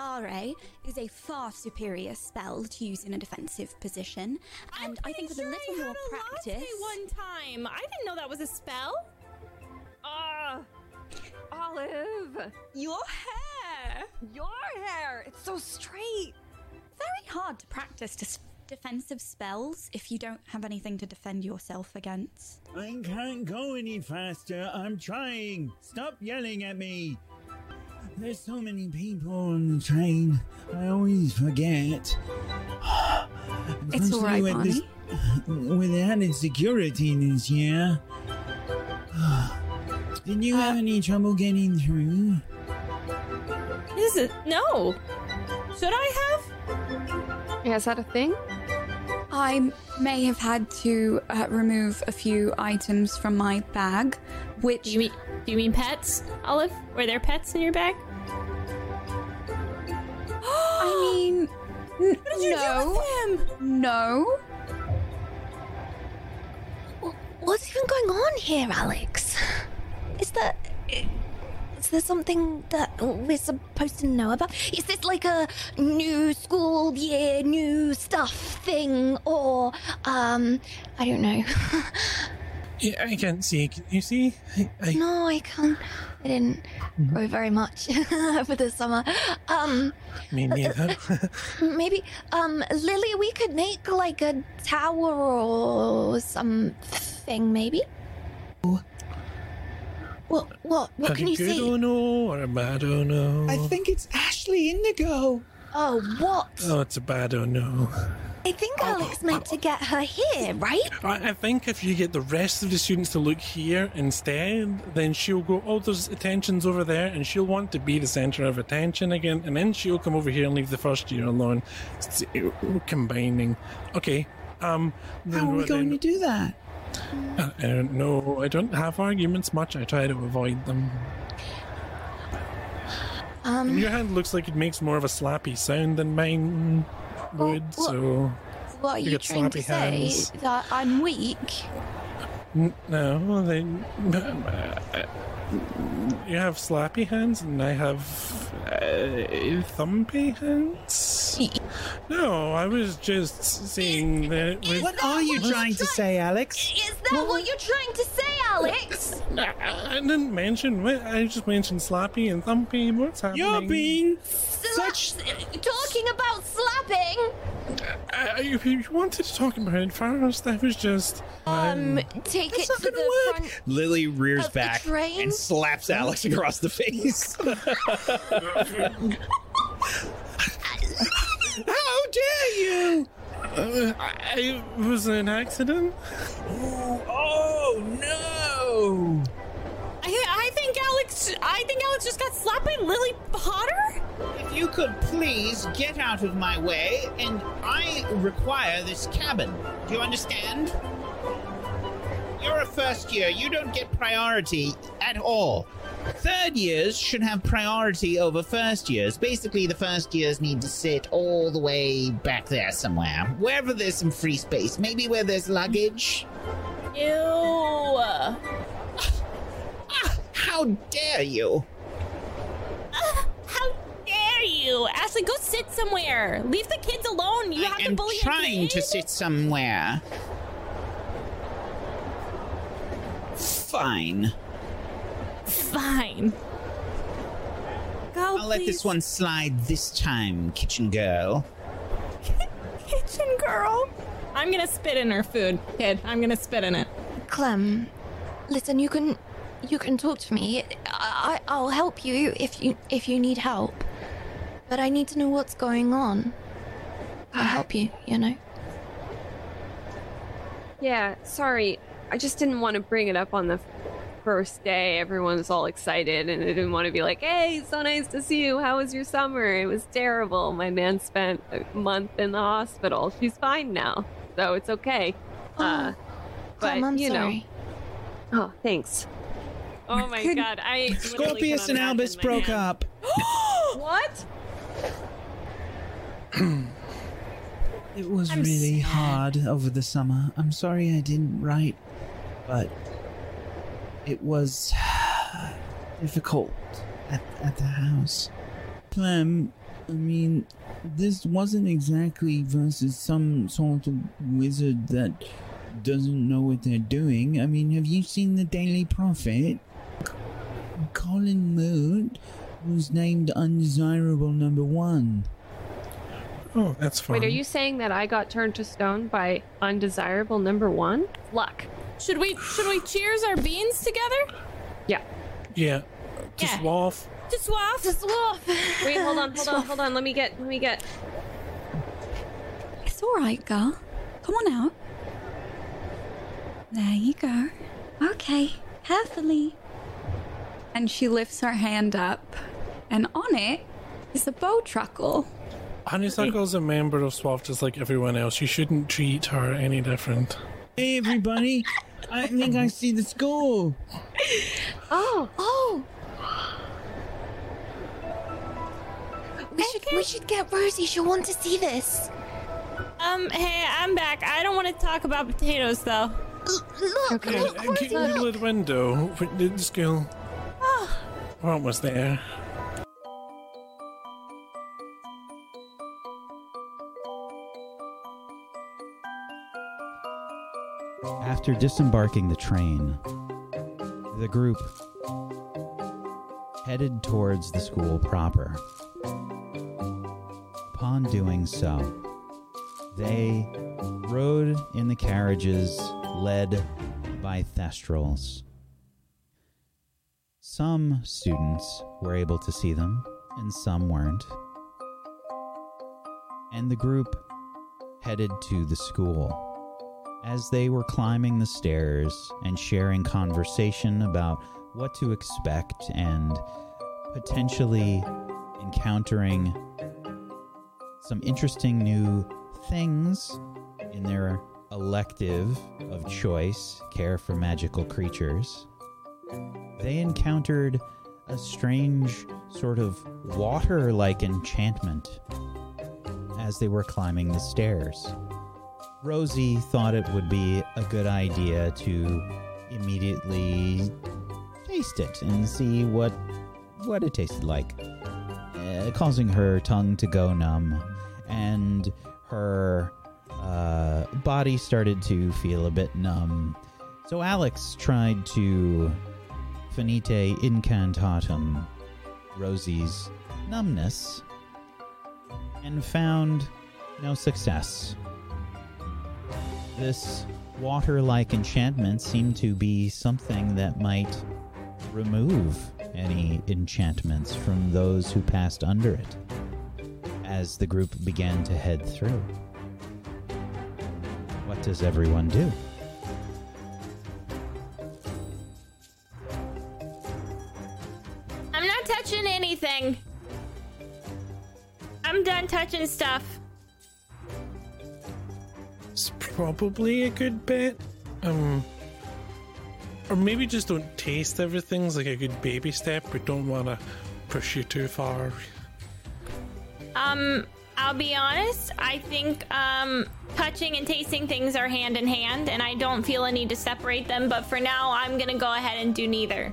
saying, Rosie. Alarte Ascendare is a far superior spell to use in a defensive position, and I think with a Sure, little I more had a latte practice. one time. I didn't know that was a spell. Ah, Olive, Your hair! your hair, it's so straight. Very hard to practice dis- defensive spells if you don't have anything to defend yourself against. I can't go any faster. I'm trying. Stop yelling at me. There's so many people on the train. I always forget. It's all right, Especially with this- Barney. With added security this year. Did you have any trouble getting through? Is it? No. Should I have? Yeah, is that a thing? I may have had to uh, remove a few items from my bag, which Do you mean do you mean pets, Olive? Were there pets in your bag? I mean, n- What did you no, do with him? no. What's even going on here, Alex? Is there. Is there something that we're supposed to know about? Is this like a new school year, new stuff thing? Or, um, I don't know. Yeah, I can't see. Can you see? I, I, no, I can't. I didn't grow very much for the summer. Um, me neither. maybe, um, Lily, we could make like a tower or something, maybe? What, what, what a can you good see? oh no or a bad oh no? I think it's Ashley Indigo. Oh, what? Oh, it's a bad oh no. I think Alex meant to get her here, right? I, I think if you get the rest of the students to look here instead, then she'll go, oh, there's attention's over there, and she'll want to be the centre of attention again, and then she'll come over here and leave the first year alone. It's, combining. Okay. Um, How are we going then? to do that? Uh, I don't know. I don't have arguments much. I try to avoid them. Um, Your hand looks like it makes more of a slappy sound than mine would, well- so. what are You you, get trying to say? hands. That I'm weak? No, they. You have slappy hands, and I have uh, thumpy hands. No, I was just saying that. It was, What are you trying to say, Alex? Is that what you're trying to say, Alex? I didn't mention. what- I just mentioned slappy and thumpy. What's happening? You're being Sla- such. Talking about slapping? I, I- if you wanted to talk about it first, I was just. Um, take it to the work. front. Lily rears Of the back train? and slaps Alex across the face. How dare you? Uh, I, it was an accident. Oh no! I, I think Alex. I think Alex just got slapped by Lily Potter. if you could please get out of my way, and I require this cabin. Do you understand? You're a first year. You don't get priority at all. Third years should have priority over first years. Basically, the first years need to sit all the way back there somewhere. Wherever there's some free space. Maybe where there's luggage. Ew. Ah, how dare you! How dare you, Ashley? Go sit somewhere. Leave the kids alone. You have I to am bully a trying to sit somewhere. Fine. Fine. Go, I'll let this one slide this time, kitchen girl. kitchen girl. I'm gonna spit in her food, kid. I'm gonna spit in it. Clem, listen, you can you can talk to me. I, I'll help you if you if you need help. But I need to know what's going on. I'll help you, you know. Yeah, sorry. I just didn't want to bring it up on the first day. Everyone's all excited, and I didn't want to be like, hey, so nice to see you. How was your summer? It was terrible. My man spent a month in the hospital. She's fine now, so it's okay. Uh, but, Clem, I'm you sorry. know. Oh, thanks. Oh my Could- god, I. Scorpius and Albus broke man. up. What? It was I'm really sad. hard over the summer. I'm sorry I didn't write, but it was difficult at, at the house. Clem, I mean, this wasn't exactly versus some sort of wizard that doesn't know what they're doing. I mean, have you seen the Daily Prophet? Colin Moot was named undesirable number one. Oh, that's fun. Wait, are you saying that I got turned to stone by undesirable number one? Luck. Should we should we cheers our beans together? Yeah. Yeah. Just Yeah. waff. Just waff. Just wolf. Wait, hold on, hold on, hold on. Let me get, let me get. It's all right, girl. Come on out. There you go. Okay, carefully. And she lifts her hand up, and on it is a bowtruckle. Honeysuckle's a member of SWAF just like everyone else. You shouldn't treat her any different. Hey, everybody! I think I see the school. Oh, Oh. We should we should get Rosie. She'll want to see this. Um, hey, I'm back. I don't want to talk about potatoes though. L- look, Okay. look, Rosie, Get middle look. the window. What did the school? Almost there. After disembarking the train, the group headed towards the school proper. Upon doing so, they rode in the carriages led by Thestrals. Some students were able to see them, and some weren't. And the group headed to the school. As they were climbing the stairs and sharing conversation about what to expect and potentially encountering some interesting new things in their elective of choice, care for magical creatures, they encountered a strange sort of water like enchantment as they were climbing the stairs. Rosie thought it would be a good idea to immediately taste it and see what what it tasted like, uh, causing her tongue to go numb and her uh, body started to feel a bit numb. So Alex tried to finite incantatem Rosie's numbness and found no success. This water like enchantment seemed to be something that might remove any enchantments from those who passed under it as the group began to head through. What does everyone do? Anything. I'm done touching stuff. It's probably a good bet. Um, or maybe just don't taste everything's like a good baby step. We don't want to push you too far. Um, I'll be honest. I think um, touching and tasting things are hand in hand, and I don't feel a need to separate them. But for now, I'm gonna go ahead and do neither.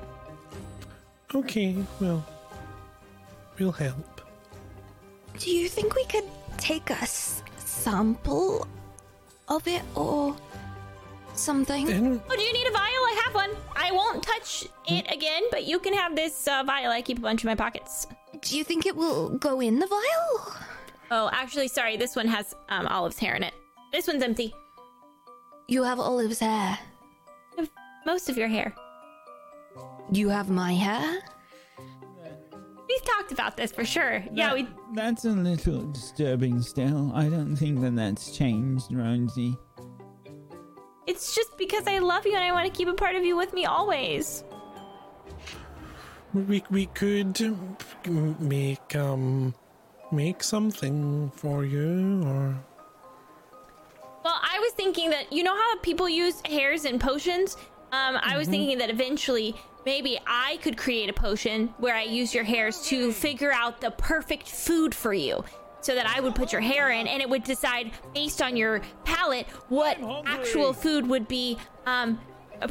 Okay, well, we'll help. Do you think we could take a s- sample of it or something? Then Oh, do you need a vial? I have one. I won't touch it again, but you can have this uh, vial. I keep a bunch in my pockets. Do you think it will go in the vial? Oh, actually, sorry. This one has um, Olive's hair in it. This one's empty. You have Olive's hair. Most of your hair. You have my hair? We've talked about this for sure. Yeah, we. That's a little disturbing still. I don't think that that's changed, Rosie. It's just because I love you and I want to keep a part of you with me always. we we could make um make something for you or Well, I was thinking that you know how people use hairs in potions. Um, I was thinking that eventually maybe I could create a potion where I use your hairs to figure out the perfect food for you. So that I would put your hair in, and it would decide based on your palate what actual food would be um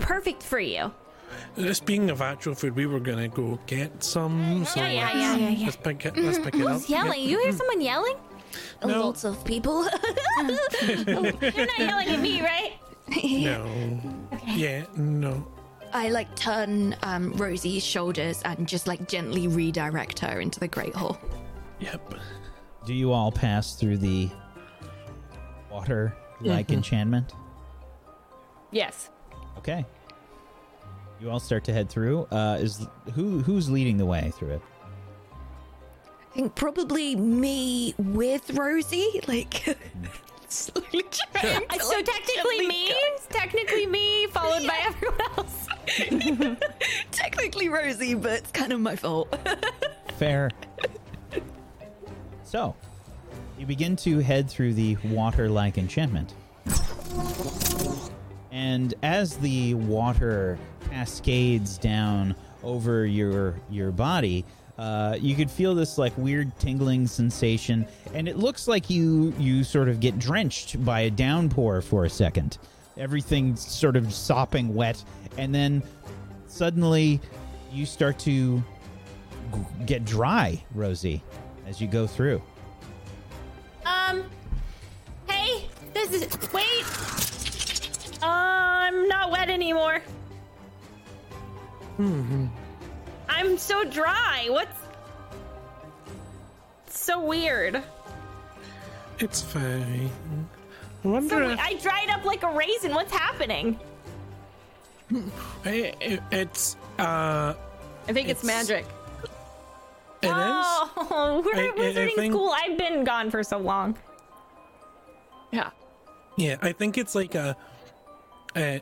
perfect for you. This being of actual food, we were gonna go get some. So Yeah, yeah, yeah, yeah, yeah. Let's pick it. Let's pick it up. Who's yelling? You hear someone yelling? No. Lots of people. You're not yelling at me, right? No. Yeah. No. I like turn um, Rosie's shoulders and just like gently redirect her into the Great Hall. Yep. Do you all pass through the water like enchantment? Yes. Okay. You all start to head through. Uh, is who who's leading the way through it? I think probably me with Rosie, like slowly trying to, So like, technically gently me, go- technically me, followed by everyone else. Technically Rosie, but it's kind of my fault. Fair. so, you begin to head through the water like enchantment. And as the water cascades down over your your body, uh, you could feel this like weird tingling sensation, and it looks like you you sort of get drenched by a downpour for a second. Everything's sort of sopping wet, and then suddenly you start to get dry, Rosie, as you go through. Um, hey, this is wait. Uh, I'm not wet anymore. Hmm. I'm so dry. What's so weird? It's fine. I wonder So if I dried up like a raisin. What's happening? I- I- it's uh I think it's, It's- magic. it is. Oh, we're I- at I- I wizarding think- school. I've been gone for so long. Yeah. Yeah, I think it's like a, a,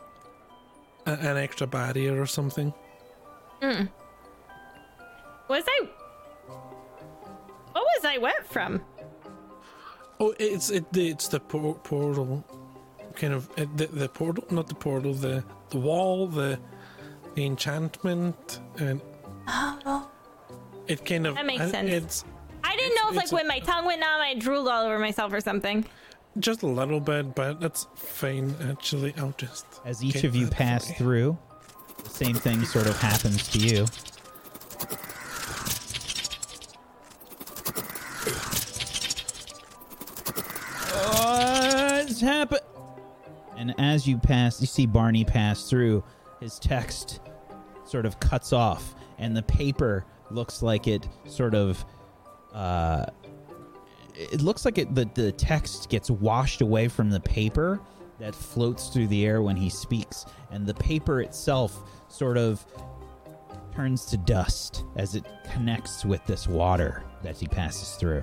a an extra barrier or something. Was I? What was I wet from? Oh, it's it, it's the por- portal, kind of uh, the the portal, not the portal, the the wall, the the enchantment, and it kind of That makes uh, sense. It's I didn't know if like it's a- when my tongue went numb, I drooled all over myself or something. just a little bit, but that's fine. Actually, I'll just As each get of you that pass for through, the same thing sort of happens to you. What's happen? And as you pass, you see Barney pass through. His text sort of cuts off, and the paper looks like it sort of. Uh, it looks like it, the, the text gets washed away from the paper that floats through the air when he speaks, and the paper itself sort of turns to dust as it connects with this water that he passes through.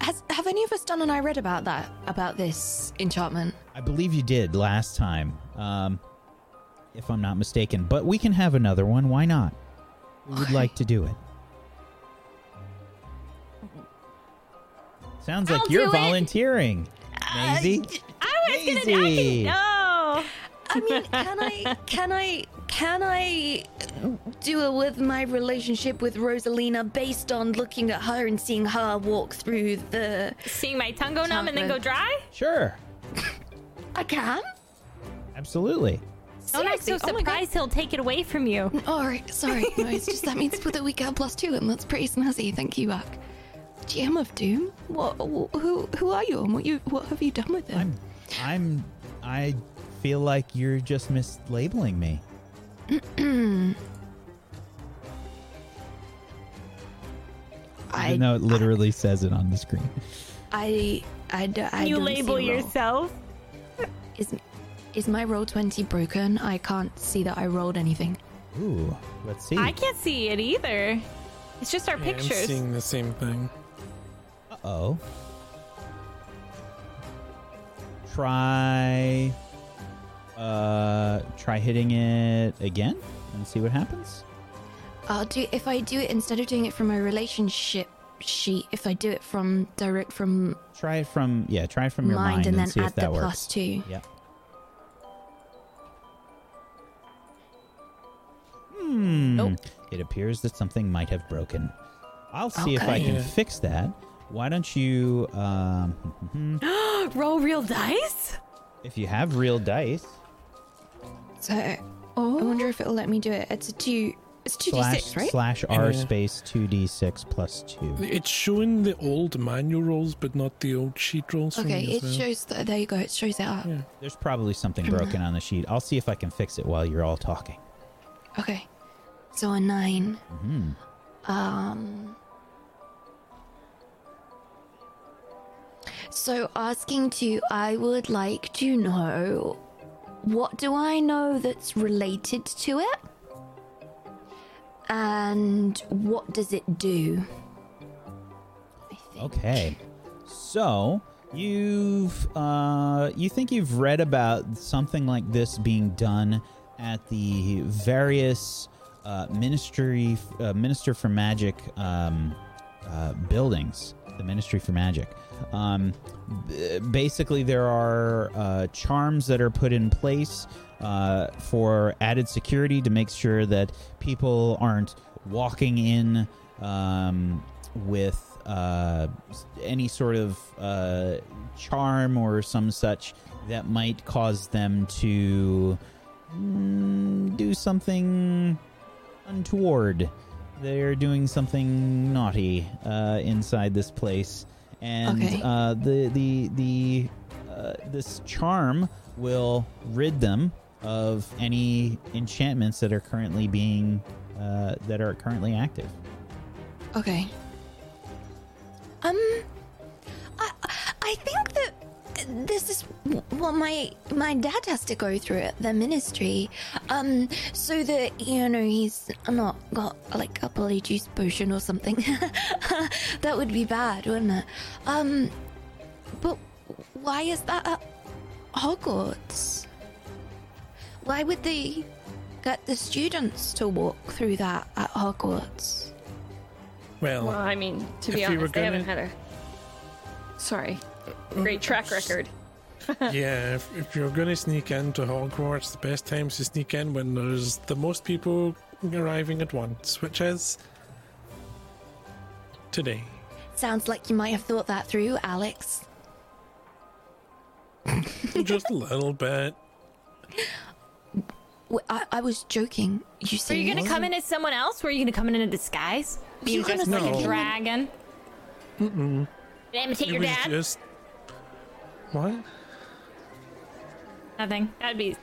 Has have any of us done and I read about that about this enchantment? I believe you did last time, um, if I'm not mistaken, but we can have another one. Why not? We would like to do it. Sounds like I'll you're it. volunteering, Maisie. I was gonna. I can, no. I mean, can I can I can I do it with my relationship with Rosalina based on looking at her and seeing her walk through the Seeing my tongue go numb and then go dry. Sure, I can? absolutely. Oh, I'm so Seriously? Oh my God. surprised he'll take it away from you. All right, sorry. No, it's just that means that we get a plus two, and that's pretty snazzy. Thank you, Buck. GM of Doom. What? Who? Who are you? And what you? What have you done with it? I'm, I'm, I feel like you're just mislabeling me. I, know it literally says it on the screen. I you don't see label a yourself. Is, is my roll twenty broken? I can't see that I rolled anything. Ooh, let's see. I can't see it either. It's just our Yeah, I'm pictures. seeing the same thing. Uh-oh. Try uh try hitting it again and see what happens. I'll do if I do it instead of doing it from a relationship sheet. If I do it from direct from Try it from yeah, try it from your mind, mind, and then see add if that the works. plus two. Yep. Hmm. Nope. It appears that something might have broken. I'll see if I Okay. can Yeah. fix that. Why don't you um Roll real dice. if you have real dice, So I Oh. wonder if it'll let me do it. It's a two. It's two d slash six, right? slash r Yeah. space two d six plus two. It's showing the old manual rolls, but not the old sheet rolls. for Okay, me it as well. shows. The, there you go. It shows it up. Yeah. There's probably something broken on the sheet. I'll see if I can fix it while you're all talking. Okay. So a nine. hmm Um. So asking to, I would like to know what do I know that's related to it? And what does it do? Okay. So you've uh, you think you've read about something like this being done at the various uh, ministry uh, minister for magic um, uh, buildings. The Ministry for Magic. Um, basically, there are uh, charms that are put in place uh, for added security to make sure that people aren't walking in um, with uh, any sort of uh, charm or some such that might cause them to mm, do something untoward. They're doing something naughty uh, inside this place, and Okay. uh, the the the uh, this charm will rid them of any enchantments that are currently being uh, that are currently active. Okay. Um, I I think that this is what my my dad has to go through at the ministry, um, so that you know he's not got like a polyjuice potion or something. that would be bad, wouldn't it? Um, but why is that at Hogwarts? Why would they get the students to walk through that at Hogwarts? Well, Well, I mean, to be If you were honest, they haven't gonna- had a sorry great track record. yeah, if, if you're going to sneak into Hogwarts, the best times to sneak in when there's the most people arriving at once, which is today. Sounds like you might have thought that through, Alex. Just a little bit. I was joking. You Are see? you gonna come in as someone else? Were you gonna come in in a disguise? Being You gonna dressed like No. a dragon? Mm-mm. Imitate it your was dad? just. What? Nothing. That'd be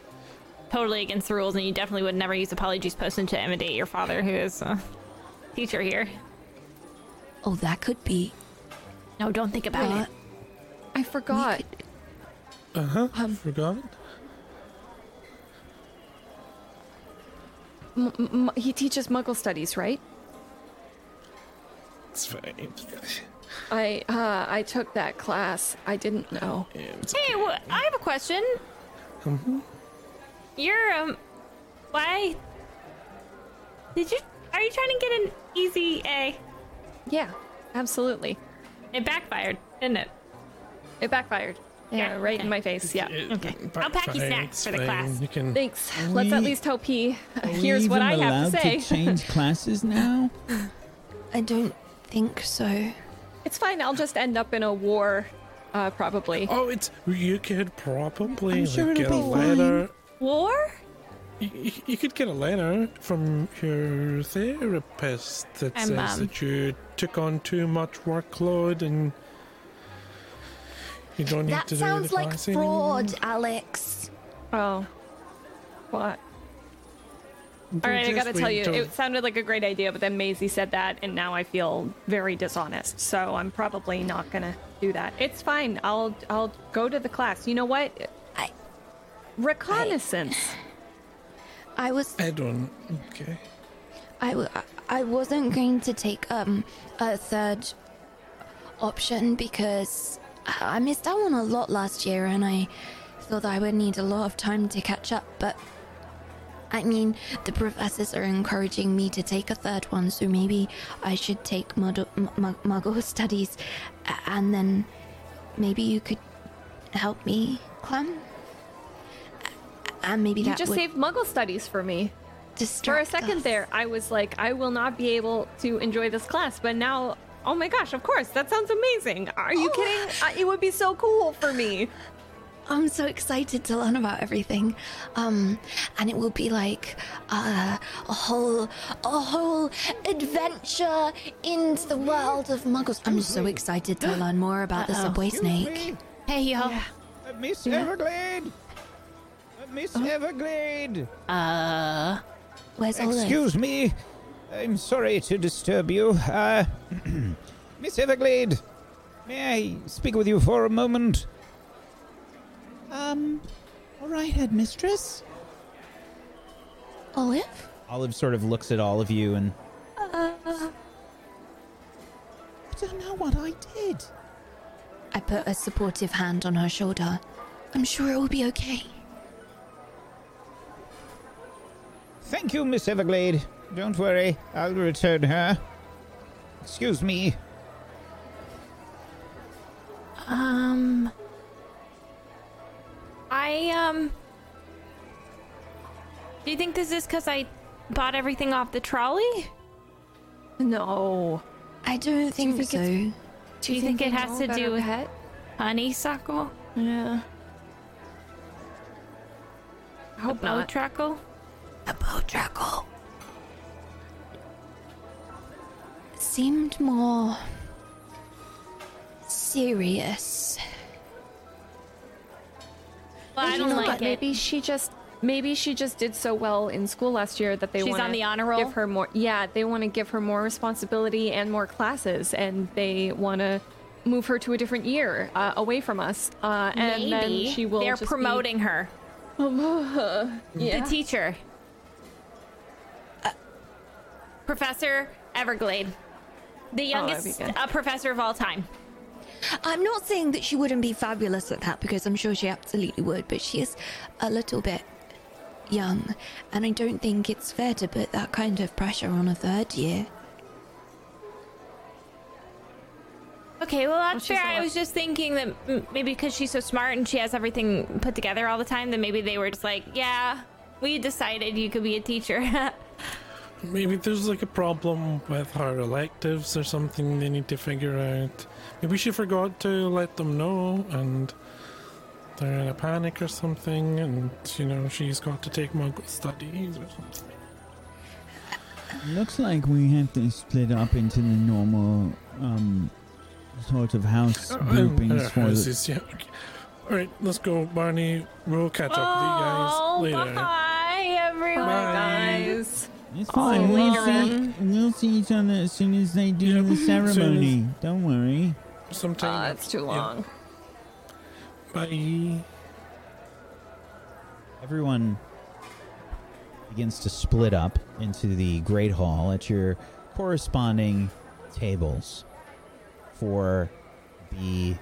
totally against the rules, and you definitely would never use a polyjuice potion to imitate your father, who is a teacher here. Oh, that could be. No, don't think about But it. I forgot. Uh huh. Um, Forgot. M- m- he teaches Muggle studies, right? It's fine. I uh, I took that class. I didn't know. It's Hey, wh- I have a question. Mhm. You're um, why did you? Are you trying to get an easy A? Yeah, absolutely. It backfired, didn't it? It backfired. Yeah, Yeah, right okay. in my face. Yeah. It- Okay. I'll pack you snacks for the class. You can. Thanks. Are Let's at least hope he Are we hears what even I have allowed to say. change classes now? I don't think so. It's fine. I'll just end up in a war, uh, probably. Oh, it's you could probably I'm like, sure it'll get a be fine. letter. War? You, you- you could get a letter from your therapist that I'm, says um, that you took on too much workload and you don't need That to sounds do the That sounds like class anymore. fraud, Alex. Oh. What? Don't All right, I gotta tell wait you, till- it sounded like a great idea, but then Maisie said that, and now I feel very dishonest. So I'm probably not gonna do that. It's fine. I'll I'll go to the class. You know what? I Reconnaissance. I was I don't. Okay. I, w- I wasn't going to take um a third option because I I missed out on a lot last year and I thought I would need a lot of time to catch up. But I mean, the professors are encouraging me to take a third one, so maybe I should take Muggle, M- M- Muggle studies, and then maybe you could help me, Clem. And maybe you just saved Muggle studies for me. For a second us. there, I was like, I will not be able to enjoy this class. But now, oh my gosh, of course, that sounds amazing. Are you Oh. kidding? Uh, It would be so cool for me. I'm so excited to learn about everything. Um, and it will be like uh, a whole, a whole adventure into the world of muggles. I'm so excited to learn more about the subway snake. Hey, y'all. uh, Miss Everglade. Uh, Miss Everglade. Uh, Where's Olive? Excuse me. I'm sorry to disturb you. Uh, Miss Everglade, may I speak with you for a moment? Um, all right, headmistress. Olive? Olive sort of looks at all of you and I don't know what I did. I put a supportive hand on her shoulder. I'm sure it will be okay. Thank you, Miss Everglade. Don't worry, I'll return her. Excuse me. um, I um. Do you think this is because I bought everything off the trolley? No. I don't think, think so. it's- Do you think they it has to do our with pet? honeysuckle? Yeah. I hope Bow not. truckle? A bow trackle. Seemed more serious. Well, I don't know like what? it. Maybe she just maybe she just did so well in school last year that they She's want on the honor roll? Give her more. Yeah, they want to give her more responsibility and more classes, and they want to move her to a different year uh, away from us. Uh, and Maybe then she will. they're just be- promoting her. yeah. The teacher. Uh, Professor Everglade. The Oh, youngest uh, professor of all time. I'm not saying that she wouldn't be fabulous at that because I'm sure she absolutely would, but she is a little bit young, and I don't think it's fair to put that kind of pressure on a third year. Okay, well that's she's fair. a I lot- was just thinking that maybe because she's so smart and she has everything put together all the time, then maybe they were just like, yeah, we decided you could be a teacher. Maybe there's like a problem with her electives or something they need to figure out. Maybe she forgot to let them know and they're in a panic or something and, you know, she's got to take muggle studies or something. Looks like we have to split up into the normal, um, sort of house Uh, groupings uh, for the. houses, yeah, okay. Alright, let's go, Barney. We'll catch up oh, with you guys later. bye everyone. Bye. guys. It's fine. you We'll see, we'll see each other as soon as they do Yeah, the soon as- ceremony. Don't worry. Sometime. Uh, it's too yeah. long. Bye. everyone begins to split up into the great hall at your corresponding tables for the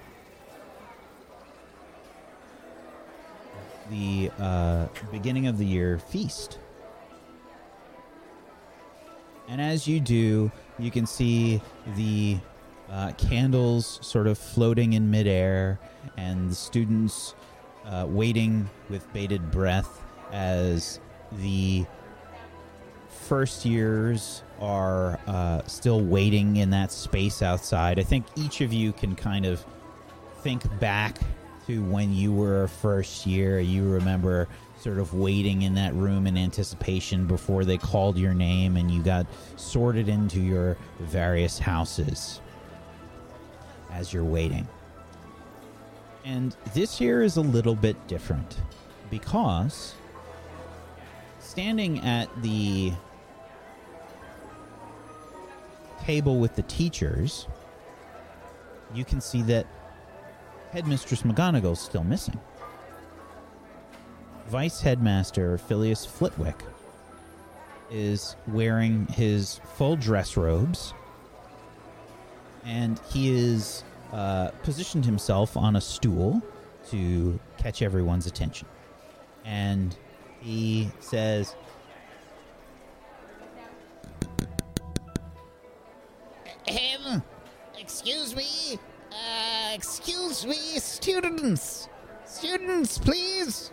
the uh, beginning of the year feast. And as you do, you can see the uh, candles sort of floating in midair, and the students uh, waiting with bated breath as the first years are uh, still waiting in that space outside. I think each of you can kind of think back to when you were first year. You remember sort of waiting in that room in anticipation before they called your name and you got sorted into your various houses as you're waiting. And this year is a little bit different because standing at the table with the teachers, you can see that Headmistress McGonagall's still missing. Vice Headmaster Filius Flitwick is wearing his full dress robes, and he is uh, positioned himself on a stool to catch everyone's attention. And he says, Um, excuse me. Uh, excuse me, students. Students, please.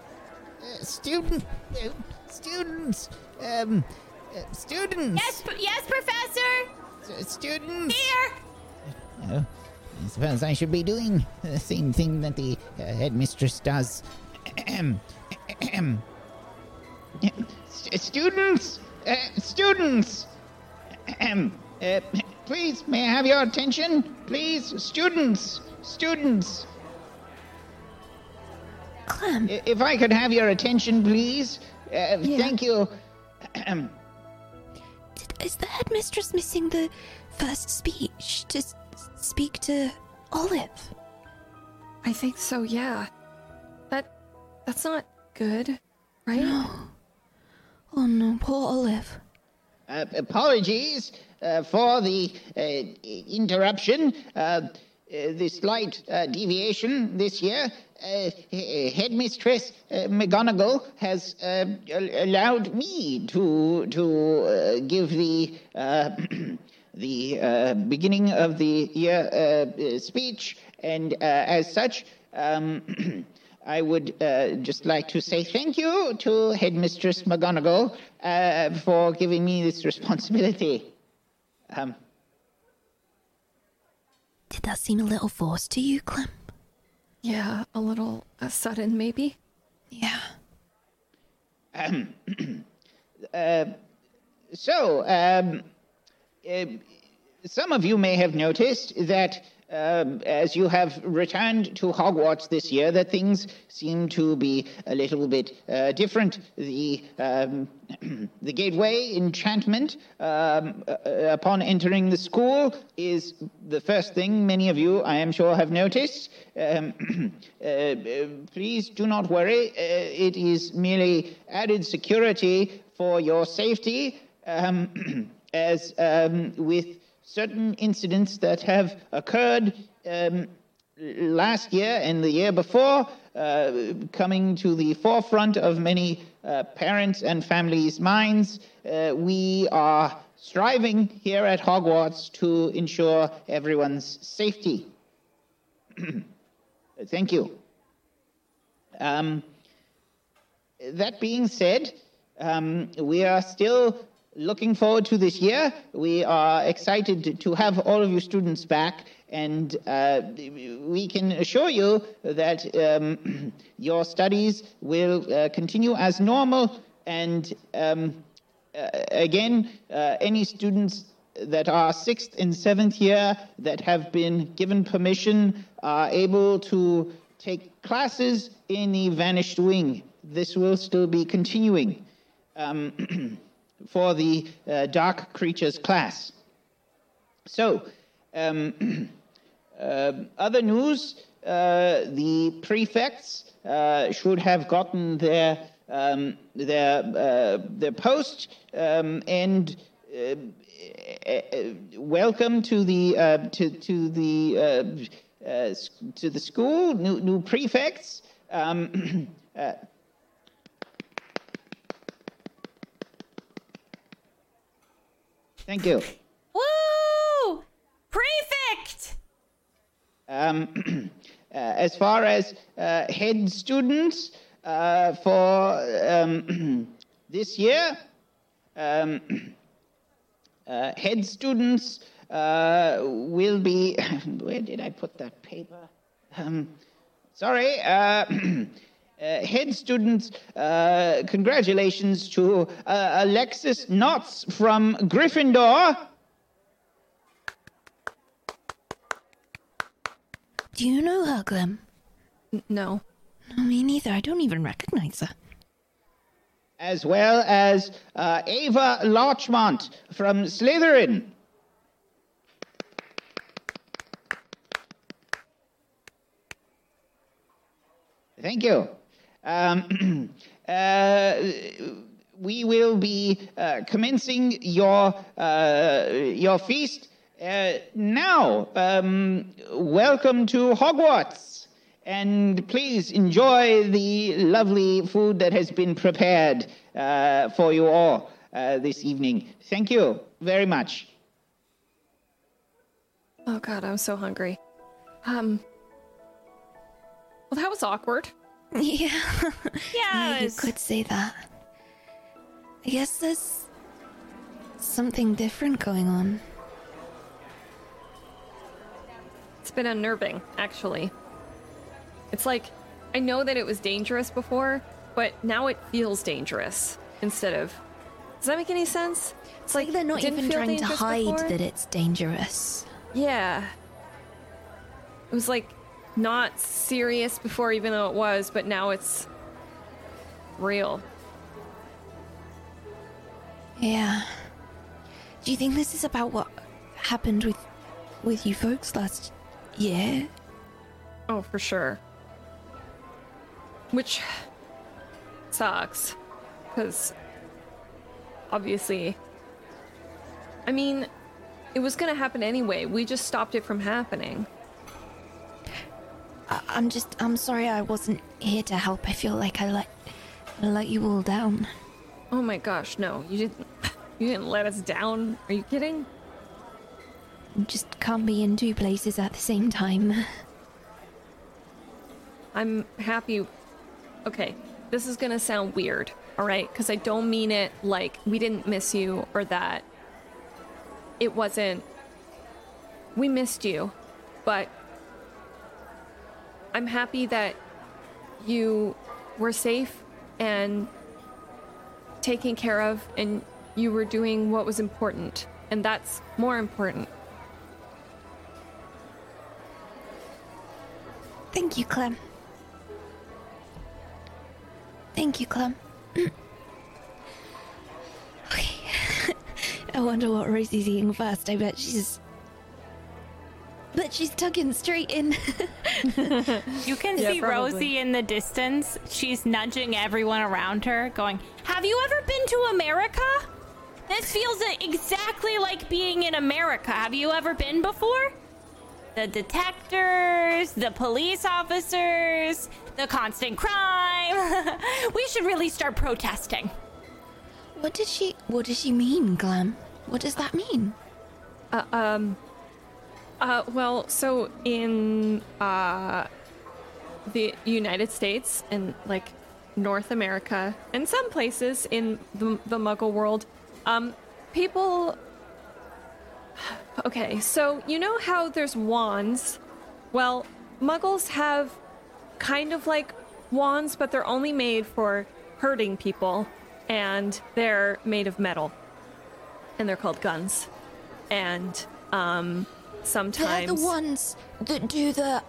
Uh, student, uh, students. Um, uh, students. Yes, p- yes, professor. Uh, students. Here. Uh, I suppose I should be doing the same thing that the uh, headmistress does. S- students! Uh, students! Uh, please, may I have your attention? Please, students! Students! Clem, If I could have your attention, please. Uh, Thank you. Did, is the headmistress missing the first speech to s- speak to Olive? I think so, yeah. That that's not good, right? Oh no, poor Olive. Uh, apologies uh, for the uh, interruption, uh, the slight uh, deviation this year. Uh, Headmistress uh, McGonagall has uh, allowed me to to uh, give the uh, the uh, beginning of the year uh, uh, speech, and uh, as such. Um, I would uh, just like to say thank you to Headmistress McGonagall uh, for giving me this responsibility. Um, Did that seem a little forced to you, Clem? Yeah, a little uh, sudden, maybe. Yeah. so, um, uh, some of you may have noticed that um, as you have returned to Hogwarts this year, that things seem to be a little bit uh, different. The um, the gateway enchantment um, uh, upon entering the school is the first thing many of you, I am sure, have noticed. Um, uh, please do not worry; uh, it is merely added security for your safety. Um, as um, with certain incidents that have occurred um, last year and the year before, uh, coming to the forefront of many uh, parents and families' minds, uh, we are striving here at Hogwarts to ensure everyone's safety. Thank you. Um, that being said, um, we are still looking forward to this year. We are excited to- have all of you students back, and uh, we can assure you that um, your studies will uh, continue as normal. And um, uh, again, uh, any students that are sixth and seventh year that have been given permission are able to take classes in the Vanished Wing. This will still be continuing um, for the uh, Dark Creatures class. So, um, uh, other news uh, the prefects uh, should have gotten their, um, their, uh, their post um, and welcome to the to to the to the school new new prefects. Um, uh, thank you. Woo! Prefect! Um, uh, as far as uh, head students uh, for um, this year, um, uh, head students uh, will be. Where did I put that paper? Um, sorry. Uh, head students, uh, congratulations to uh, Alexis Knotts from Gryffindor. Do you know her, Clem? N- no. No, me neither. I don't even recognize her. as well as uh, Ava Larchmont from Slytherin. Thank you. Um, uh, we will be uh, commencing your uh, your feast now. Um, welcome to Hogwarts, and please enjoy the lovely food that has been prepared for you all this evening. Thank you very much. Oh god, I'm so hungry. Um. Well, that was awkward. Yeah. Yeah, you could say that. I guess there's something different going on. It's been unnerving, actually. It's like I know that it was dangerous before, but now it feels dangerous instead of. Does that make any sense? It's like they're not even trying to hide before. that it's dangerous. Yeah. It was like not serious before, even though it was, but now it's real. Yeah. Do you think this is about what happened with with you folks last year? Oh, for sure. Which sucks. Because obviously. I mean, it was gonna happen anyway. We just stopped it from happening. I'm just I'm sorry I wasn't here to help. I feel like I let I let you all down. Oh my gosh, no. You didn't. You didn't let us down. Are you kidding? Just can't be in two places at the same time. I'm happy. Okay, this is gonna sound weird, alright? Because I don't mean it like we didn't miss you or that. It wasn't. We missed you, but I'm happy that you were safe and taken care of, and you were doing what was important, and that's more important. Thank you, Clem. Thank you, Clem. okay. I wonder what Rosie's eating first. I bet she's. Bet she's tugging straight in. You can Yeah, see probably. Rosie in the distance. She's nudging everyone around her, going, Have you ever been to America? This feels exactly like being in America. Have you ever been before? The detectors, the police officers, the constant crime. we should really start protesting. what did she. What does she mean, Glam? What does that mean? Uh, um. Uh, well, so in uh, the United States and like North America and some places in the, the Muggle world, um, people. Okay, so you know how there's wands? Well, Muggles have kind of like wands, but they're only made for hurting people, and they're made of metal, and they're called guns. And um, sometimes They're the ones that do the.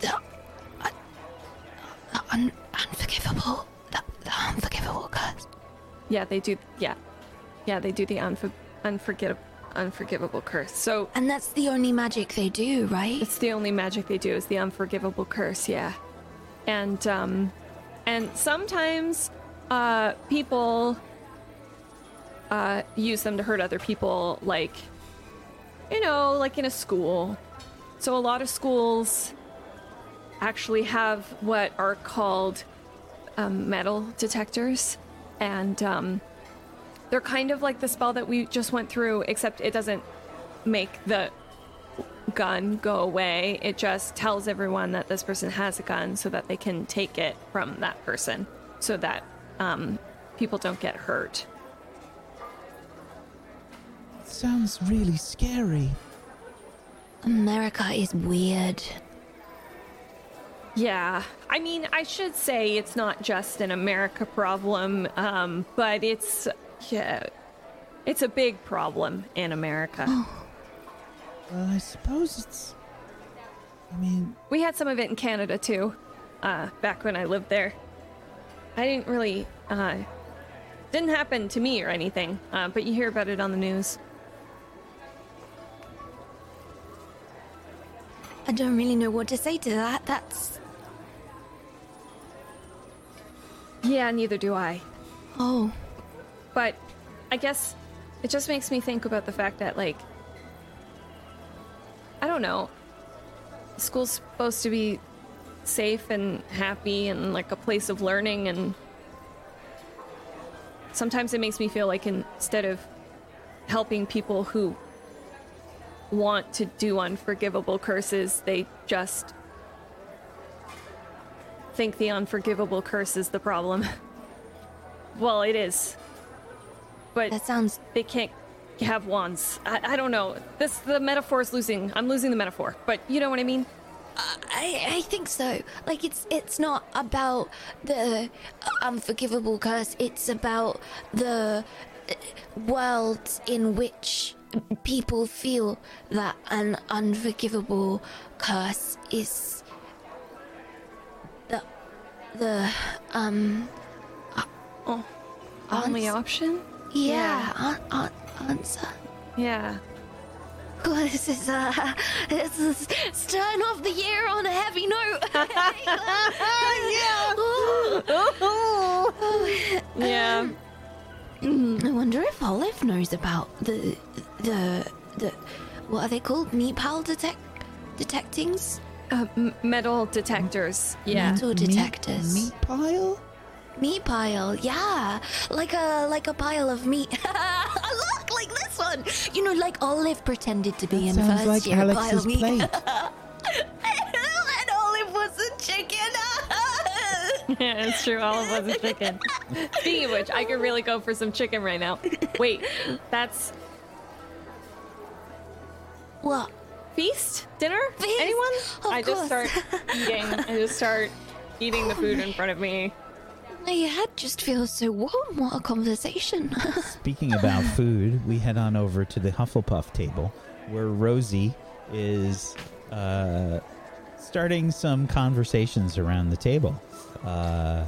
the. Uh, the un, unforgivable. The, the unforgivable curse. Yeah, they do. Yeah, yeah, they do the unfor- unforgettable, unforgivable curse. So And that's the only magic they do, right? it's the only magic they do is the unforgivable curse. Yeah, and um, and sometimes uh, people uh use them to hurt other people, like you know, like in a school. So a lot of schools actually have what are called um, metal detectors, and um, they're kind of like the spell that we just went through, except it doesn't make the gun go away. It just tells everyone that this person has a gun so that they can take it from that person so that um, people don't get hurt. Sounds really scary. America is weird. Yeah, I mean, I should say it's not just an America problem, um, but it's yeah, it's a big problem in America. Well, I suppose it's. I mean, We had some of it in Canada too, uh, back when I lived there. I didn't really, uh, didn't happen to me or anything, uh, but you hear about it on the news. I don't really know what to say to that. That's. Yeah, neither do I. Oh. But I guess it just makes me think about the fact that, like, I don't know. School's supposed to be safe and happy and like a place of learning, and sometimes it makes me feel like instead of helping people who want to do unforgivable curses, they just think the unforgivable curse is the problem. well, it is. But That sounds. they can't have wands. I, I don't know. This the metaphor is losing. I'm losing the metaphor, but you know what I mean. I, I think so. Like it's it's not about the unforgivable curse. It's about the world in which people feel that an unforgivable curse is the the um Oh, only option. yeah, an- answer. Yeah. Oh, this is uh, this is starting off the year on a heavy note. Yeah. Mm, I wonder if Olive knows about the the the what are they called? Meatpal detect detectings? Uh, m- metal detectors. Yeah. Metal detectors. Meat pile? Meat pile, yeah, like a like a pile of meat. Look, like this one. You know, like Olive pretended to be in Sounds first like year pile of meat. plate. Yeah, it's true. All of us a chicken. Speaking of which, I could really go for some chicken right now. Wait, that's what? feast dinner. Feast, Anyone? of I just course. start eating. I just start eating the food in front of me. My head just feels so warm. What a conversation. Speaking about food, we head on over to the Hufflepuff table where Rosie is uh, starting some conversations around the table. Uh,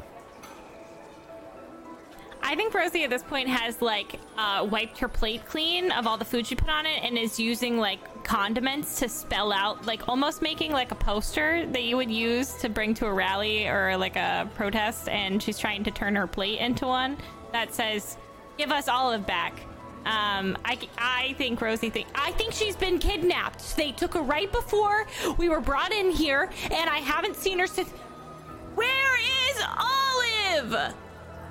I think Rosie at this point has like uh, wiped her plate clean of all the food she put on it and is using like condiments to spell out, like almost making like a poster that you would use to bring to a rally or like a protest. And she's trying to turn her plate into one that says, "Give us Olive back." Um, I, I think Rosie think I think she's been kidnapped. They took her right before we were brought in here, and I haven't seen her since. Where is Olive?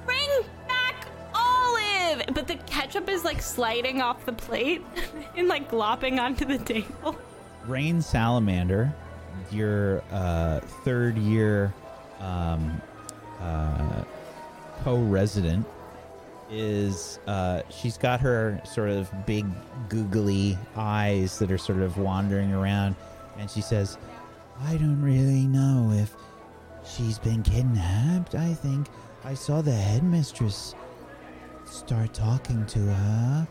Bring back Olive! But the ketchup is like sliding off the plate and like glopping onto the table. Rain Salamander, your uh, third year um, uh, co resident, is uh, she's got her sort of big googly eyes that are sort of wandering around, and she says, I don't really know if she's been kidnapped. I think I saw the headmistress start talking to her.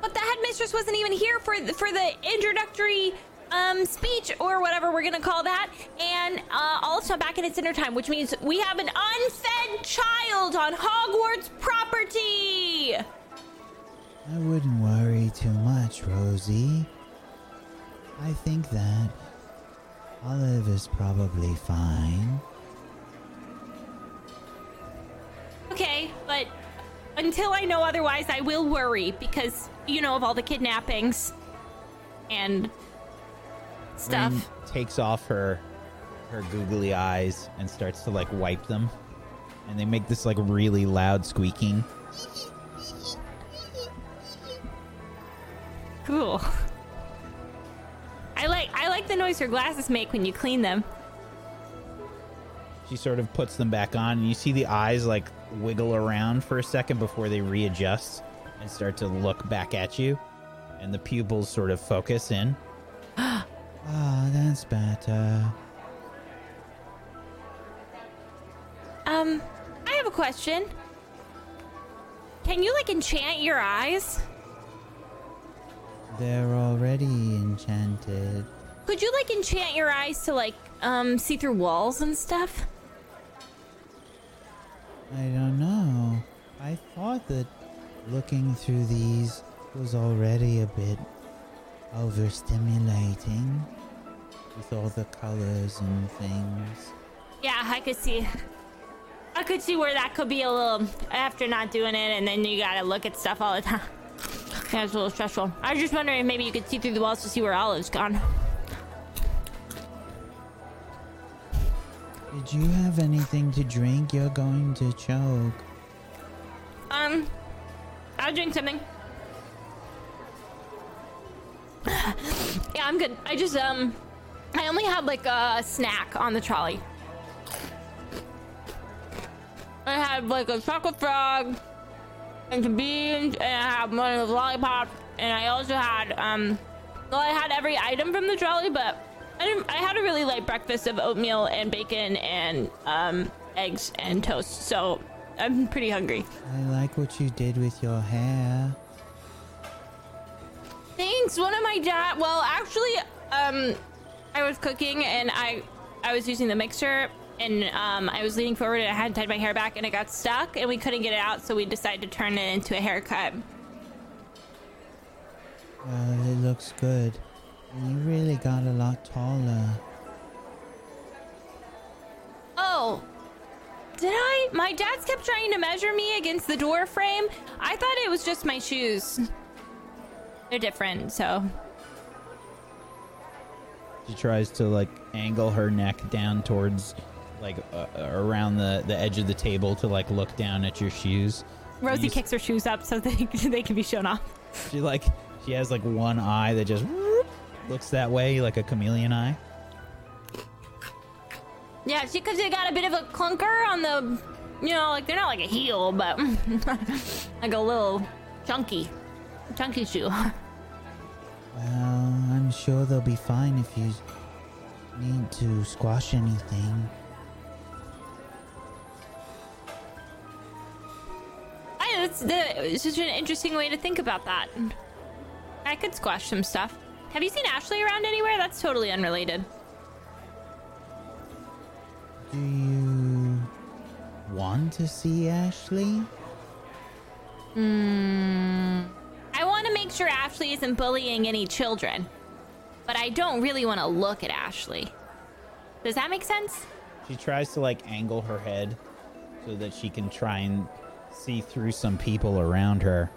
But the headmistress wasn't even here for the, for the introductory um, speech or whatever we're gonna call that. And uh, not back in its dinner time, which means we have an unfed child on Hogwarts property. I wouldn't worry too much, Rosie. I think that Olive is probably fine. Okay, but until I know otherwise, I will worry because you know of all the kidnappings and stuff. Rain takes off her her googly eyes and starts to like wipe them, and they make this like really loud squeaking. Cool. I like I like the noise your glasses make when you clean them. She sort of puts them back on, and you see the eyes like wiggle around for a second before they readjust and start to look back at you, and the pupils sort of focus in. Ah, that's better. Um, I have a question. Can you like enchant your eyes? They're already enchanted. Could you like enchant your eyes to like um see through walls and stuff? I don't know. I thought that looking through these was already a bit overstimulating with all the colors and things. Yeah, I could see. I could see where that could be a little after not doing it, and then you gotta look at stuff all the time. Yeah, it's a little stressful. I was just wondering if maybe you could see through the walls to see where Olive's gone. Did you have anything to drink? You're going to choke. Um, I'll drink something. yeah, I'm good. I just um, I only had like a snack on the trolley. I had like a chocolate frog and beans, and I had one of the lollipops, and I also had um, well, I had every item from the trolley, but I didn't. I had a really light breakfast of oatmeal and bacon and um eggs and toast, so I'm pretty hungry. I like what you did with your hair. Thanks. One of my dad. Well, actually, um, I was cooking and I, I was using the mixer and um, I was leaning forward and I hadn't tied my hair back and it got stuck and we couldn't get it out, so we decided to turn it into a haircut. Well, it looks good. You really got a lot taller. Oh. Did I? My dad's kept trying to measure me against the door frame. I thought it was just my shoes. They're different, so. She tries to like angle her neck down towards like uh, around the the edge of the table to like look down at your shoes. Rosie You s- kicks her shoes up so they, they can be shown off. She like she has like one eye that just whoop, looks that way like a chameleon eye. Yeah, she because they got a bit of a clunker on the, you know, like they're not like a heel, but like a little chunky, chunky shoe. Well, I'm sure they'll be fine if you need to squash anything. It's, the, such an interesting way to think about that. I could squash some stuff. Have you seen Ashley around anywhere? That's totally unrelated. Do you want to see Ashley? Hmm. I want to make sure Ashley isn't bullying any children, but I don't really want to look at Ashley. Does that make sense? She tries to like angle her head so that she can try and see through some people around her.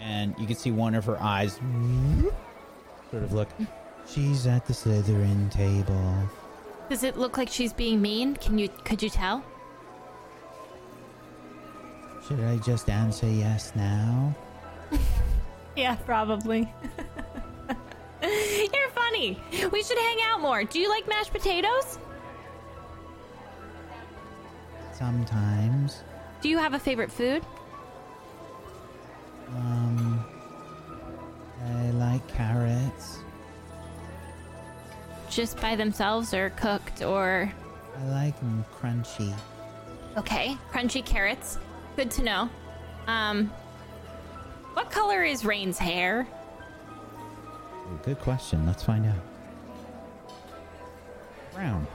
And you can see one of her eyes sort of look. She's at the Slytherin table. Does it look like she's being mean? Can you could you tell? Should I just answer yes now? Yeah, probably. You're funny. We should hang out more. Do you like mashed potatoes? Sometimes. Do you have a favorite food? Um, I like carrots. Just by themselves or cooked or I like them crunchy. Okay, crunchy carrots. Good to know. Um What color is Rain's hair? Good question. Let's find out. Brown.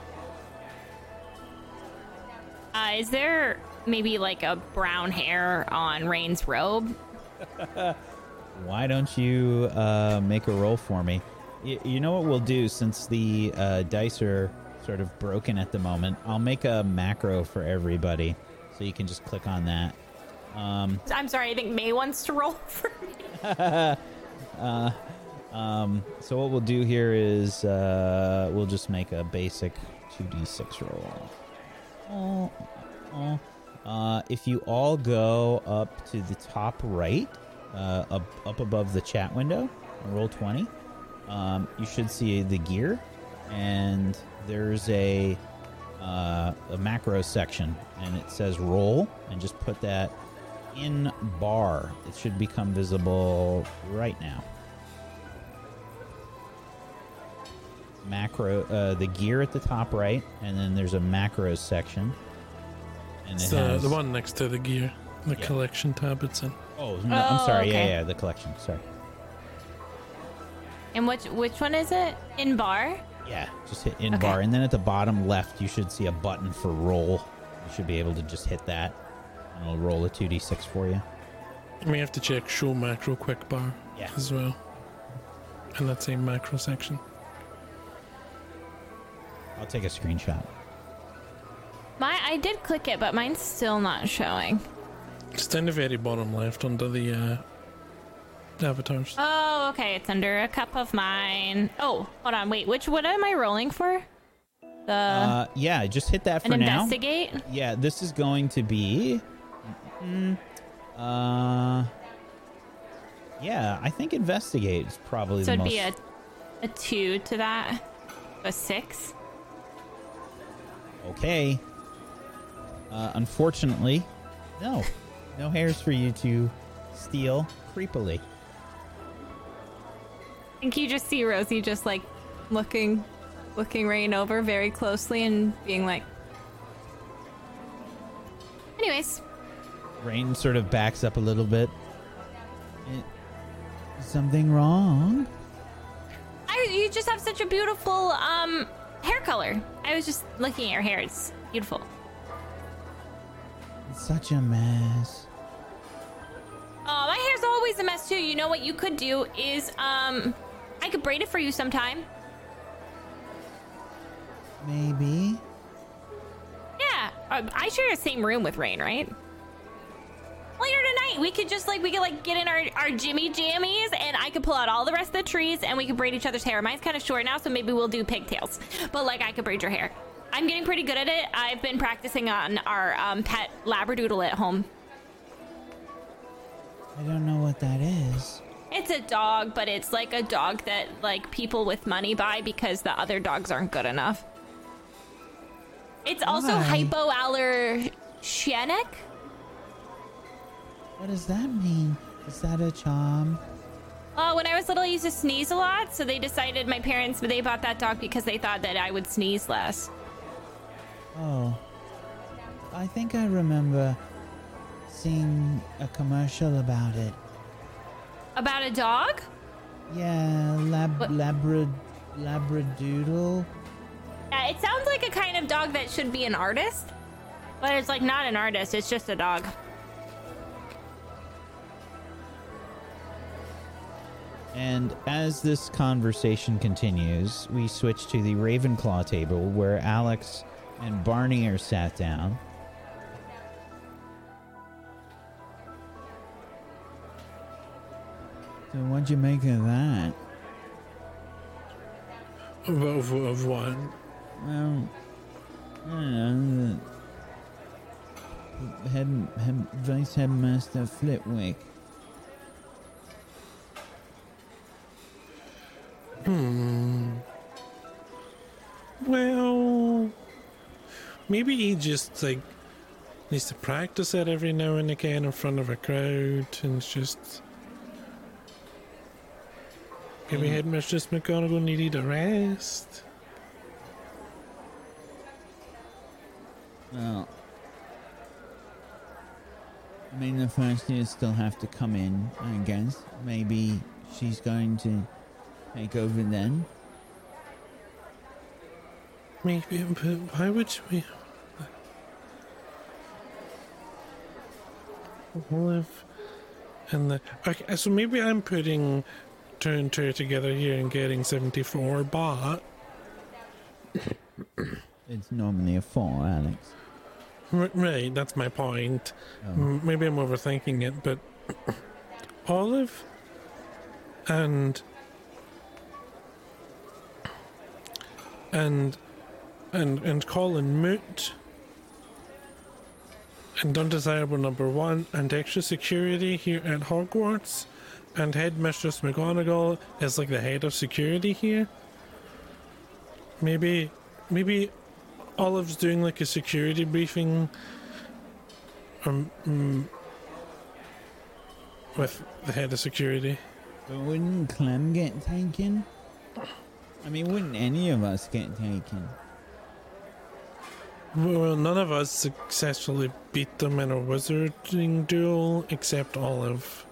Uh, is there maybe like a brown hair on Rain's robe? Why don't you uh, make a roll for me? Y- you know what we'll do since the uh, dice are sort of broken at the moment? I'll make a macro for everybody so you can just click on that. Um, I'm sorry, I think May wants to roll for me. uh, um, so what we'll do here is uh, we'll just make a basic 2d6 roll. Oh, oh. Uh, if you all go up to the top right, uh, up, up above the chat window, Roll20, um, you should see the gear, and there's a uh, a macro section, and it says roll, and just put that in bar. It should become visible right now. Macro, uh, the gear at the top right, and then there's a macros section. And It's it uh, has- the one next to the gear, the Yeah. collection tab it's in. Oh, no, I'm Oh, sorry. okay. Yeah, yeah, the collection. Sorry. And which which one is it? In bar? Yeah, just hit in Okay. bar, and then at the bottom left, you should see a button for roll. You should be able to just hit that, and it'll roll a 2d6 for you. And we have to check show macro quick bar Yeah. as well. In that same macro section. I'll take a screenshot. My I did click it, but mine's still not showing. It's down the very bottom left under the uh, avatars. Oh, okay. It's under a cup of mine. Oh, hold on. Wait, which what am I rolling for? The Uh, yeah, just hit that an for now. investigate. Yeah, this is going to be. Mm, uh. Yeah, I think investigate is probably So the it'd most. be a a two to that. A six. Okay. Uh, unfortunately, no. No hairs for you to steal creepily. I think you just see Rosie just like looking, looking Rain over very closely and being like. Anyways, Rain sort of backs up a little bit. Is something wrong? I you just have such a beautiful um hair color. I was just looking at your hair. It's beautiful. It's such a mess. Oh, my hair's always a mess too. You know what you could do is um I could braid it for you sometime. Maybe. Yeah, uh, I share the same room with Rain, right? Later tonight, we could just like we could like get in our our Jimmy jammies, and I could pull out all the rest of the trees, and we could braid each other's hair. Mine's kind of short now, so maybe we'll do pigtails. But like I could braid your hair. I'm getting pretty good at it. I've been practicing on our um, pet labradoodle at home. I don't know what that is. It's a dog, but it's like a dog that like people with money buy because the other dogs aren't good enough. It's also Why? hypoallergenic. What does that mean? Is that a charm? Uh, when I was little, I used to sneeze a lot, so they decided my parents they bought that dog because they thought that I would sneeze less. Oh. I think I remember seeing a commercial about it. About a dog? Yeah, lab What? labra labradoodle. Yeah, it sounds like a kind of dog that should be an artist, but it's like not an artist. It's just a dog. And as this conversation continues, we switch to the Ravenclaw table where Alex and Barney are sat down. So what'd you make of that? Of, of, of what? Well, I don't know. The head, head, Vice Headmaster Flitwick. Hmm. Well, maybe he just like needs to practice it every now and again in front of a crowd, and it's just maybe hmm. Headmistress McGonagall needed a rest. Well, I mean, the first years still have to come in, I guess. Maybe she's going to take over then. Maybe, but why would we? Olive and the okay, so maybe I'm putting two and two together here and getting seventy-four, but It's normally a four, Alex. R- right, that's my point. Oh. M- Maybe I'm overthinking it, but Olive and and and and Colin Moot and undesirable number one and extra security here at Hogwarts and Headmistress McGonagall is like the head of security here. Maybe maybe Olive's doing like a security briefing um, mm, with the head of security. But wouldn't Clem get taken? I mean, wouldn't any of us get taken? Well, none of us successfully beat them in a wizarding duel except Olive.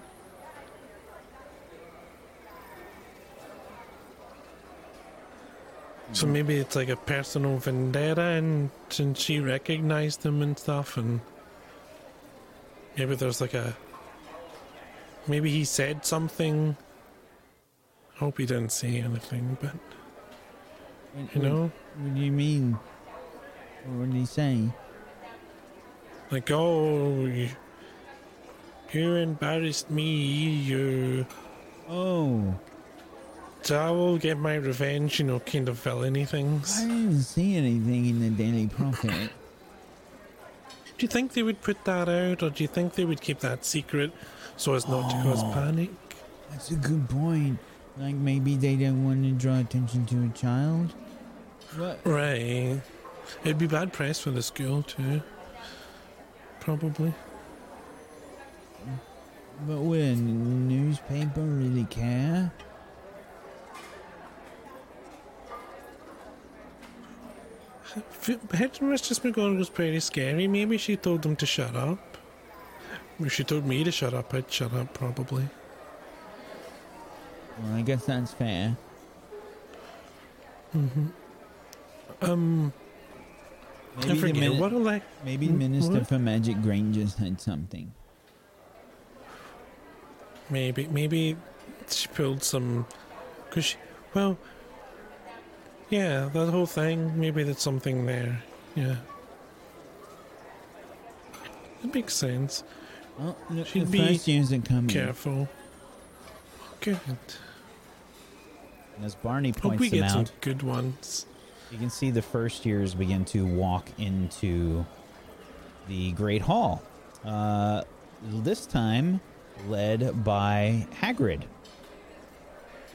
So hmm. maybe it's like a personal vendetta, and since she recognized him and stuff, and maybe there's like a. Maybe he said something. I hope he didn't say anything, but you know, What do you mean? What did he say? like, oh, you, you embarrassed me, you. Oh, So I will get my revenge, you know, kind of villainy I didn't see anything in the Daily Prophet. Do you think they would put that out, or do you think they would keep that secret so as not to cause Oh. panic? That's a good point. Like maybe they don't want to draw attention to a child. What? Right. It'd be bad press for the school, too. Probably. But a newspaper really care? Headmistress McGonagall's pretty scary. Maybe she told them to shut up. If she told me to shut up, I'd shut up probably. Well, I guess that's fair. Mm-hmm. Um, Maybe forget mini- what elect. maybe Hmm, Minister for Magic Granger said something. Maybe, maybe she pulled some. Cause she, well, yeah, that whole thing. Maybe there's something there. Yeah, it makes sense. Well, look, She'd the be first years in. Careful. Good. As Barney Hope points we them get some out, good ones. You can see the first years begin to walk into the Great Hall. Uh, this time led by Hagrid.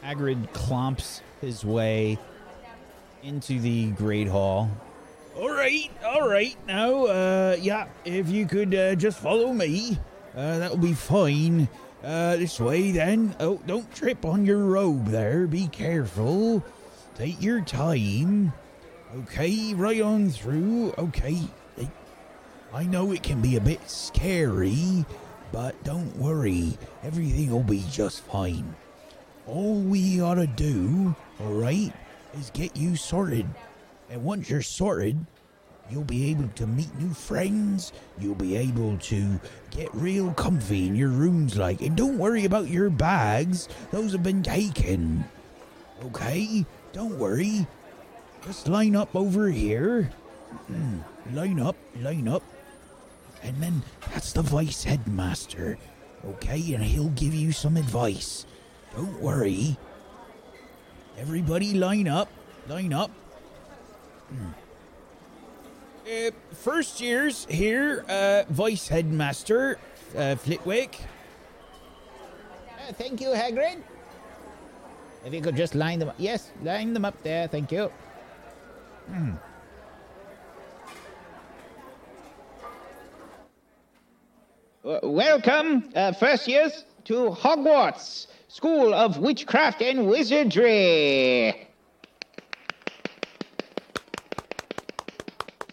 Hagrid clomps his way into the Great Hall. All right, all right. Now, uh, yeah, if you could uh, just follow me, uh, that'll be fine. Uh, this way, then. Oh, don't trip on your robe there. Be careful. Take your time. Okay, right on through. Okay. I know it can be a bit scary, but don't worry. Everything will be just fine. All we gotta do, all right, is get you sorted. And once you're sorted, you'll be able to meet new friends. You'll be able to get real comfy in your rooms, like. And don't worry about your bags, those have been taken. Okay? Don't worry. Just line up over here. Mm, line up, line up. And then that's the vice headmaster. Okay? And he'll give you some advice. Don't worry. Everybody line up, line up. Uh, first years here, uh, Vice Headmaster uh, Flitwick. Uh, thank you, Hagrid. If you could just line them up. Yes, line them up there. Thank you. Uh, welcome, uh, first years, to Hogwarts School of Witchcraft and Wizardry.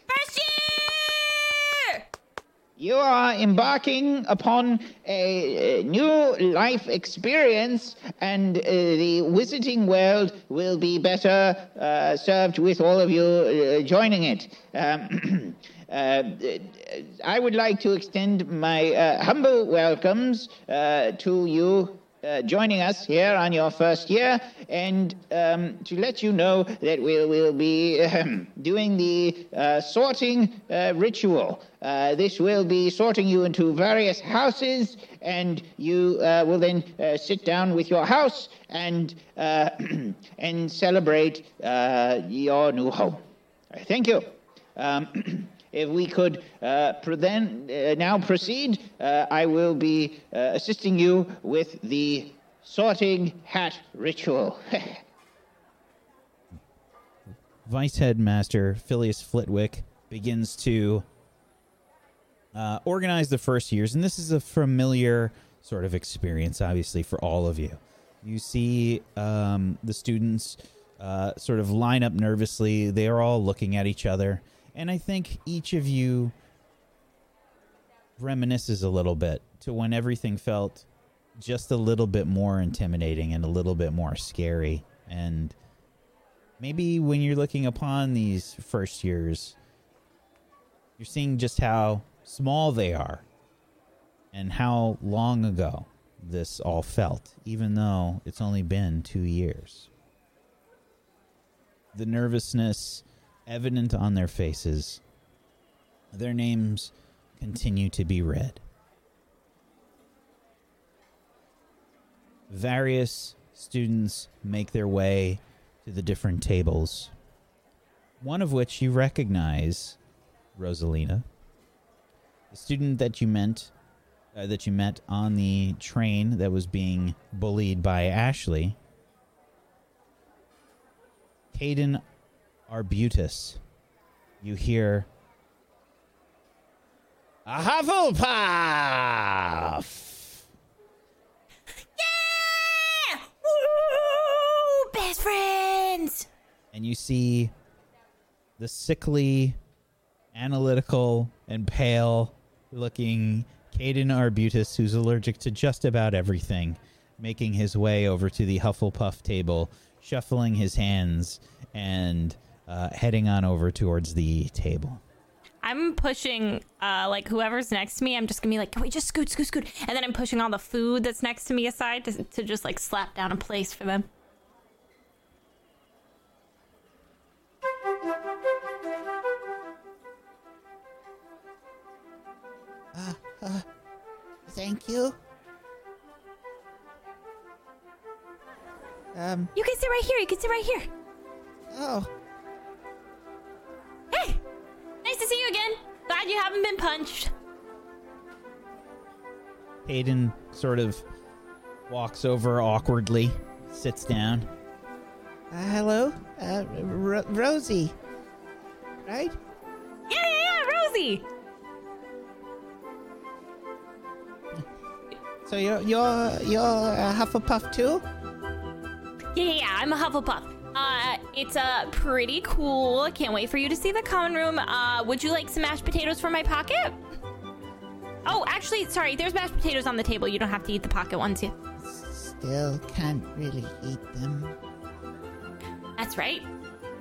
First year! You are embarking upon a, new life experience, and uh, the wizarding world will be better uh, served with all of you uh, joining it. Um, uh, I would like to extend my uh, humble welcomes uh, to you uh, joining us here on your first year, and um, to let you know that we'll, we'll be ahem, doing the uh, sorting uh, ritual. Uh, this will be sorting you into various houses, and you uh, will then sit down with your house and and celebrate your new home. Thank you. Um, if we could uh, then uh, now proceed, uh, I will be uh, assisting you with the sorting hat ritual. Vice Headmaster Filius Flitwick begins to uh, organize the first years, and this is a familiar sort of experience, obviously, for all of you. You see um, the students uh, sort of line up nervously. They are all looking at each other, and I think each of you reminisces a little bit to when everything felt just a little bit more intimidating and a little bit more scary, and maybe when you're looking upon these first years, you're seeing just how small they are and how long ago this all felt, even though it's only been two years. The nervousness evident on their faces, their names continue to be read. Various students make their way to the different tables. One of which you recognize, Rosalina, the student that you meant uh, that you met on the train that was being bullied by Ashley. Caden arbutus. You hear a Hufflepuff. Yeah! Woo! Best friends. And you see the sickly, analytical, and pale looking Caden Arbutus, who's allergic to just about everything, making his way over to the Hufflepuff table, shuffling his hands and uh, heading on over towards the table. I'm pushing, uh, like whoever's next to me. I'm just gonna be like, can we just scoot, scoot, scoot? And then I'm pushing all the food that's next to me aside to, to just like slap down a place for them. Thank you. Um, You can sit right here. You can sit right here. oh, Glad you haven't been punched. Hayden sort of walks over awkwardly, sits down. uh, hello? Uh, Ro- Rosie. Right? Yeah, yeah, yeah, Rosie. So you're, you're, you're a Hufflepuff too? Yeah, yeah, yeah. I'm a Hufflepuff. Uh, it's uh pretty cool. Can't wait for you to see the common room. Uh, would you like some mashed potatoes from my pocket? Oh, actually, sorry. There's mashed potatoes on the table. You don't have to eat the pocket ones yet. Still can't really eat them. That's right.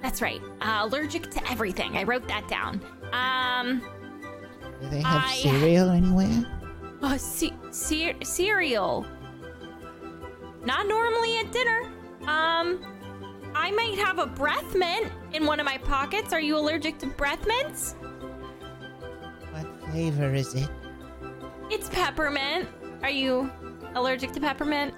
That's right. Uh, allergic to everything. I wrote that down. Um, Do they have I- cereal anywhere? Oh, ce- ce- cereal. Not normally at dinner. Um, I might have a breath mint in one of my pockets. Are you allergic to breath mints? What flavor is it? It's peppermint. Are you allergic to peppermint?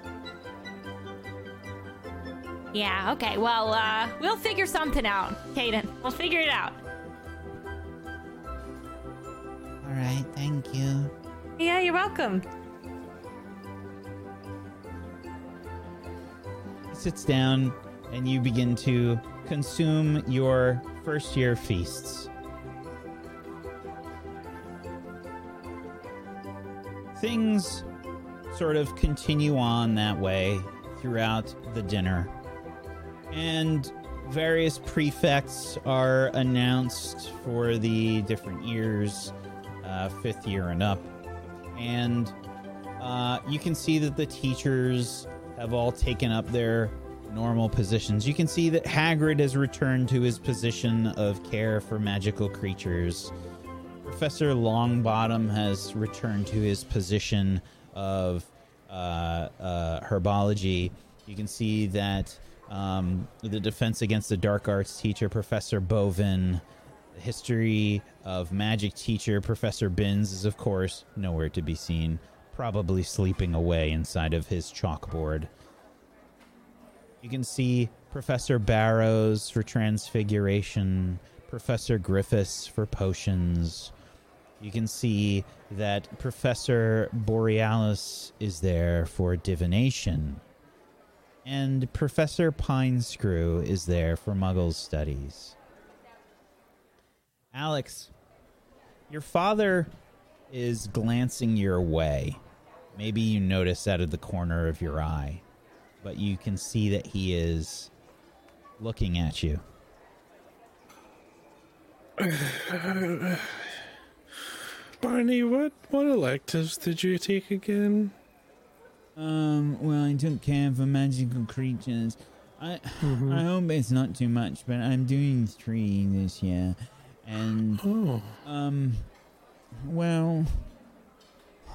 Yeah, okay. Well, uh, we'll figure something out, Caden. We'll figure it out. All right, thank you. Yeah, you're welcome. He sits down and you begin to consume your first year feasts. Things sort of continue on that way throughout the dinner. And various prefects are announced for the different years, uh, fifth year and up. And uh, you can see that the teachers have all taken up their normal positions. You can see that Hagrid has returned to his position of care for magical creatures. Professor Longbottom has returned to his position of uh, uh, herbology. You can see that um, the defense against the dark arts teacher, Professor Bovin, history of magic teacher, Professor Binns, is of course nowhere to be seen, probably sleeping away inside of his chalkboard. You can see Professor Barrows for transfiguration, Professor Griffiths for potions. You can see that Professor Borealis is there for divination. And Professor Pinescrew is there for Muggle studies. Alex, your father is glancing your way. Maybe you notice out of the corner of your eye, but you can see that he is looking at you. Barney, what what electives did you take again? Um, well, I took care of magical creatures. I I hope it's not too much, but I'm doing three this year, and Oh, um, well,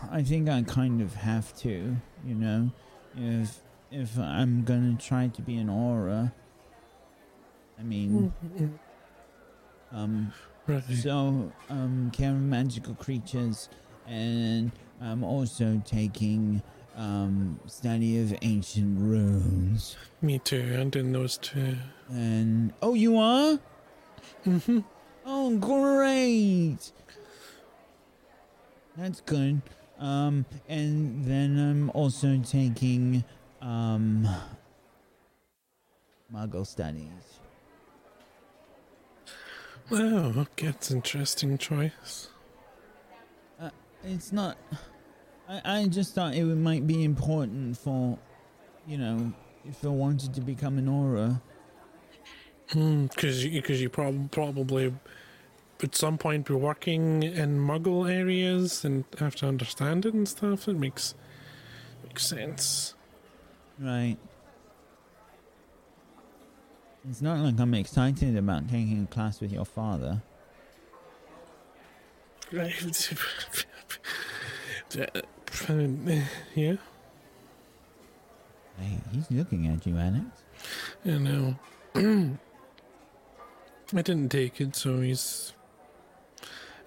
I think I kind of have to, you know, if if I'm gonna try to be an Auror. I mean, um, right. so um, care of magical creatures, and I'm also taking um study of ancient runes. Me too. I'm doing those two. And oh, you are? Mm-hmm. Oh, great! That's good. Um, and then I'm also taking um Muggle studies. Wow, that's an interesting choice. It's not. I I just thought it might be important for, you know, if I wanted to become an Auror. Because you, cause you prob- probably at some point be working in Muggle areas and have to understand it and stuff. It makes makes sense. Right. It's not like I'm excited about taking a class with your father. Right. yeah, Hey, he's looking at you, Alex. I know. I didn't take it, so he's.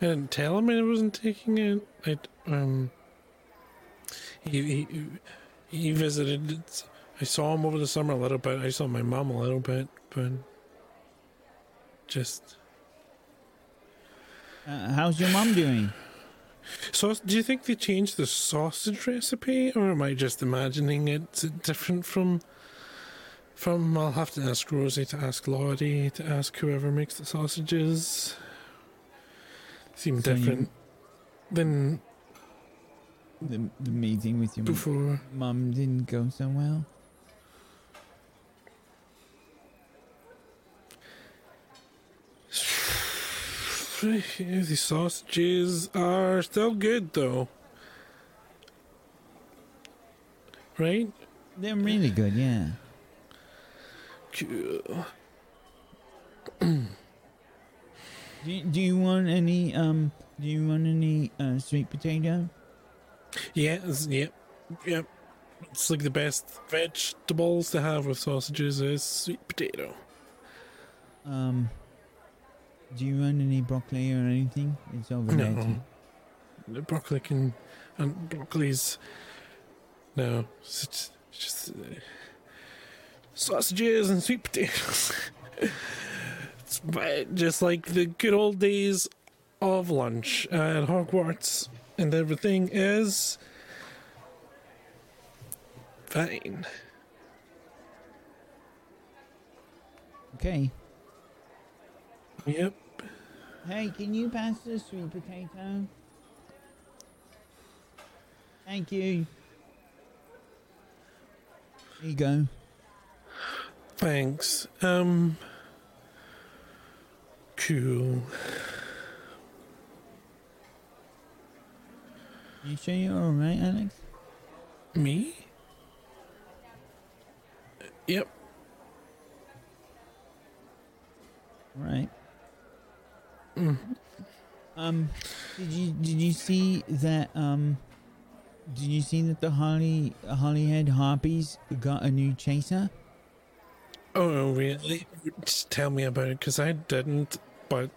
I didn't tell him I wasn't taking it. I um. He he he visited. I saw him over the summer a little bit. I saw my mom a little bit, but just. Uh, how's your mom doing? So, do you think they changed the sausage recipe, or am I just imagining it different from? From I'll have to ask Rosie, to ask Lottie, to ask whoever makes the sausages. Seem So you- different than The, the meeting with your before. mum didn't go so well. The sausages are still good, though. Right? They're really good, yeah. Do you, do you want any um? Do you want any uh, sweet potato? Yeah, yep, yep. It's like the best vegetables to have with sausages is sweet potato. Um. Do you want any broccoli or anything? It's over there. No. The broccoli can, and broccoli's no, it's just, it's just uh, sausages and sweet potatoes. it's just like the good old days of lunch at Hogwarts, and everything is fine. Okay. Yep. Hey, can you pass the sweet potato? Thank you. There you go. Thanks. Um. Cool. You sure you're alright, Alex? Me? Yep. Right. Mm. Um, did you did you see that? Um, did you see that the Holly Holyhead Harpies got a new chaser? Oh, really? Just tell me about it, because I didn't, but.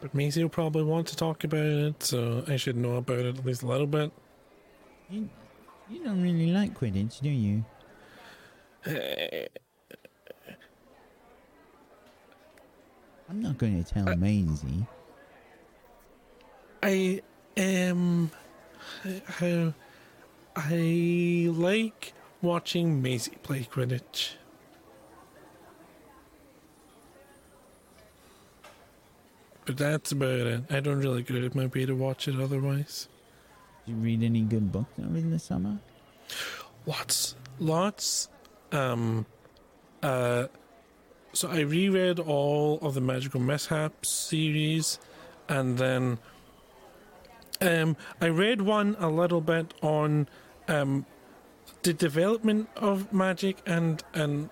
But Maisie will probably want to talk about it, so I should know about it at least a little bit. You you don't really like Quidditch, do you? I'm not going to tell Maisie. I am. How. I like watching Maisie play Quidditch. But that's about it. I don't really out of my way to watch it otherwise. Did you read any good books over the summer? Lots. Lots. Um. Uh. So I reread all of the Magical Mishaps series, and then. Um, I read one a little bit on um, the development of magic and and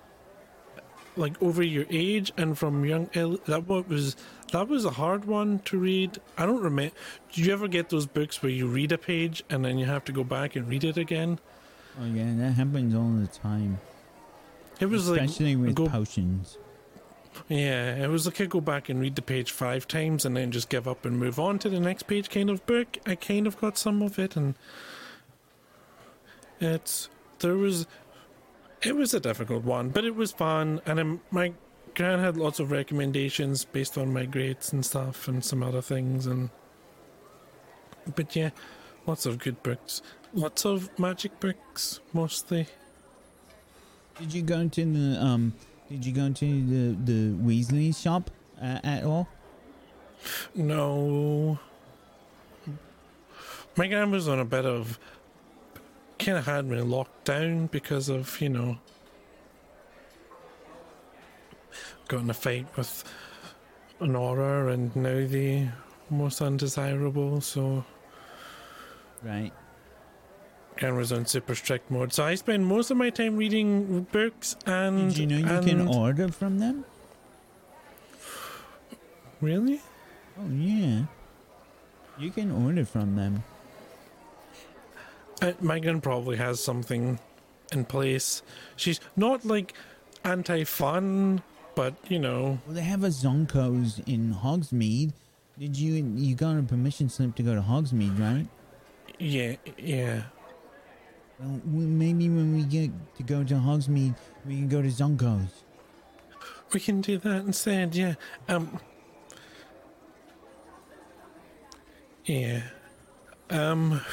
like over your age and from young. That what was that was a hard one to read. I don't remember. Do you ever get those books where you read a page and then you have to go back and read it again? Oh yeah, that happens all the time. It was Especially like with go, potions. yeah, it was like I go back and read the page five times and then just give up and move on to the next page kind of book. I kind of got some of it and it's there was it was a difficult one, but it was fun and I'm, my gran had lots of recommendations based on my grades and stuff and some other things and but yeah, lots of good books. Lots of magic books mostly. Did you go to the um? Did you go to the the Weasley shop uh, at all? No. My gran was on a bit of. kind of had me locked down because of, you know. Got in a fight with an Auror, and now the most undesirable. So Right. camera's on super strict mode. So I spend most of my time reading books and. Did you know you can order from them? Really? Oh yeah. You can order from them. Uh, Megan probably has something in place. She's not like anti-fun, but you know, Well, they have a Zonko's in Hogsmeade. Did you you got a permission slip to go to Hogsmeade, right? yeah, yeah. Well, maybe when we get to go to Hogsmeade, we can go to Zonko's. We can do that instead. Yeah. Um. Yeah. Um.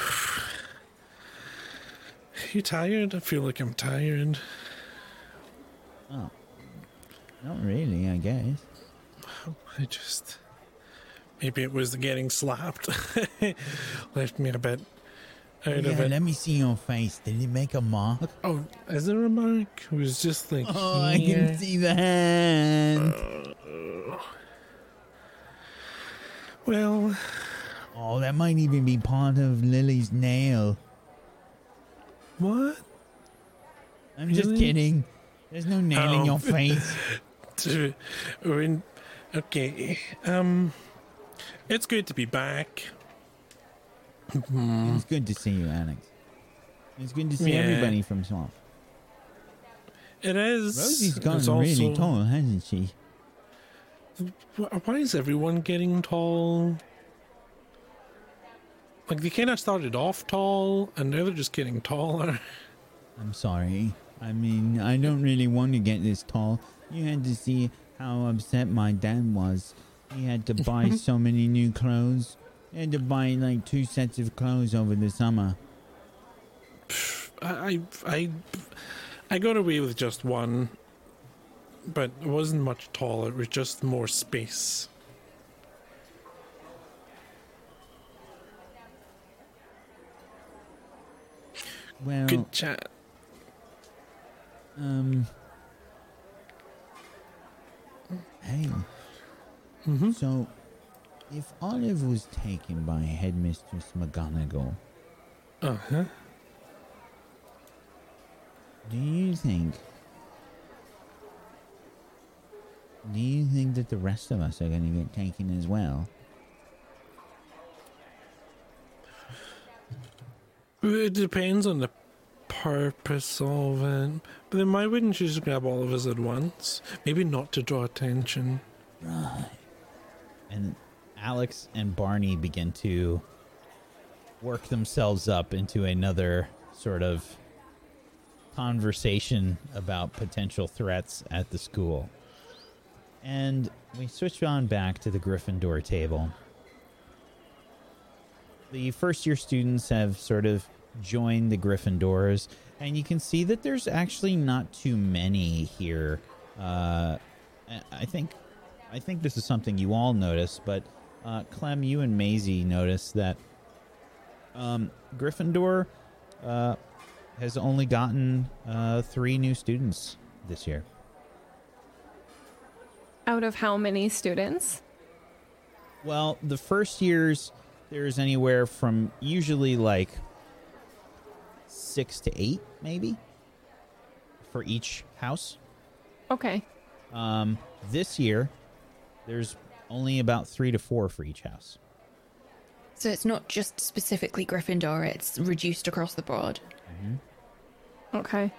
You tired? I feel like I'm tired. Not really, I guess. I just. Maybe it was the getting slapped. Left me a bit out of Yeah, it. let me see your face. Did it make a mark? Oh, is there a mark? It was just like. Oh, I here. can see the hand. Uh, well, Oh, that might even be part of Lily's nail. what? I'm just kidding. There's no nail in Oh. your face. To in okay um it's good to be back It's good to see you, Alex. It's good to see Yeah. everybody from Swamp. it is Rosie's gotten really also- tall, hasn't she? Why is everyone getting tall like they kind of started off tall and now they're just getting taller I'm sorry. I mean, I don't really want to get this tall. You had to see how upset my dad was. He had to buy so many new clothes. He had to buy like two sets of clothes over the summer. I, I i i got away with just one but it wasn't much taller it was just more space Well, good chat um. Hey. Mhm. So, if Olive was taken by Headmistress McGonagall, uh-huh do you think? Do you think that the rest of us are going to get taken as well? It depends on the purpose it. But then why wouldn't you just grab all of us at once? Maybe not to draw attention. Right. And Alex and Barney begin to work themselves up into another sort of conversation about potential threats at the school. And we switch on back to the Gryffindor table. The first year students have sort of joined the Gryffindors, and you can see that there's actually not too many here. Uh, I- I think I think this is something you all notice, but uh, Clem, you and Maisie notice that um, Gryffindor uh, has only gotten uh, three new students this year. Out of how many students? Well, the first years there's anywhere from usually like six to eight, maybe, for each house. Okay. Um, this year there's only about three to four for each house. So it's not just specifically Gryffindor, it's reduced across the board. Okay.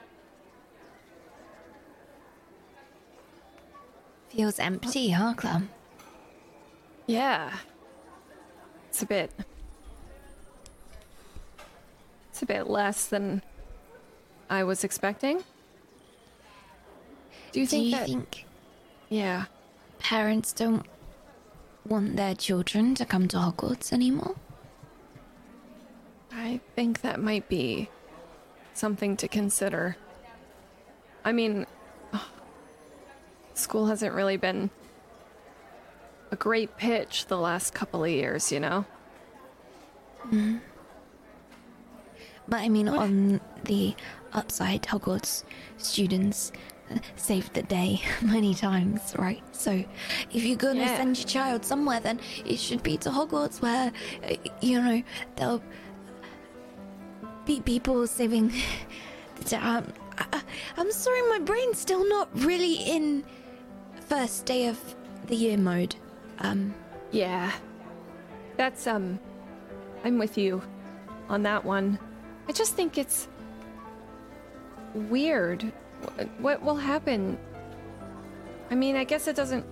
Feels empty, huh, Clem? Yeah. It's a bit. A bit less than I was expecting. Do you Do think you that? think Yeah. parents don't want their children to come to Hogwarts anymore? I think that might be something to consider. I mean, school hasn't really been a great pitch the last couple of years, you know? Mm-hmm. But I mean, on the upside, Hogwarts students saved the day many times, right? So, if you're gonna Yeah. send your child somewhere, then it should be to Hogwarts, where you know there'll be people saving the day. Um, I, I'm sorry, my brain's still not really in first day of the year mode. Um, Yeah. That's, um, I'm with you on that one. I just think it's weird. What will happen? I mean, I guess it doesn't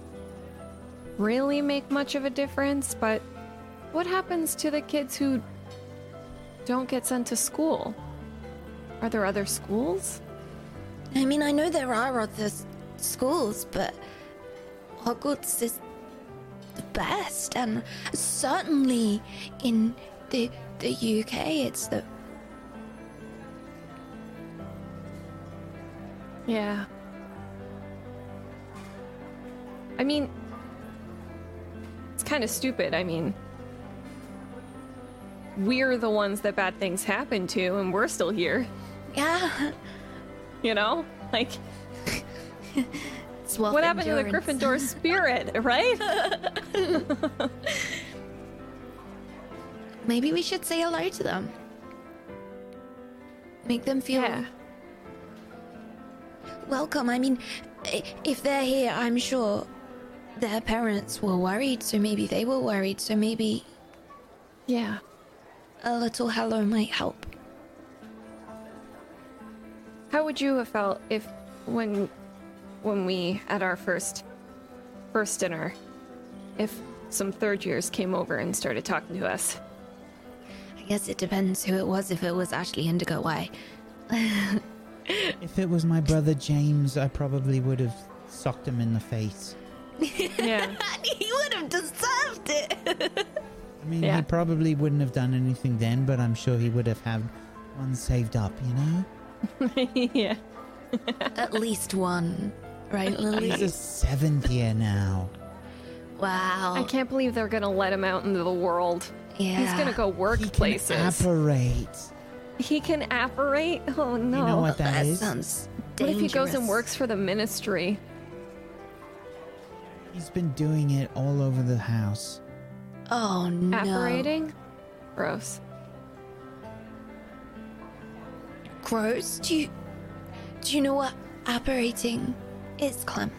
really make much of a difference, but what happens to the kids who don't get sent to school? Are there other schools? I mean, I know there are other s- schools, but Hogwarts is the best, and certainly in the the UK, it's the Yeah. I mean, it's kind of stupid. I mean, we're the ones that bad things happen to, and we're still here. yeah. You know, like what happened to the. Gryffindor spirit, right? Maybe we should say hello to them. Make them feel Yeah. Welcome. I mean, if they're here, I'm sure their parents were worried, so maybe they were worried, so maybe Yeah. a little hello might help. How would you have felt if, when, when we at our first, first dinner, if some third years came over and started talking to us? I guess it depends who it was. If it was Ashley Indigo, why? If it was my brother James, I probably would have socked him in the face. Yeah. he would have deserved it. I mean, Yeah. he probably wouldn't have done anything then, but I'm sure he would have had one saved up, you know? yeah. At least one, right, Lily? He's a Lily? seventh year now. wow. I can't believe they're gonna let him out into the world. Yeah. He's gonna go work He can places. apparate. He can apparate? Oh no. You know what that that is? sounds What if he goes and works for the ministry? He's been doing it all over the house. Oh no. Apparating? Gross. Gross. Do you do you know what apparating is, Clem?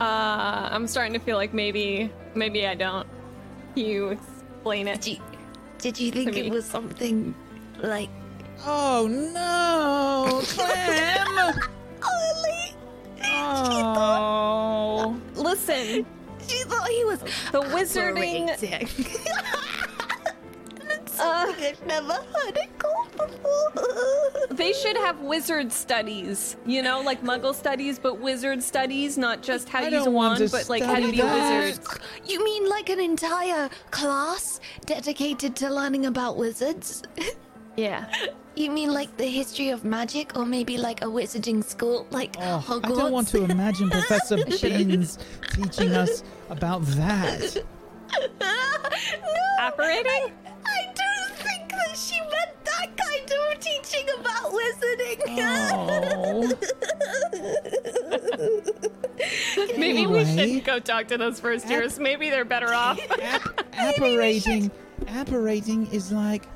Uh, I'm starting to feel like maybe, maybe I don't. You explain it. Did you, did you think To it was something like Oh no, Clem! Ollie? oh. Listen, She thought he was the wizarding. apparating. Uh. something I've never heard it called before. They should have wizard studies, you know, like Muggle studies, but wizard studies, not just how to use a wand, but like how to study be a wizard. You mean like an entire class dedicated to learning about wizards? Yeah. You mean like the history of magic, or maybe like a wizarding school, like Oh, Hogwarts? I don't want to imagine Professor Binns teaching us about that. Apparating? I don't that she meant that kind of teaching about wizarding. Oh. Maybe we shouldn't go talk to those first years. Maybe they're better off. App- apparating, apparating is like,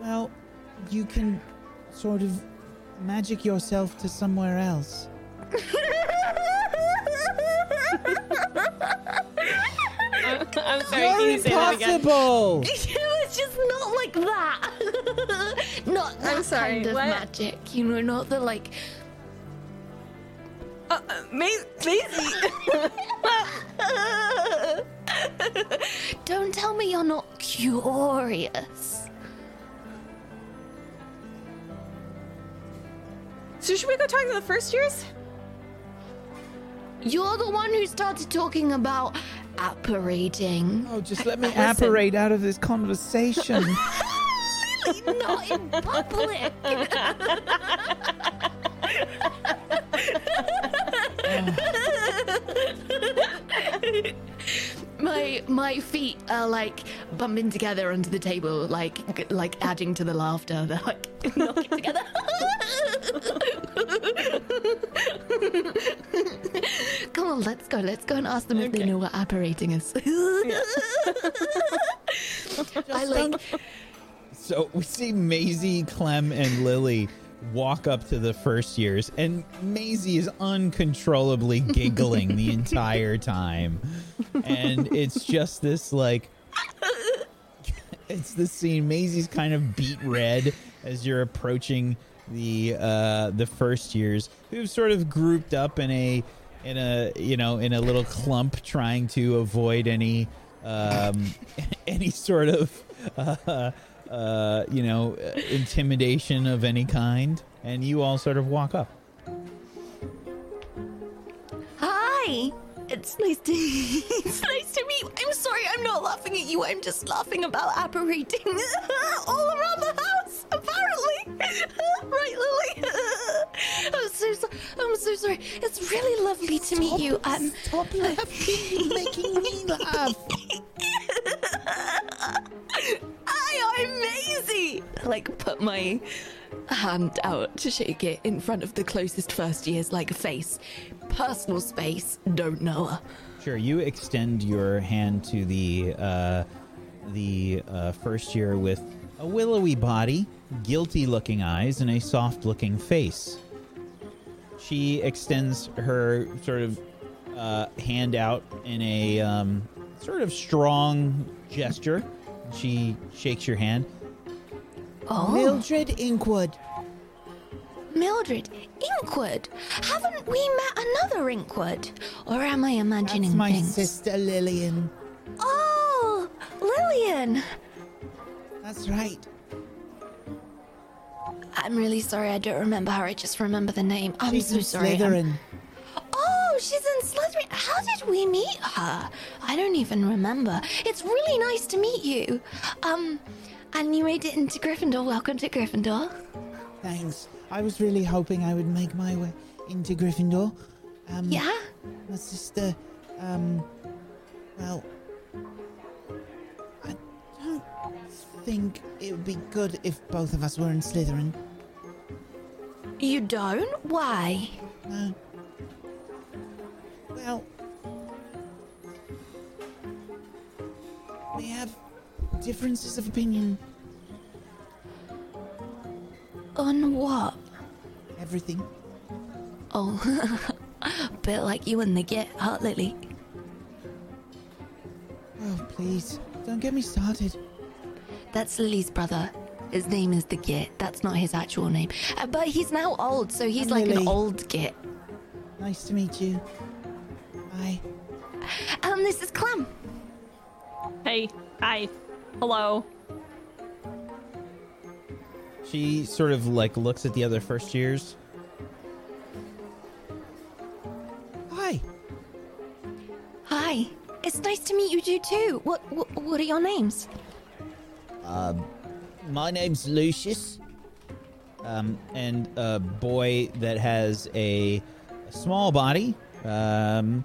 well, you can sort of magic yourself to somewhere else. I'm sorry, You're can you say that again? impossible. it was just not like that. not that I'm sorry, kind of what? magic. You know, not the like. Uh, uh, Ma- Maisie! Don't tell me you're not curious. so should we go talk to the first years? You're the one who started talking about apparating. Oh, just let me apparate out of this conversation. not in public. My my my feet are like bumping together under the table, like like adding to the laughter. They're like knocking together. Come on, let's go. Let's go and ask them if they know what apparating is. I like. So we see Maisie, Clem, and Lily walk up to the first years, and Maisie is uncontrollably giggling the entire time. And it's just this like it's this scene. Maisie's kind of beat red as you're approaching the uh the first years who've sort of grouped up in a in a you know in a little clump trying to avoid any um any sort of uh uh you know intimidation of any kind and you all sort of walk up Hi. It's nice to it's nice to meet you. I'm sorry, I'm not laughing at you. I'm just laughing about apparating all around the house. Apparently, right, Lily? I'm so so, I'm so sorry. It's really lovely to meet you. Um, Stop laughing, making me laugh. Hi, I'm Maisie. Like, put my hand out to shake it in front of the closest first year's like a face. Personal space. Don't know her. Sure, you extend your hand to the uh, the uh, first year with a willowy body, guilty-looking eyes, and a soft-looking face. She extends her sort of uh, hand out in a um, sort of strong gesture. She shakes your hand. Oh, Mildred Inkwood. Mildred Inkwood. Haven't we met another Inkwood? Or am I imagining That's my things? sister Lillian. Oh, Lillian. That's right. I'm really sorry. I don't remember her. I just remember the name. I'm She's so sorry. I'm- Slytherin. Oh, she's in Slytherin. How did we meet her? I don't even remember. It's really nice to meet you. Um, and you made it into Gryffindor. Welcome to Gryffindor. Thanks. I was really hoping I would make my way into Gryffindor. Um, Yeah? My sister, um, well, I don't think it would be good if both of us were in Slytherin. You don't? Why? No. Well, we have differences of opinion. On what? Everything. Oh, a bit like you and the Git, huh, Lily? Oh, please, don't get me started. That's Lily's brother. His name is the Git. That's not his actual name. Uh, but he's now old, so he's I'm like Lily. an old Git. Nice to meet you. Bye. Um, this is Clem. Hey, hi, hello. She sort of like looks at the other first years. Hi. Hi. It's nice to meet you two too. What what, what are your names? Um, My name's Lucius. Um, and a boy that has a, small body, um,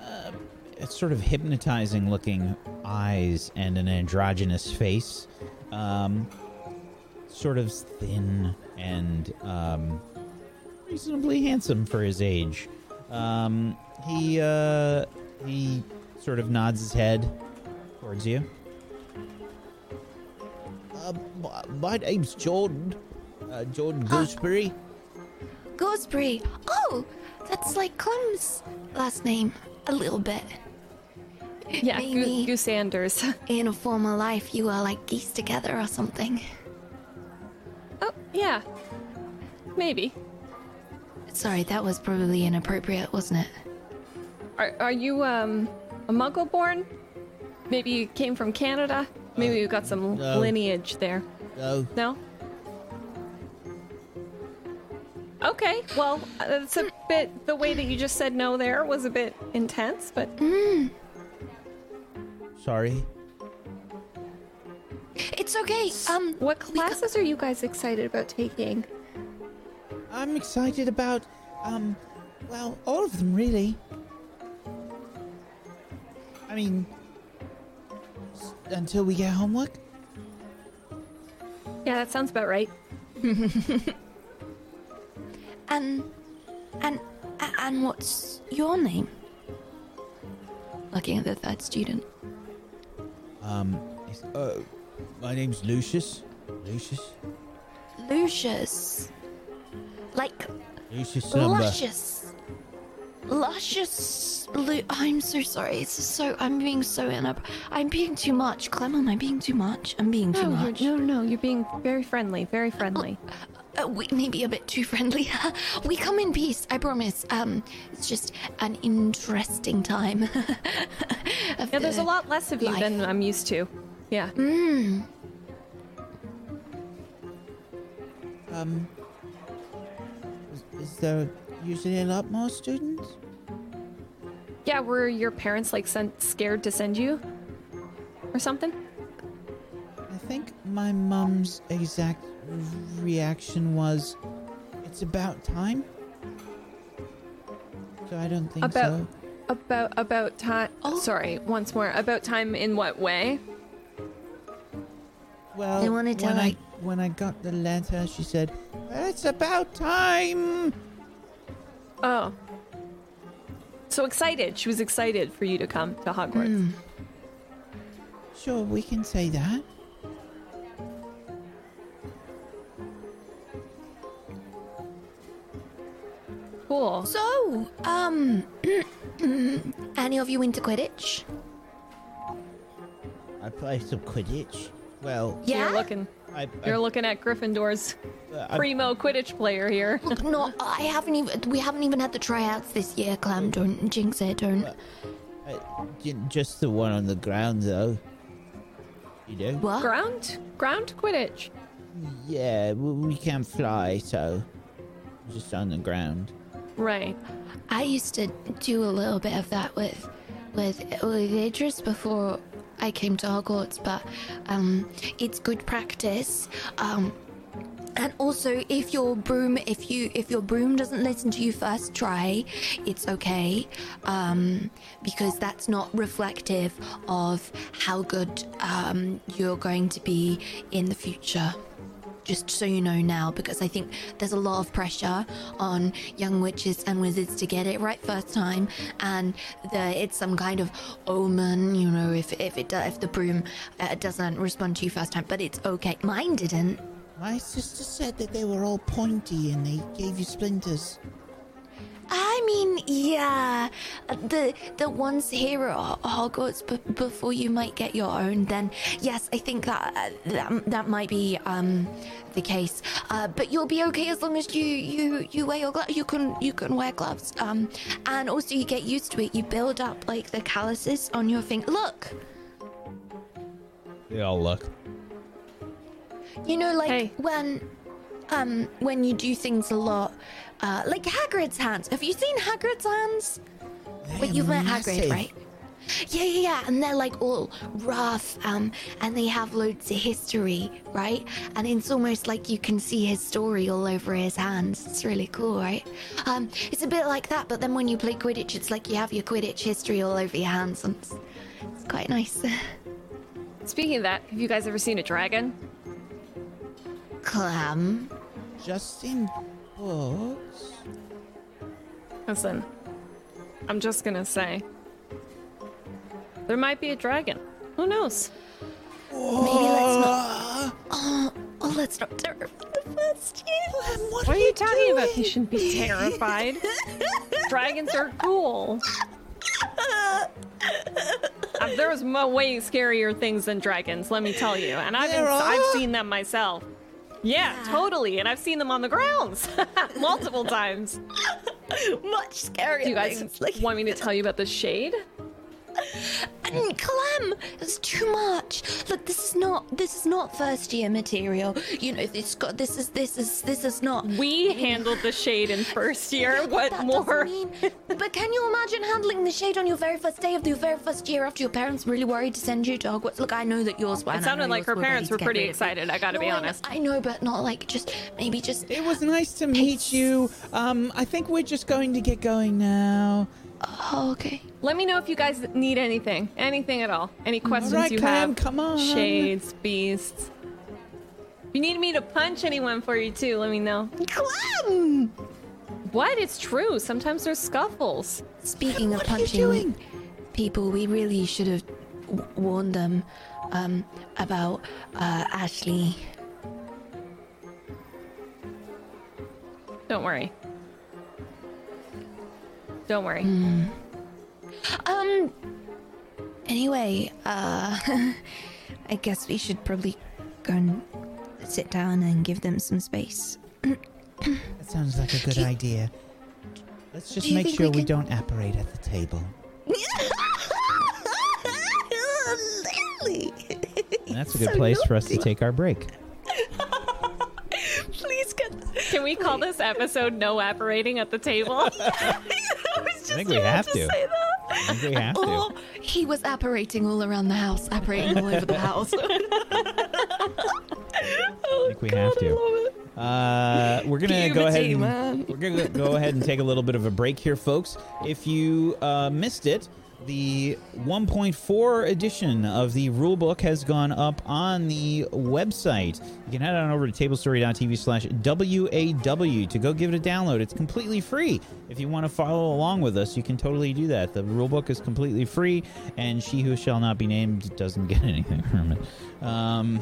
uh, it's sort of hypnotizing looking eyes and an androgynous face. Um, sort of thin and um, reasonably handsome for his age. Um, he uh, he sort of nods his head towards you. Uh, my, my name's Jordan. Uh, Jordan Gooseberry. Gooseberry. Oh, that's like Clem's last name. A little bit. Yeah, Maybe. Goose, Goose Sanders. In a former life, you were like geese together or something. oh, yeah. Maybe. Sorry, that was probably inappropriate, wasn't it? Are, are you um a muggle born? Maybe you came from Canada? Maybe you got some no. lineage there. No. No? Okay, well, uh, that's a bit. The way that you just said no there was a bit intense, but Sorry. It's okay. Um, what classes are you guys excited about taking? I'm excited about, um, well, all of them really. I mean, until we get homework. Yeah, that sounds about right. And and and what's your name? Looking at the third student. Um, it's- uh, my name's Lucius. Lucius. Lucius. Like Lucius Slumber. luscious. Luscious. Lu- I'm so sorry. It's so. I'm being so in I'm being too much. Clem, am I being too much? I'm being too No, much. you're, no, no, you're being very friendly, very friendly. Uh, we may be a bit too friendly. we come in peace, I promise. Um, it's just an interesting time. Yeah, there's a lot less of you life. than I'm used to. Yeah. Mm. Um, is, is there usually a lot more students? Yeah, were your parents like sent, scared to send you or something? I think my mum's exact reaction was, "It's about time." So I don't think About so. about about time. Oh. Sorry, once more. About time in what way? Well, They wanted to, when like- I when I got the letter, she said, "It's about time." Oh. So excited. She was excited for you to come to Hogwarts. Hmm. Sure, we can say that. Cool. So, um, any of you into Quidditch? I play some Quidditch. Well, Yeah. You're looking I, you're looking at Gryffindor's I, primo Quidditch player here. Look, no, I haven't even. We haven't even had the tryouts this year, Clam. Don't jinx it. Don't. I, j- just the one on the ground, though. You know? What? Ground? Ground Quidditch. Yeah, we, we can't fly, so just on the ground. Right. I used to do a little bit of that with with with Idris before I came to Hogwarts, but um, it's good practice. Um, and also, if your broom, if you if your broom doesn't listen to you first try, it's okay, um, because that's not reflective of how good um, you're going to be in the future just so you know now, because I think there's a lot of pressure on young witches and wizards to get it right first time, and the, it's some kind of omen, you know, if if it if the broom uh, doesn't respond to you first time, but it's okay. Mine didn't. My sister said that they were all pointy and they gave you splinters. I mean, yeah, uh, the the ones here at Ho- Hogwarts b- before you might get your own. Then yes, I think that uh, that, that might be um the case. Uh, but you'll be okay as long as you you you wear your gloves. You can you can wear gloves. Um, and also you get used to it. You build up like the calluses on your finger. Look, They all look. you know, like Hey. when um when you do things a lot, uh, like Hagrid's hands. Have you seen Hagrid's hands? But They're you've met. Hagrid, right? Yeah, yeah, yeah. And they're like all rough, um, and they have loads of history, right? And it's almost like you can see his story all over his hands. It's really cool, right? Um, it's a bit like that, but then when you play Quidditch, it's like you have your Quidditch history all over your hands, and it's, it's quite nice. Speaking of that, have you guys ever seen a dragon? Clam. Just in books. Listen, I'm just gonna say. There might be a dragon. Who knows? Maybe let's not. Oh, oh, let's not terrify the first year. What, What are you talking about? You shouldn't be terrified. Dragons are cool. Uh, there was way scarier things than dragons, let me tell you. And I've been, I've seen them myself. Yeah, totally. And I've seen them on the grounds multiple times. Much scarier Do you guys things. Want me to tell you about the shade? Mm, Clem, it's too much. Look, this is not this is not first year material. You know, this got this is this is this is not. We handled the shade in first year. What that more? doesn't mean. But can you imagine handling the shade on your very first day of your very first year after your parents really worried to send you to Hogwarts? Look, I know that yours were. It sounded like her parents were pretty rid of you. excited, I gotta be No, I know- honest. I know, but not like just maybe just. It was nice to meet you. Um, I think we're just going to get going now. Oh, okay. Let me know if you guys need anything, anything at all. Any questions right, you Clem, have. come on. Shades, beasts. If you need me to punch anyone for you too, let me know. Clem! What? It's true. Sometimes there's scuffles. Speaking of What are you punching doing? people, we really should have w- warned them um, about uh, Ashley. Don't worry. Don't worry. Um. Anyway, uh, I guess we should probably go and sit down and give them some space. That sounds like a good idea. Let's just make sure we we, can- don't apparate at the table. That's a good place for us to take our break. Please get. Can we call this episode "No Apparating at the Table"? I was think we have to to. I think we have to. Oh, he was apparating all around the house, apparating all over the house. I think we have to. Uh, we're gonna go ahead. And, man. we're gonna go ahead and take a little bit of a break here, folks. If you uh, missed it, the 1.4 edition of the rulebook has gone up on the website. You can head on over to tablestory.tv slash WAW to go give it a download. It's completely free. If you want to follow along with us, you can totally do that. The rulebook is completely free, and she who shall not be named doesn't get anything from it. Um,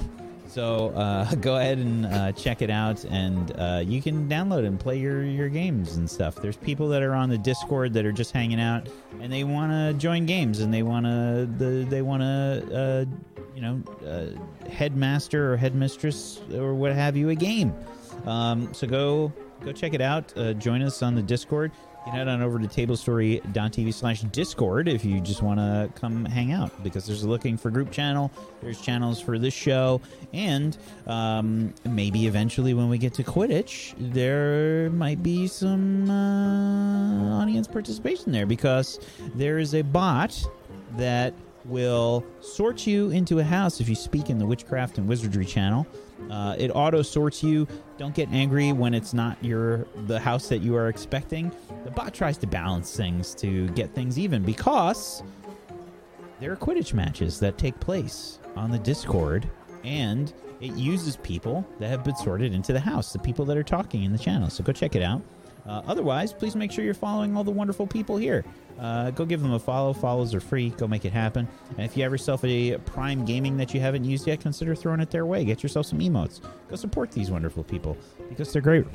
so uh, go ahead and uh, check it out, and uh, you can download and play your, your games and stuff. There's people that are on the Discord that are just hanging out, and they want to join games, and they want to the they want to uh, you know uh, headmaster or headmistress or what have you a game. Um, so go go check it out. Uh, join us on the Discord. You can head on over to tablestory.tv slash discord if you just want to come hang out because there's a looking for group channel there's channels for this show and um, maybe eventually when we get to quidditch there might be some uh, audience participation there because there is a bot that will sort you into a house if you speak in the witchcraft and wizardry channel uh, it auto sorts you. Don't get angry when it's not your the house that you are expecting. The bot tries to balance things to get things even because there are Quidditch matches that take place on the Discord, and it uses people that have been sorted into the house, the people that are talking in the channel. So go check it out. Uh, otherwise, please make sure you're following all the wonderful people here. Uh, go give them a follow. Follows are free. Go make it happen. And if you have yourself a Prime Gaming that you haven't used yet, consider throwing it their way. Get yourself some emotes. Go support these wonderful people because they're great.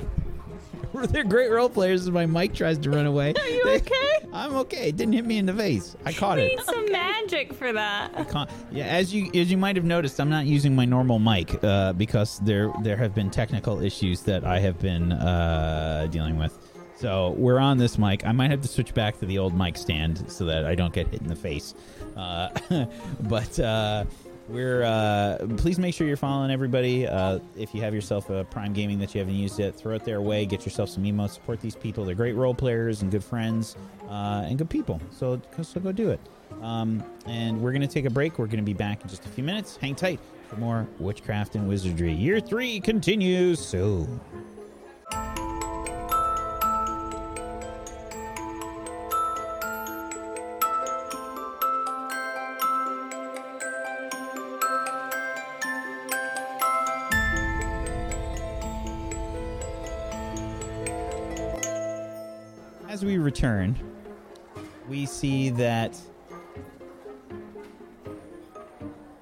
They're great role players. As my mic tries to run away. Are you okay? I'm okay. It didn't hit me in the face. I caught it. Need some magic for that. Con- yeah, as you as you might have noticed, I'm not using my normal mic uh, because there there have been technical issues that I have been uh, dealing with. So we're on this mic. I might have to switch back to the old mic stand so that I don't get hit in the face. Uh, but uh, we're uh, please make sure you're following everybody. Uh, if you have yourself a Prime Gaming that you haven't used yet, throw it their way. Get yourself some emotes. Support these people. They're great role players and good friends uh, and good people. So so go do it. Um, and we're gonna take a break. We're gonna be back in just a few minutes. Hang tight for more witchcraft and wizardry. Year three continues soon. We return, we see that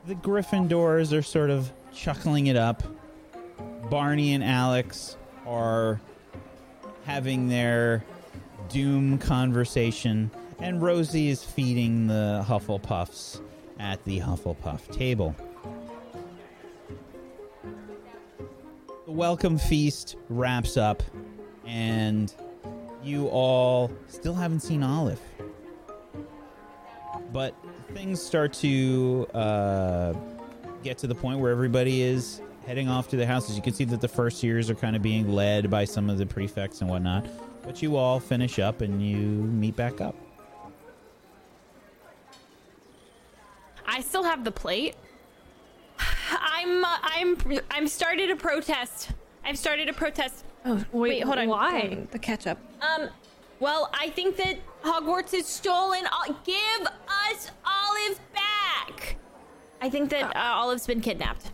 the Gryffindors are sort of chuckling it up. Barney and Alex are having their doom conversation, and Rosie is feeding the Hufflepuffs at the Hufflepuff table. The welcome feast wraps up, and you all still haven't seen Olive. But things start to uh, get to the point where everybody is heading off to their houses. You can see that the first years are kind of being led by some of the prefects and whatnot. But you all finish up and you meet back up. I still have the plate. I'm uh, I'm I'm started a protest. I've started a protest. Oh, Wait, hold on. Why? The ketchup. Um, Well, I think that Hogwarts is stolen. Ol- Give us Olive back. I think that uh, Olive's been kidnapped.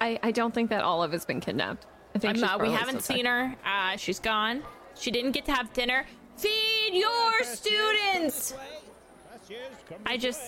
I, I don't think that Olive has been kidnapped. I think I'm she's not- we haven't still seen her. Uh, she's gone. She didn't get to have dinner. Feed your students. I just.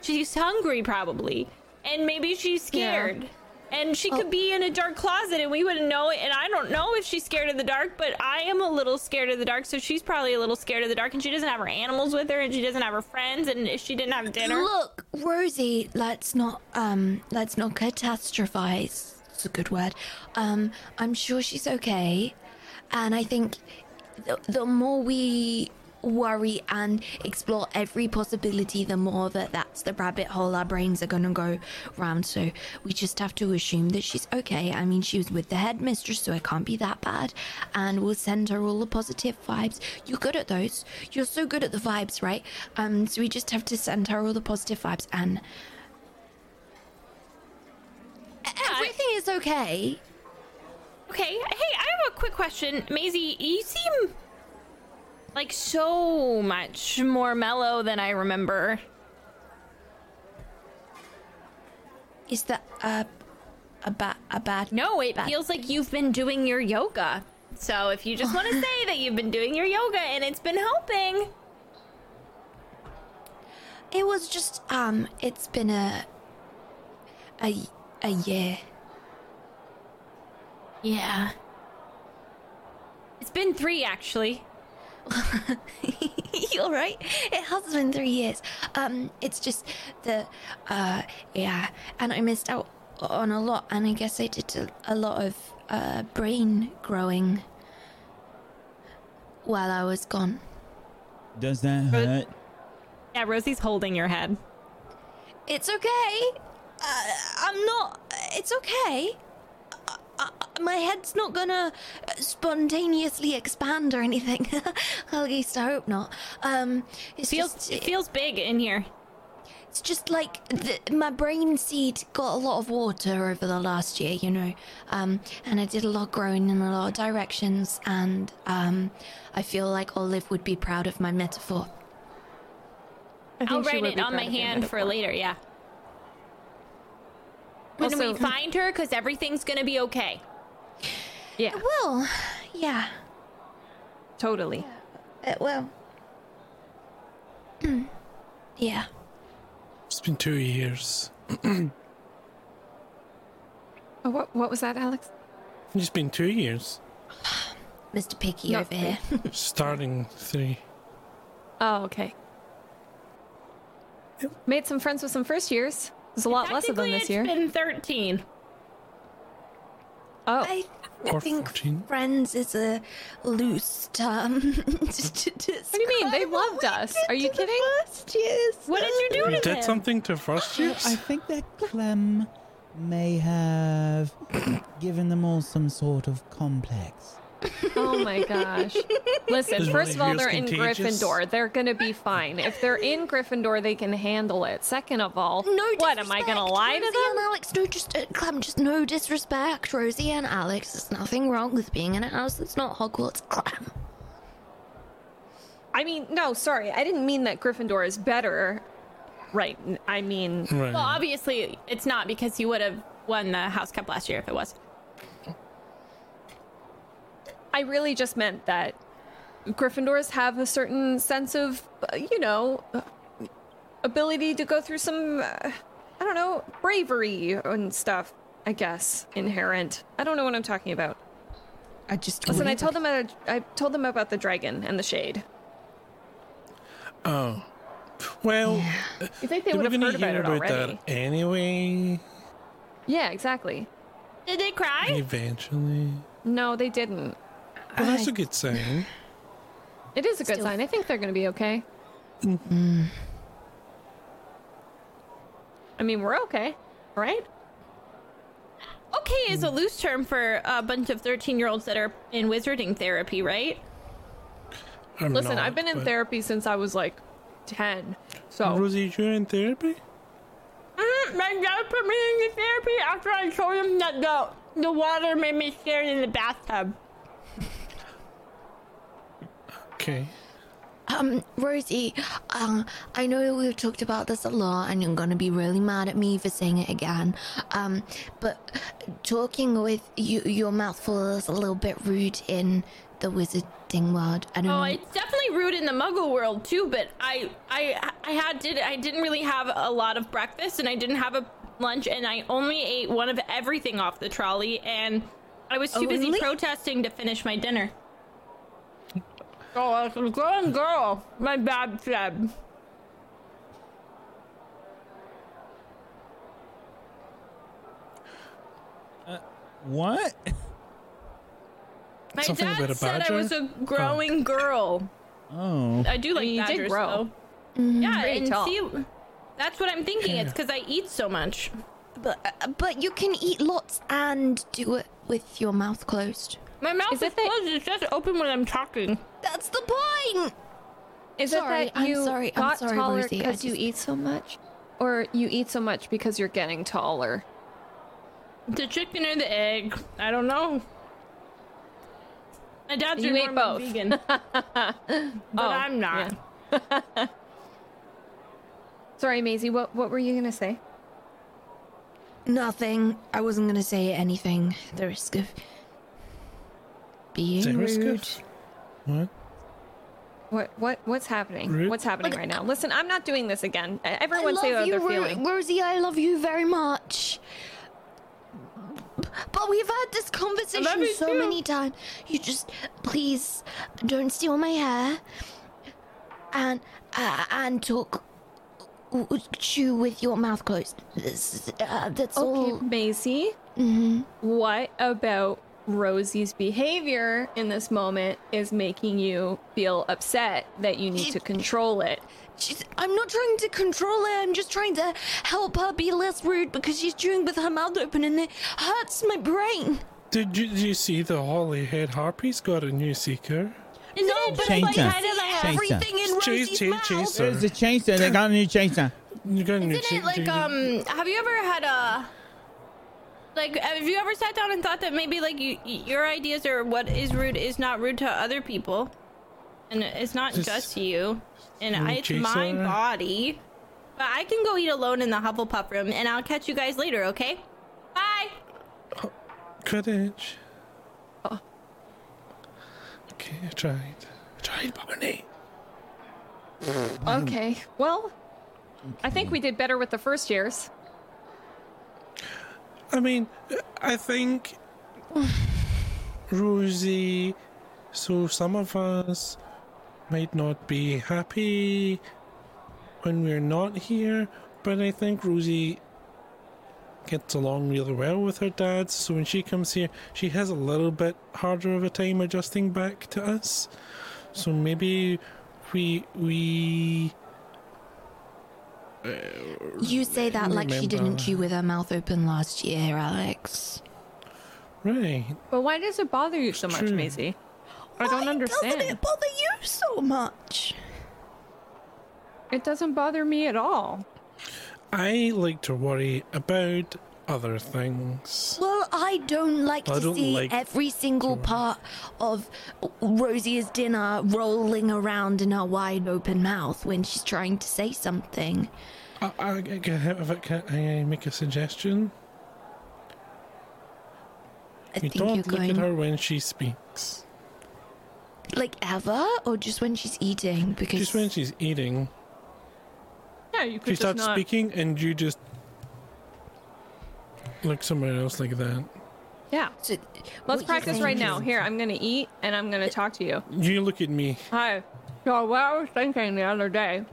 She's hungry, probably. And maybe she's scared. And she could be in a dark closet and we wouldn't know it. And I don't know if she's scared of the dark, but I am a little scared of the dark. So she's probably a little scared of the dark. And she doesn't have her animals with her and she doesn't have her friends. And if she didn't have dinner. Look, Rosie, let's not um let's not catastrophize. It's a good word. Um, I'm sure she's okay, and I think the, the more we worry and explore every possibility, the more that that's the rabbit hole our brains are gonna go round. So we just have to assume that she's okay. I mean, she was with the headmistress, so it can't be that bad. And we'll send her all the positive vibes. You're good at those. You're so good at the vibes, right? Um, so we just have to send her all the positive vibes, and everything is okay. Okay, hey, I have a quick question. Maisie, you seem like so much more mellow than I remember. Is that a a bad a bad? No, it bad- feels like you've been doing your yoga. So if you just want to say that you've been doing your yoga and it's been helping. It was just um. It's been a a a year. Yeah. It's been three, actually. You're right. It has been three years. Um, it's just the uh, yeah, and I missed out on a lot, and I guess I did a, a lot of uh brain growing while I was gone. Does that hurt? Yeah, Rosie's holding your head. It's okay. Uh, I'm not. It's okay. Uh, uh, my head's not gonna spontaneously expand or anything. At least I hope not. Um, it Feels just, it feels big in here. It's just like the, my brain seed got a lot of water over the last year, you know. Um, and I did a lot growing in a lot of directions, and um, I feel like Olive would be proud of my metaphor. I think I'll write it on my proud of your hand for later, yeah. When we find her, because everything's gonna be okay. Yeah, Well, yeah, totally. Uh, it will. Mm. yeah. It's been two years. Oh, what what was that, Alex? It's been two years. Mr. Picky No, over here. Starting three. Oh, okay. Made some friends with some first years. There's a lot less of them Technically, this it's year. been 13. Oh, I, I think 14. friends is a loose term. what what do you mean? They loved us. Are you kidding? First years. What did you do You to did them? something to first years? I think that Clem may have given them all some sort of complex. Oh my gosh. Listen, Is first of all, they're yours in? Gryffindor. They're gonna be fine. If they're in Gryffindor, they can handle it. Second of all, No what am I gonna disrespect, lie to Rosie them? and Alex, no, just uh, Clem, just no disrespect, Rosie and Alex. There's nothing wrong with being in a house that's not Hogwarts, Clem. I mean, no, sorry, I didn't mean that Gryffindor is better. Right. I mean, right. Well, obviously, it's not because you would have won the House Cup last year if it was. I really just meant that Gryffindors have a certain sense of, uh, you know, uh, ability to go through some, uh, I don't know, bravery and stuff. I guess inherent. I don't know what I'm talking about. I just Listen, I told them about, I told them about the dragon and the shade. Oh. Well, You think they they would have heard about hear it about already? that anyway. Yeah, exactly. Did they cry? Eventually. No, they didn't. Well, that's a good sign. It is a good Still- sign. I think they're going to be okay. I mean, we're okay, right? Okay is a loose term for a bunch of 13 year olds that are in wizarding therapy, right? I'm Listen, not, I've been in therapy since I was like 10. So, Rosie, you're in therapy? Mm, my dad put me in the therapy after I told him that the, the water made me scared in the bathtub. Okay. Um, Rosie, uh, I know we've talked about this a lot, and you're gonna be really mad at me for saying it again. Um, but talking with you, your mouth full is a little bit rude in the wizarding world. I don't Oh, know. it's definitely rude in the Muggle world too. But I, I, I had did I didn't really have a lot of breakfast, and I didn't have a lunch, and I only ate one of everything off the trolley, and I was too busy protesting to finish my dinner. Oh, like a grown girl. My bad, Seb. What? My Something dad a said I was a growing girl. Oh. I do like you did badgers, grow. though. Yeah, Pretty and tall. see, that's what I'm thinking. It's because I eat so much. but uh, but you can eat lots and do it with your mouth closed. My mouth Is is, it that- closed. It's just open when I'm talking. That's the point. Is Sorry, it that I'm you sorry, I'm got sorry, taller Rosie, I because you eat so much, or you eat so much because you're getting taller? The chicken or the egg? I don't know. My dad's You a ate both. vegan, but Oh, I'm not. Sorry, Maisie. What what were you gonna say? Nothing. I wasn't gonna say anything. The risk of being Is rude. of- What? What what what's happening? Rude? What's happening right now? Listen, I'm not doing this again. Everyone say love how you, they're Ro- feeling. Rosie. I love you very much. But we've had this conversation so too. many times. You just please don't steal my hair, and uh, and talk, w- chew with your mouth closed. This- uh, that's Okay, all. Maisie. Mhm. What about Rosie's behavior in this moment is making you feel upset that you need to control it? She's, I'm not trying to control her. I'm just trying to help her be less rude because she's chewing with her mouth open and it hurts my brain. Did you, did you see the Holyhead Harpies got a new seeker? No, but Chainsaw. like kind of Chainsaw. everything in Chase, Rosie's chase, mouth. chase. There's a chainsaw. They got a new chainsaw. You got a new Isn't it like cha- um? Have you ever had a like? Have you ever sat down and thought that maybe like you, your ideas or what is rude is not rude to other people, and it's not Just- just you, and I, it's chase my her? body. But I can go eat alone in the Hufflepuff room, and I'll catch you guys later. Okay? Bye. Oh, Quidditch. Oh. Okay, I tried. I tried, Barney. Okay. Well, I think we did better with the first years. I mean, I think Rosie. So some of us might not be happy when we're not here, but I think Rosie gets along really well with her dad. So when she comes here, she has a little bit harder of a time adjusting back to us. So maybe we we You say that like she didn't chew with her mouth open last year, Alex. right. But why does it bother you so much, true. Maisie? I don't Why understand. Doesn't it bother you so much? It doesn't bother me at all. I like to worry about other things. Well, I don't like I to don't see like every single part of Rosie's dinner rolling around in her wide open mouth when she's trying to say something. I, I, I, can, if I, can I make a suggestion? I You think don't look going at her when she speaks. like ever, or just when she's eating. Because Just when she's eating. Yeah, you She could just starts not. speaking and you just look somewhere else like that. Yeah. So, Let's practice right now. Here, I'm gonna eat and I'm gonna uh, talk to you. You look at me. Hi. So what I was thinking the other day.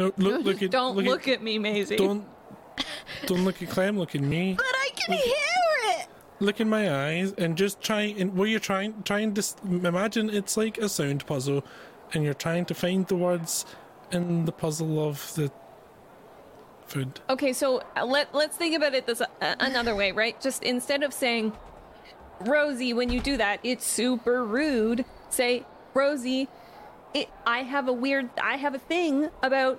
No, look, look at. Don't look, look at me, Maisie. Don't. Don't look at Clem. Look at me. But I can hear it. Look in my eyes and just try and where you're trying trying to s- imagine it's like a sound puzzle, and you're trying to find the words in the puzzle of the food. Okay, so uh, let let's think about it this uh, another way, right? Just instead of saying Rosie when you do that, it's super rude. Say Rosie, it, I have a weird I have a thing about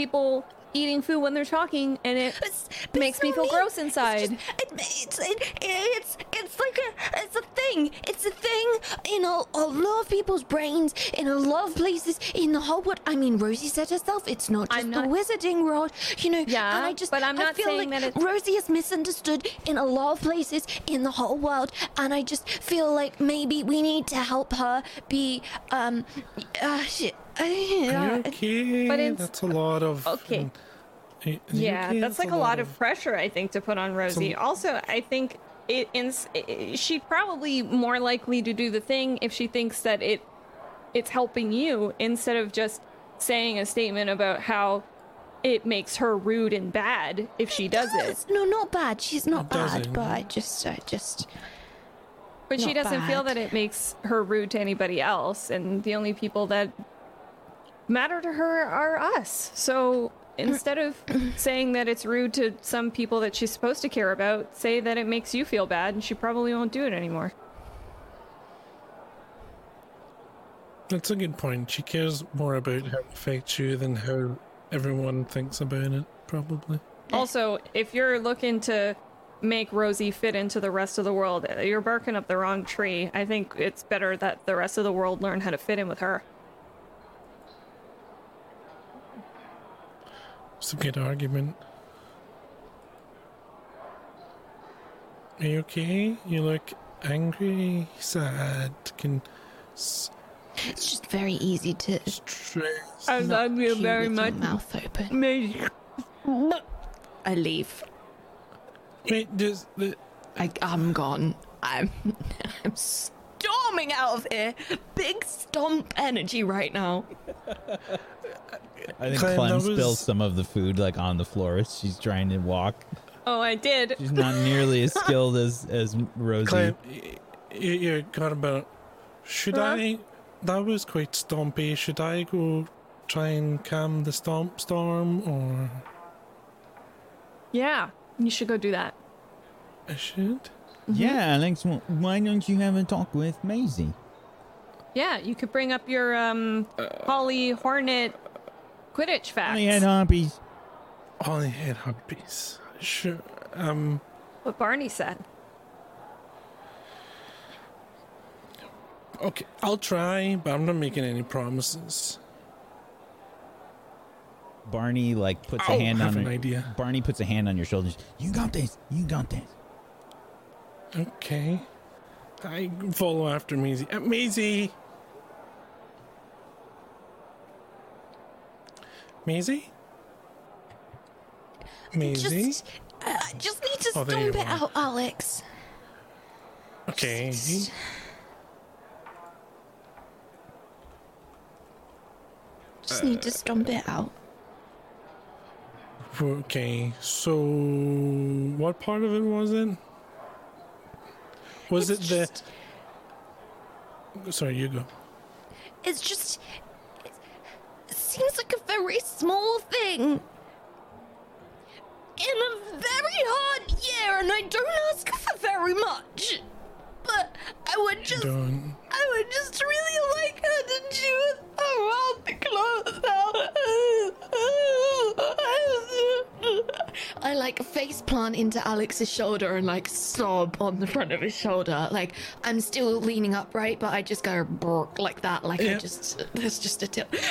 people eating food when they're talking and it It's- makes it's me feel me. gross It's inside. just- it- It's, it, it's it's like a it's a thing. It's a thing in a a lot of people's brains in a lot of places in the whole world. I mean, Rosie said herself, it's not just I'm the wizarding world, you know. Yeah, and I just, but I'm I not feel saying like that it's- Rosie is misunderstood in a lot of places in the whole world, and I just feel like maybe we need to help her be, um, uh, shit. Okay? Eh, but it's- that's a lot of. Okay. Mm, Are you Yeah, okay? that's like a lot of pressure, I think, to put on Rosie. a- Also, I think it, in, she'd probably more likely to do the thing if she thinks that it it's helping you instead of just saying a statement about how it makes her rude and bad if she does it. No, not bad. She's not It bad, doesn't. but I just, I just. But she doesn't feel that it makes her rude to anybody else, and the only people that matter to her are us. So instead of saying that it's rude to some people that she's supposed to care about, say that it makes you feel bad, and she probably won't do it anymore. That's a good point. She cares more about how it affects you than how everyone thinks about it, probably. Also, if you're looking to make Rosie fit into the rest of the world, you're barking up the wrong tree. I think it's better that the rest of the world learn how to fit in with her. It's a good argument. Are you okay? You look angry, sad, can s- It's just very easy to. stress. I not love you very with much. Mouth open. I leave. Wait, does the I, I'm gone. I'm I'm storming out of here. Big stomp energy right now. I think Clem, Clem that spills was- some of the food like on the floor as she's trying to walk. Oh, I did. She's not nearly as skilled as as Rosie. Clem, y- y- you got about. Should Huh? I? That was quite stompy. Should I go try and calm the stomp storm, or Yeah, you should go do that. I should? Yeah, Alex. wh- Why don't you have a talk with Maisie? Yeah, you could bring up your um Holly Hornet Quidditch facts. Only had hobbies. Only had herpes. Sure. Um. what Barney said. Okay, I'll try, but I'm not making any promises. Barney like puts I a hand have on an idea. Barney puts a hand on your shoulders. You got this. You got this. Okay. I follow after Maisie. Uh, Maisie! Maisie? Maisie? Just, I just need to Oh, stomp it out, Alex. Okay. Just need Uh, to stomp it out. Okay. So, what part of it was it? Was It's it just- the. Sorry, you go. It's just. It seems like a very small thing. In a very hard year, and I don't ask for very much. But I would just. Don't. I would just really like her to chew around the clothes out. I like face plant into Alex's shoulder and like sob on the front of his shoulder. Like I'm still leaning upright, but I just go brrk like that. Like I just there's just a tip. It's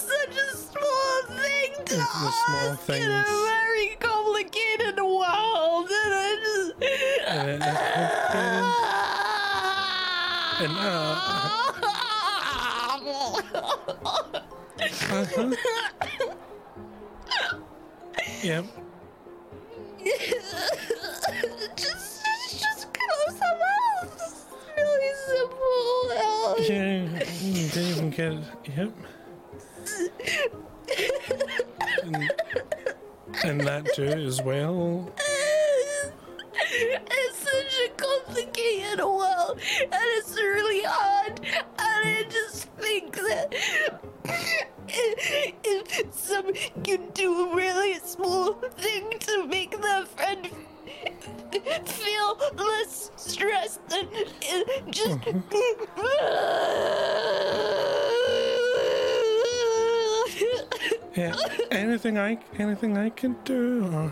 such a small thing to It's small ask in a very complicated world, and I just. Uh, and, uh, uh-huh. Yep. just, just just close mouth. It's really simple. Yeah, you didn't even get it. Yep. And, and that too as well. It's such a complicated world, and it's really hard. I just think that if, if some can do a really small thing to make their friend feel less stressed, and it just. Mm-hmm. Yeah. Anything I anything I can do. Or,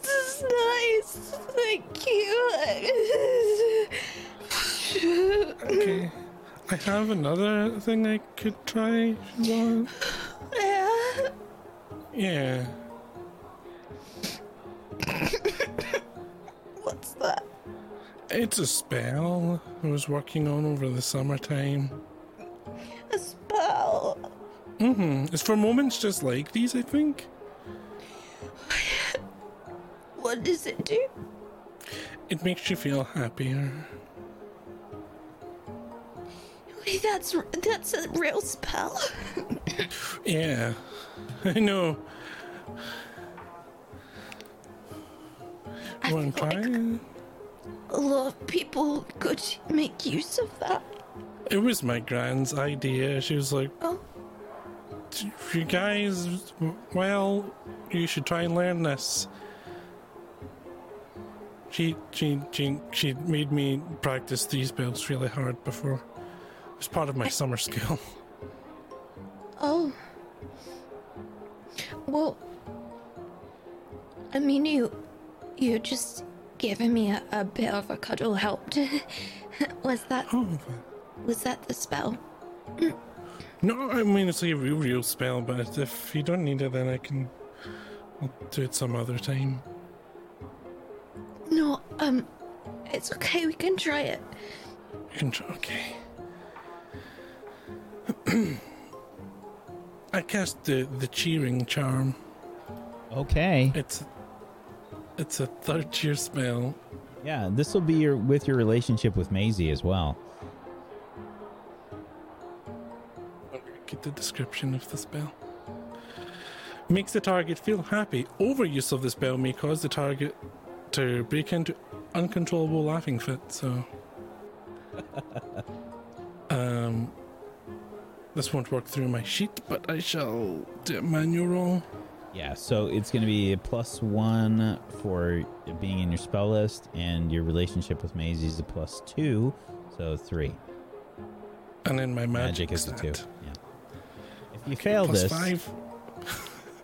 This is nice. Thank you. I have another thing I could try. if you want. Yeah. Yeah. What's that? It's a spell I was working on over the summertime. A spell. Mm-hmm. It's for moments just like these, I think. What does it do? It makes you feel happier. That's that's a real spell. Yeah. I know. I want feel like a lot of people could make use of that. It was my grand's idea. She was like, Oh. you guys, well, you should try and learn this. She, she, she, she made me practice these spells really hard before. It was part of my summer school. Oh. Well, I mean, you, you're just giving me a, a bit of a cuddle help. was that Oh, was that the spell? no, I mean it's like a real, real spell. But if you don't need it, then I can. I'll do it some other time. No, um, it's okay. We can try it. You can try. Okay. I cast the the cheering charm. Okay. It's it's a third year spell. Yeah, this will be your with your relationship with Maisie as well. Get the description of the spell. Makes the target feel happy. Overuse of the spell may cause the target to break into uncontrollable laughing fit. So, um, this won't work through my sheet, but I shall do a manual roll. Yeah, so it's going to be a plus one for being in your spell list, and your relationship with Maisie is a plus two, so three. And then my magic, Magic is a two. Yeah. If you fail Plus this, five.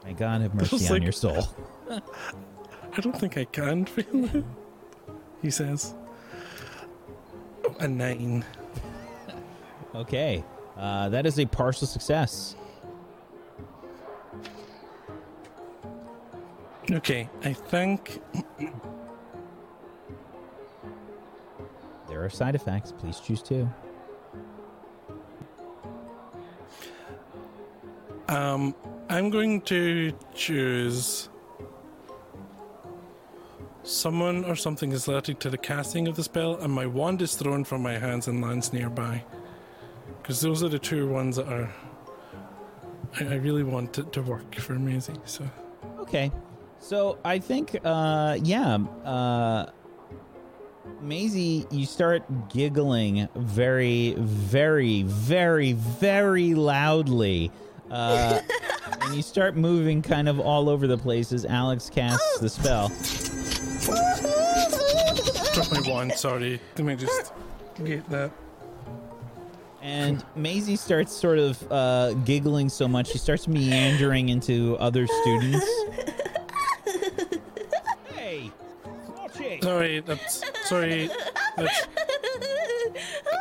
may God have mercy on like- your soul. I don't think I can fail it. He says. Oh, a nine. Okay, uh, that is a partial success. Okay, I think There are side effects. Please choose two. Um, I'm going to choose someone or something is allergic to the casting of the spell, and my wand is thrown from my hands and lands nearby. Because those are the two ones that are. I, I really want it to work for Maisie, so. Okay. So I think, uh, yeah, uh, Maisie, you start giggling very, very, very, very loudly. Uh, and you start moving kind of all over the place as Alex casts the spell. Drop my wand, sorry. Let me just get that. And Maisie starts sort of uh, giggling so much, she starts meandering into other students. hey, watch it. Sorry, that's. Sorry. That's.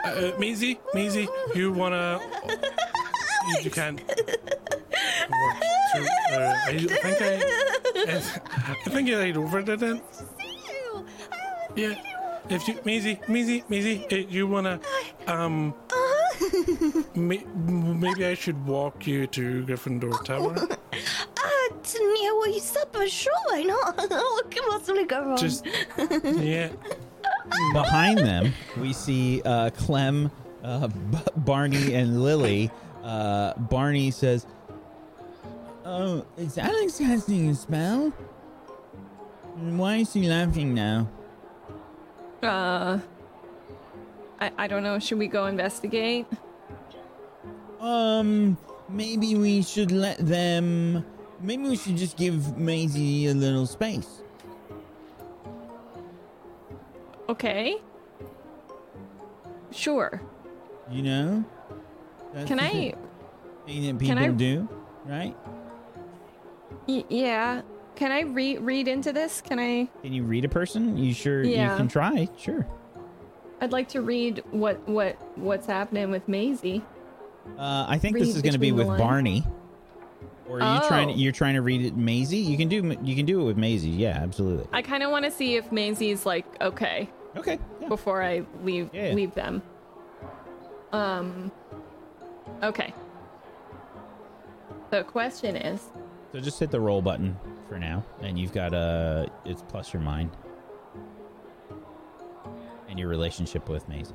Uh, Maisie, Maisie, you wanna. You, you can't. uh, I think I. I think I overdid it. Yeah. If you, Maisie, Maisie, Maisie, uh, you wanna, um, may, maybe I should walk you to Gryffindor Tower. I didn't hear what you said, but sure, why not? what could possibly go wrong? Just, yeah. Behind them, we see uh, Clem, uh, B- Barney, and Lily. Uh, Barney says, "Oh, is Alex casting a spell? Why is she laughing now?" Uh, I, I don't know. Should we go investigate? Um, maybe we should let them. Maybe we should just give Maisie a little space. Okay. Sure. You know. Can I? Thing that can people I- do, right? Y- yeah. Can I read read into this? Can I? Can you read a person? You sure Yeah. you can try? Sure. I'd like to read what what what's happening with Maisie. Uh, I think Read this is going to be with lines. Barney. Or are you trying? Oh. You're trying to read it, Maisie. You can do. You can do it with Maisie. Yeah, absolutely. I kind of want to see if Maisie's like okay Okay. before I leave Yeah. leave them. Um. Okay. The question is, So just hit the roll button for now, and you've got uh it's plus your mind and your relationship with Maisie.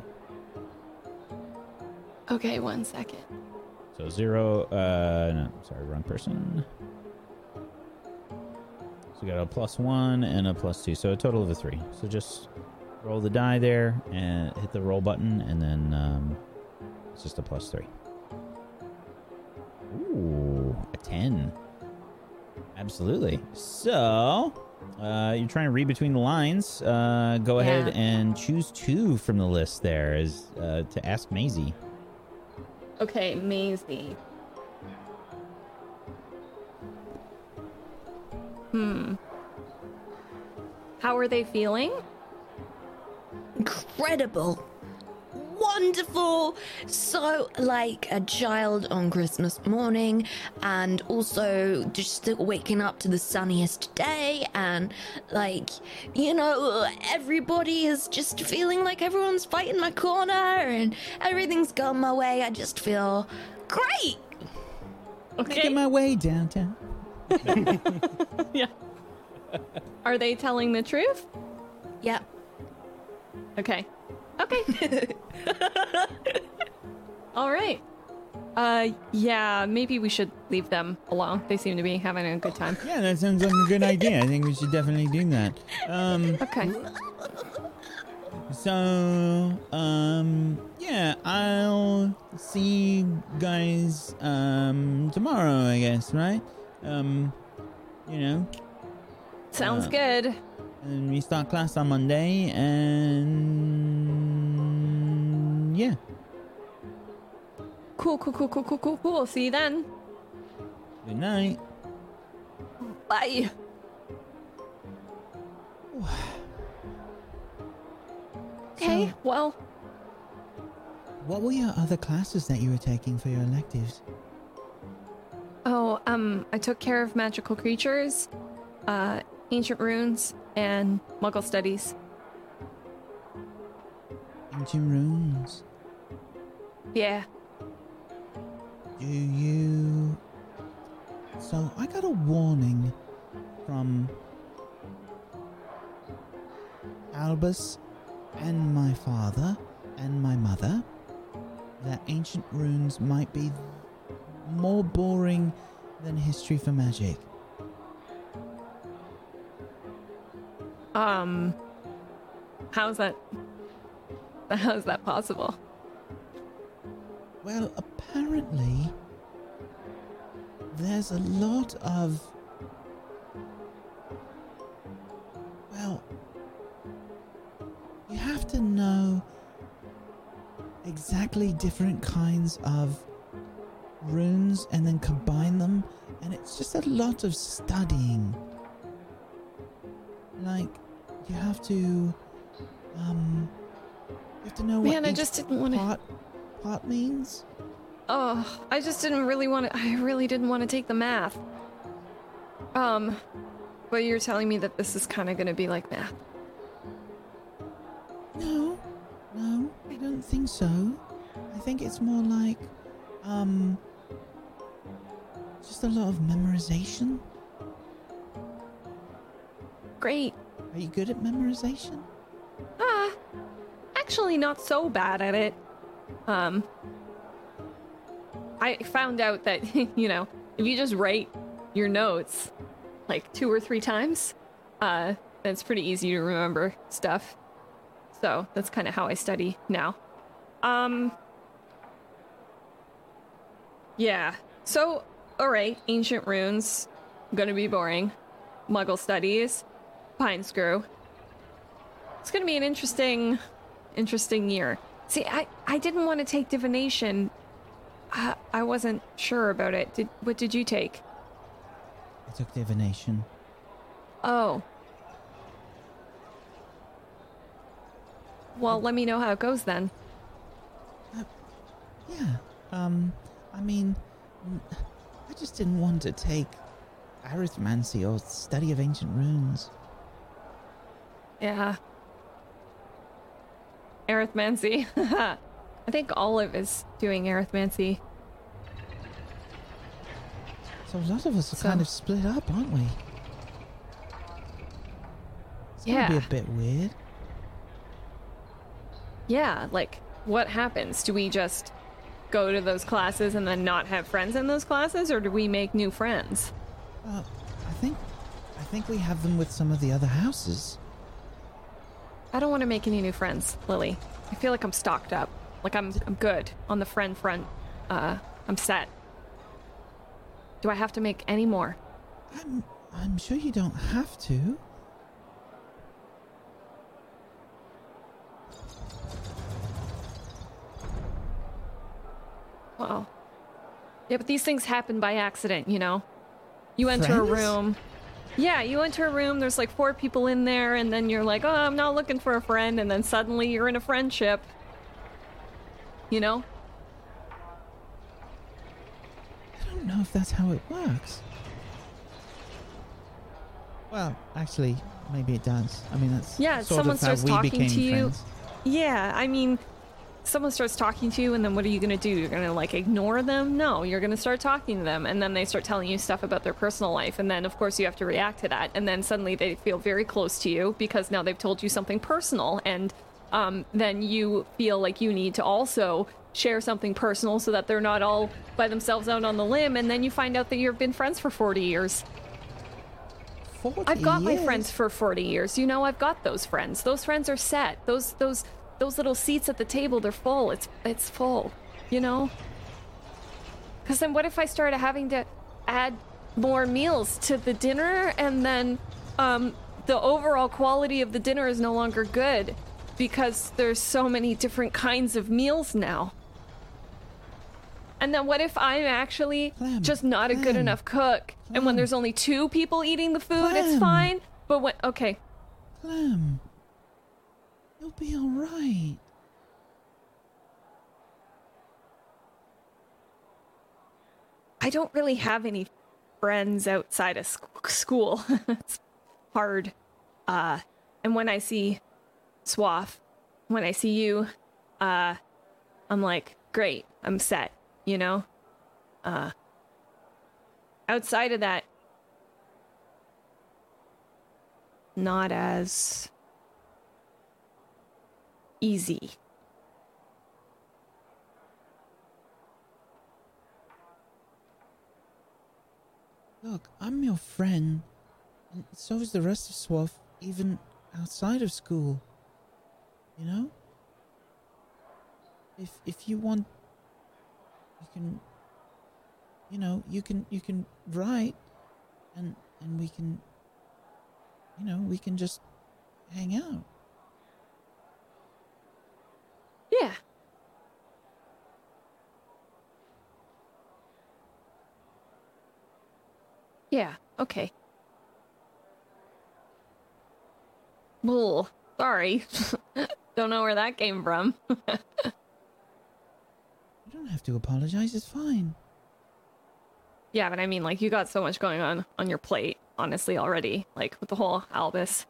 Okay, one second. So zero. Uh, no, sorry, wrong person. So we got a plus one and a plus two, so a total of a three. So just roll the die there and hit the roll button, and then um, it's just a plus three. Ooh, a ten. Absolutely. So, uh, you're trying to read between the lines. Uh, go ahead and choose two from the list there as uh, to ask Maisie. Okay, Maisie. Hmm. How are they feeling? Incredible. Wonderful. So, like a child on Christmas morning, and also just waking up to the sunniest day, and like, you know, everybody is just feeling like everyone's fighting my corner, and everything's going my way. I just feel great. Making my way downtown. yeah. Are they telling the truth? Yep. Okay. Okay. All right. Uh, yeah, maybe we should leave them alone. They seem to be having a good time. Yeah, that sounds like a good idea. I think we should definitely do that. Um, Okay. so, um, yeah, I'll see you guys, um, tomorrow, I guess, right? Um, you know, Sounds Uh, good. And we start class on Monday, and yeah. Cool, cool, cool, cool, cool, cool, cool. See you then. Good night. Bye. Okay, well, What were your other classes that you were taking for your electives? oh, um, I took care of magical creatures, uh, ancient runes, and muggle studies. Ancient runes. Yeah. Do you. So, I got a warning from Albus and my father and my mother that ancient runes might be more boring than history for magic. Um, how's that? How's that possible? Well, apparently, there's a lot of. Well, you have to know exactly different kinds of runes and then combine them, and it's just a lot of studying. Like, you have to. Um. You have to know what Man, I just didn't want to. means. Oh, I just didn't really want to. I really didn't want to take the math. Um, but you're telling me that this is kind of going to be like math. No, no, I don't think so. I think it's more like, um, just a lot of memorization. Great. Are you good at memorization? Ah, actually, not so bad at it. Um, I found out that you know if you just write your notes like two or three times, uh, then it's pretty easy to remember stuff. So that's kind of how I study now. Um, yeah. So, all right, ancient runes, gonna be boring. Muggle studies, pine screw. It's gonna be an interesting, interesting year. See, I I didn't want to take divination. I I wasn't sure about it. Did what did you take? I took divination. Oh. Well, let me know how it goes then. Yeah. Um, I mean, I just didn't want to take arithmancy or study of ancient runes. Yeah. Arithmancy. I think Olive is doing arithmancy. So a lot of us are So- kind of split up, aren't we? It's gonna be a bit weird. Yeah, like what happens? Do we just go to those classes and then not have friends in those classes or do we make new friends? Uh, I think, I think we have them with some of the other houses. I don't want to make any new friends, Lily. I feel like I'm stocked up. Like I'm I'm good on the friend front. Uh, I'm set. Do I have to make any more? I'm, I'm sure you don't have to. Wow. Yeah, but these things happen by accident, you know? You enter a room. Yeah, you enter a room, there's like four people in there, and then you're like, oh, I'm not looking for a friend, and then suddenly you're in a friendship. You know? I don't know if that's how it works. Well, actually, maybe it does. I mean, that's Yeah, sort someone of how starts we talking to you. friends. Yeah, I mean, someone starts talking to you, and then what are you gonna do? You're gonna like ignore them? No, you're gonna start talking to them, and then they start telling you stuff about their personal life, and then of course you have to react to that, and then suddenly they feel very close to you because now they've told you something personal, and um, then you feel like you need to also share something personal so that they're not all by themselves out on the limb, and then you find out that you've been friends for 40 years. 40 I've got my friends for 40 years. You know, I've got those friends. Those friends are set. Those those those little seats at the table, they're full. It's it's full. You know? Cuz then what if I started having to add more meals to the dinner and then um the overall quality of the dinner is no longer good because there's so many different kinds of meals now. And then what if I'm actually Clem, just not a good enough cook? And when there's only two people eating the food, it's fine. But when okay, Clem, you'll be all right. I don't really have any friends outside of sc- school. it's hard. Uh, and when I see Swaff, when I see you, uh, I'm like, great, I'm set, you know? Uh, outside of that, not as easy. Look, I'm your friend, and so is the rest of Swaff, even outside of school. You know? If if you want you can you know, you can you can write and and we can you know, we can just hang out. Yeah. Yeah, okay. Well, sorry. Don't know where that came from. You don't have to apologize, it's fine. yeah, but I mean, like, you got so much going on on your plate, honestly, already. Like, with the whole Albus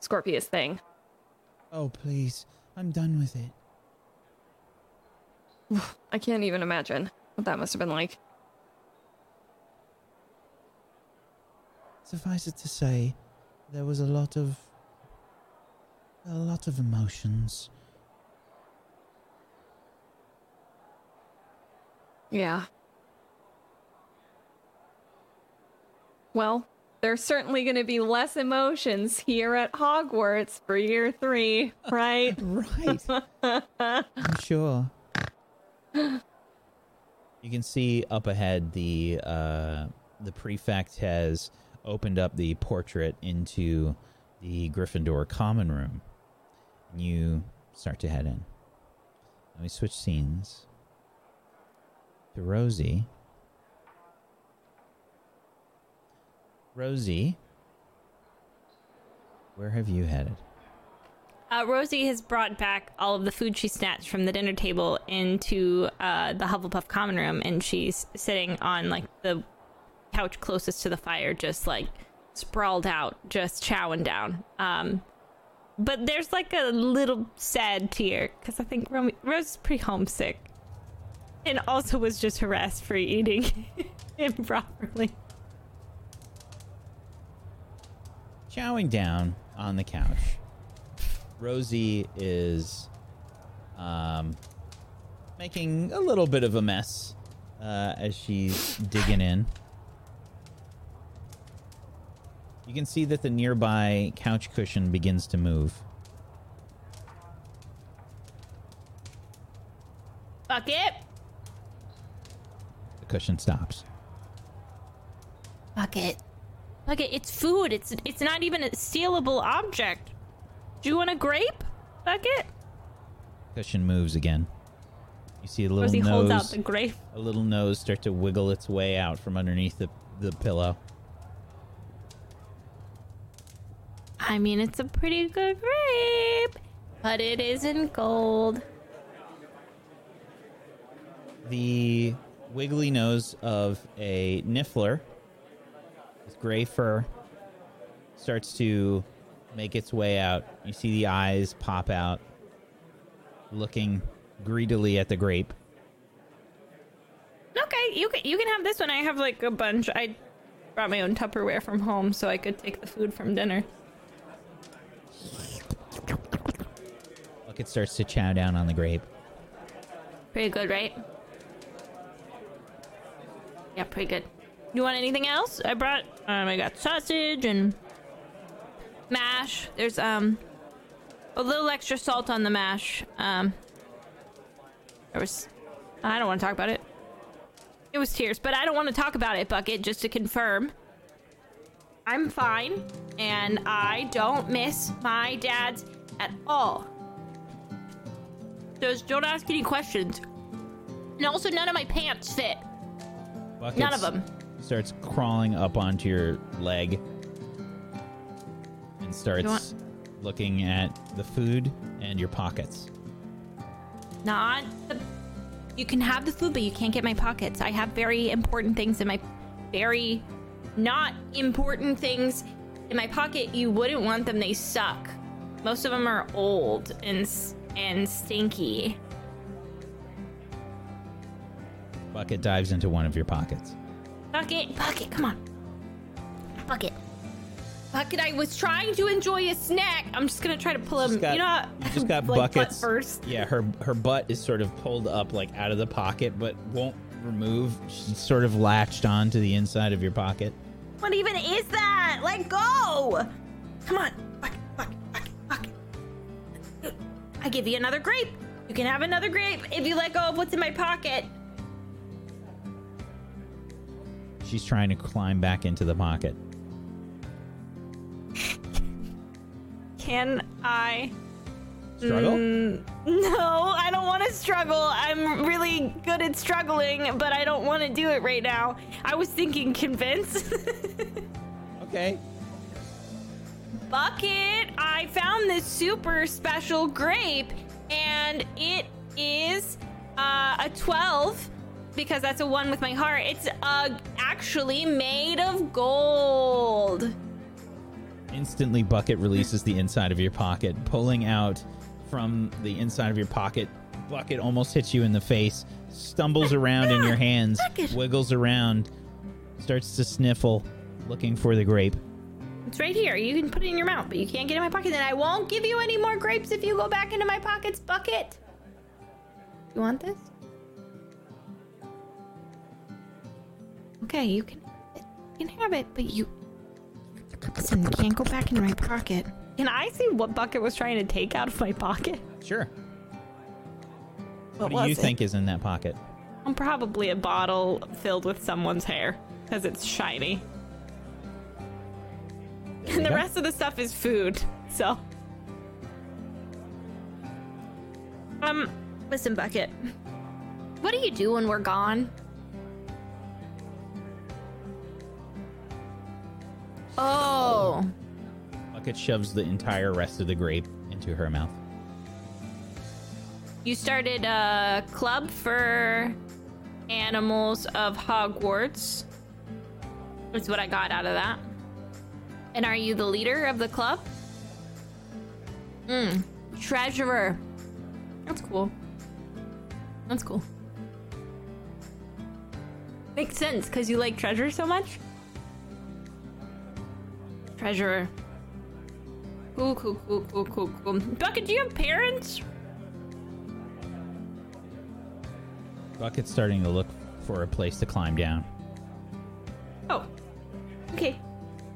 Scorpius thing. Oh please. I'm done with it. I can't even imagine what that must have been like. Suffice it to say, there was a lot of a lot of emotions. Yeah. Well, there's certainly going to be less emotions here at Hogwarts for year three, right? Right. I'm sure. You can see up ahead the uh, the prefect has opened up the portrait into the Gryffindor common room. And you start to head in. Let me switch scenes to Rosie. Rosie, where have you headed? uh, Rosie has brought back all of the food she snatched from the dinner table into uh, the Hufflepuff common room, and she's sitting on like the couch closest to the fire, just like sprawled out, just chowing down. Um, but there's like a little sad tear because I think Ro- Rose is pretty homesick, and also was just harassed for eating improperly. Chowing down on the couch. Rosie is um, making a little bit of a mess uh, as she's digging in. You can see that the nearby couch cushion begins to move. Bucket, The cushion stops. bucket, bucket. It's food. It's it's not even a stealable object. Do you want a grape, bucket? Cushion moves again. You see a little Rosie nose, holds out the grape. a little nose start to wiggle its way out from underneath the, the pillow. I mean, it's a pretty good grape, but it isn't gold. the wiggly nose of a niffler gray fur starts to make its way out. You see the eyes pop out, looking greedily at the grape. Okay, you can you can have this one. I have like a bunch. I brought my own Tupperware from home so I could take the food from dinner. Look, it starts to chow down on the grape. Pretty good, right? Yeah, pretty good. You want anything else? I brought um I got sausage and mash. There's um a little extra salt on the mash. Um there was I don't want to talk about it. It was tears, but I don't want to talk about it, Bucket, just to confirm. I'm fine, and I don't miss my dad's at all. Just don't ask any questions. And also, none of my pants fit. Buckets None of them. Starts crawling up onto your leg and starts want- looking at the food and your pockets. Not the. You can have the food, but you can't get my pockets. I have very important things in my. Very not important things in my pocket. You wouldn't want them, they suck. Most of them are old and, and stinky. Bucket dives into one of your pockets. Bucket, bucket, come on. Bucket. Bucket, I was trying to enjoy a snack. I'm just gonna try to pull him. Got- you know, how- you just got like, butt buckets first. Yeah, her her butt is sort of pulled up like out of the pocket, but won't remove. She's sort of latched onto the inside of your pocket. What even is that? Let go! Come on. Bucket, bucket, bucket, bucket. I give you another grape. You can have another grape if you let go of what's in my pocket. She's trying to climb back into the pocket. Can I? Struggle? Mm, no, I don't want to struggle. I'm really good at struggling, but I don't want to do it right now. I was thinking convince. Okay. Bucket, I found this super special grape, and it is uh, a 12 because that's a one with my heart. It's uh, actually made of gold. Instantly, Bucket releases the inside of your pocket, pulling out from the inside of your pocket. Bucket almost hits you in the face, stumbles around in your hands, wiggles around, starts to sniffle, looking for the grape. It's right here. You can put it in your mouth, but you can't get in my pocket. Then I won't give you any more grapes if you go back into my pockets, Bucket. You want this? Okay, you can. You can have it, but you. Listen, you can't go back in my pocket. Can I see what Bucket was trying to take out of my pocket? Sure. What What, do you it? think is in that pocket? I'm probably a bottle filled with someone's hair because it's shiny. And the go. rest of the stuff is food. So. Um, listen, Bucket. What do you do when we're gone? Oh. Bucket shoves the entire rest of the grape into her mouth. You started a club for animals of Hogwarts. That's what I got out of that. And are you the leader of the club? Hmm. Treasurer. That's cool. That's cool. Makes sense because you like treasure so much. Treasurer. Cool, cool, cool, cool, cool, cool. Bucket, do you have parents? Bucket's starting to look for a place to climb down. Oh. Okay.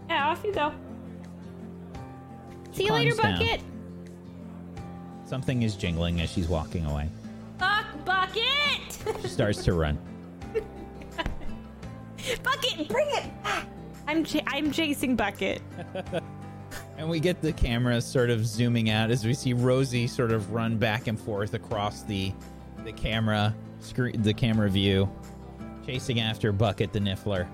Yeah, off you go. See you later, down. Bucket. Something is jingling as she's walking away. Fuck, Bucket! She starts to run. Bucket, bring it! back. I'm ch- I'm chasing Bucket. And we get the camera sort of zooming out as we see Rosie sort of run back and forth across the the camera screen, the camera view, chasing after Bucket the Niffler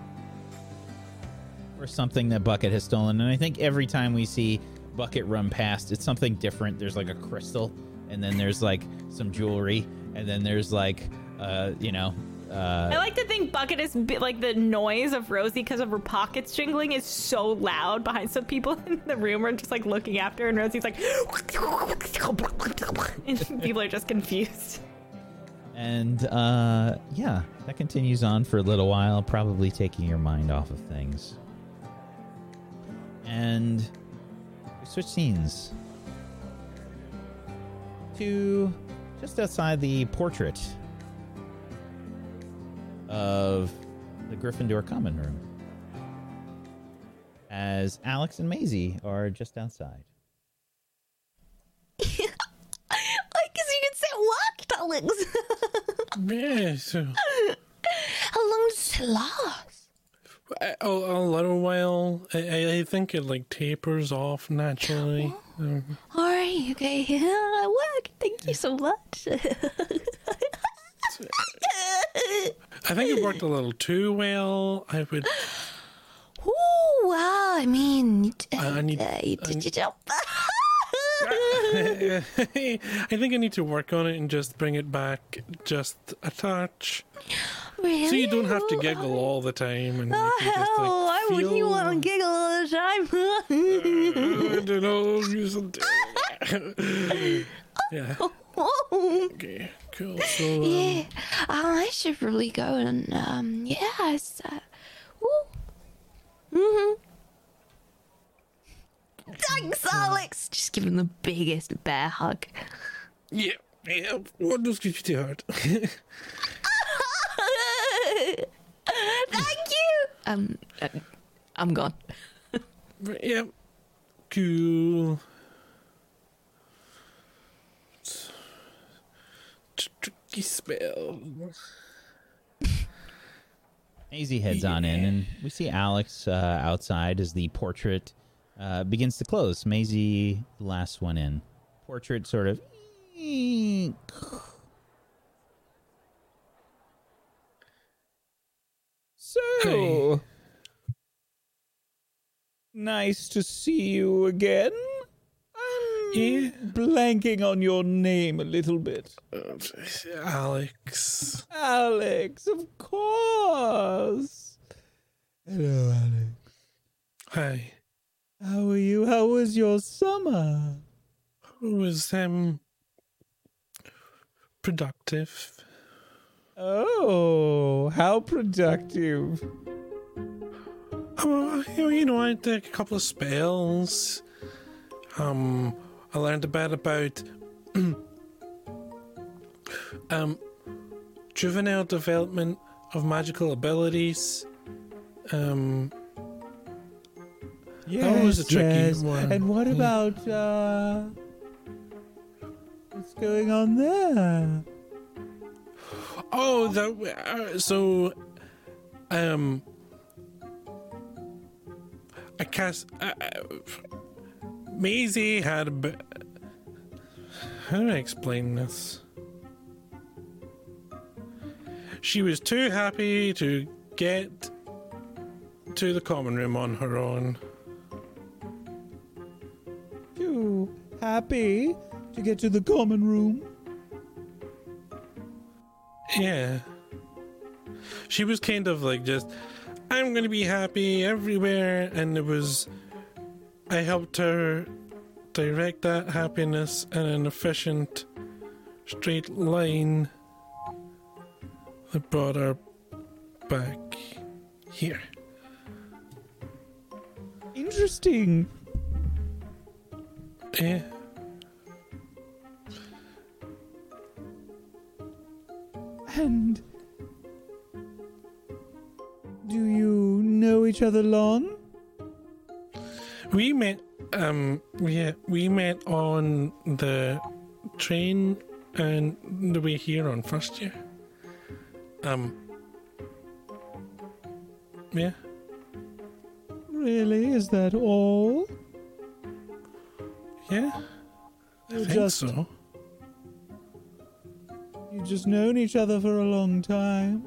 or something that Bucket has stolen. And I think every time we see Bucket run past, it's something different. There's like a crystal, and then there's like some jewelry, and then there's like uh, you know, uh, I like to think Bucket is like the noise of Rosie because of her pockets jingling is so loud behind some people in the room are just like looking after her, and Rosie's like, and people are just confused. And uh, yeah, that continues on for a little while, probably taking your mind off of things. And we switch scenes to just outside the portrait of the Gryffindor common room. As Alex and Maisie are just outside. I guess you could say it Alex. Yeah, so How long does it last? a, a, a little while. I, I- I think it like tapers off naturally. Um, All right, okay, yeah, it worked. Thank you so much. I think it worked a little too well. I would. Ooh, wow, I mean, I need- uh, you I- did your job. I think I need to work on it and just bring it back just a touch, really? so you don't have to giggle all the time. And Oh, just, hell, like, why wouldn't you want to giggle all the time? I don't know. yeah. Okay. Cool. So. Um, yeah, um, I should really go and, um, yeah, it's, uh. Mm-hmm. Thanks, Alex. Just give him the biggest bear hug. Yeah. Yeah. What does give you too hard? Thank you. Um, uh, I'm gone. yeah. Cool. Tr- spell. Maisie heads on in, and we see Alex uh, outside as the portrait uh, begins to close. Maisie, the last one in. Portrait sort of. So. Hey. Nice to see you again. I'm blanking on your name a little bit. Uh, Alex. Alex, of course. Hello, Alex. Hi. How are you? How was your summer? It was um productive. Oh, how productive. Oh, you know, I did a couple of spells. Um, I learned a bit about um juvenile development of magical abilities. Um, Yes, was a tricky yes. one. And what Yeah. about uh what's going on there? oh, that uh, so um. I cast. Uh, uh, Maisie had a bit. How do I explain this? She was too happy to get to the common room on her own. Too happy to get to the common room. Yeah. She was kind of like just, I'm going to be happy everywhere. And it was, I helped her direct that happiness in an efficient, straight line that brought her back here. Interesting. Yeah. And do you know each other long? We met, um, yeah, we met on the train and the way here on first year. Um, yeah. Really? Is that all? Yeah, I think just so. You've just known each other for a long time?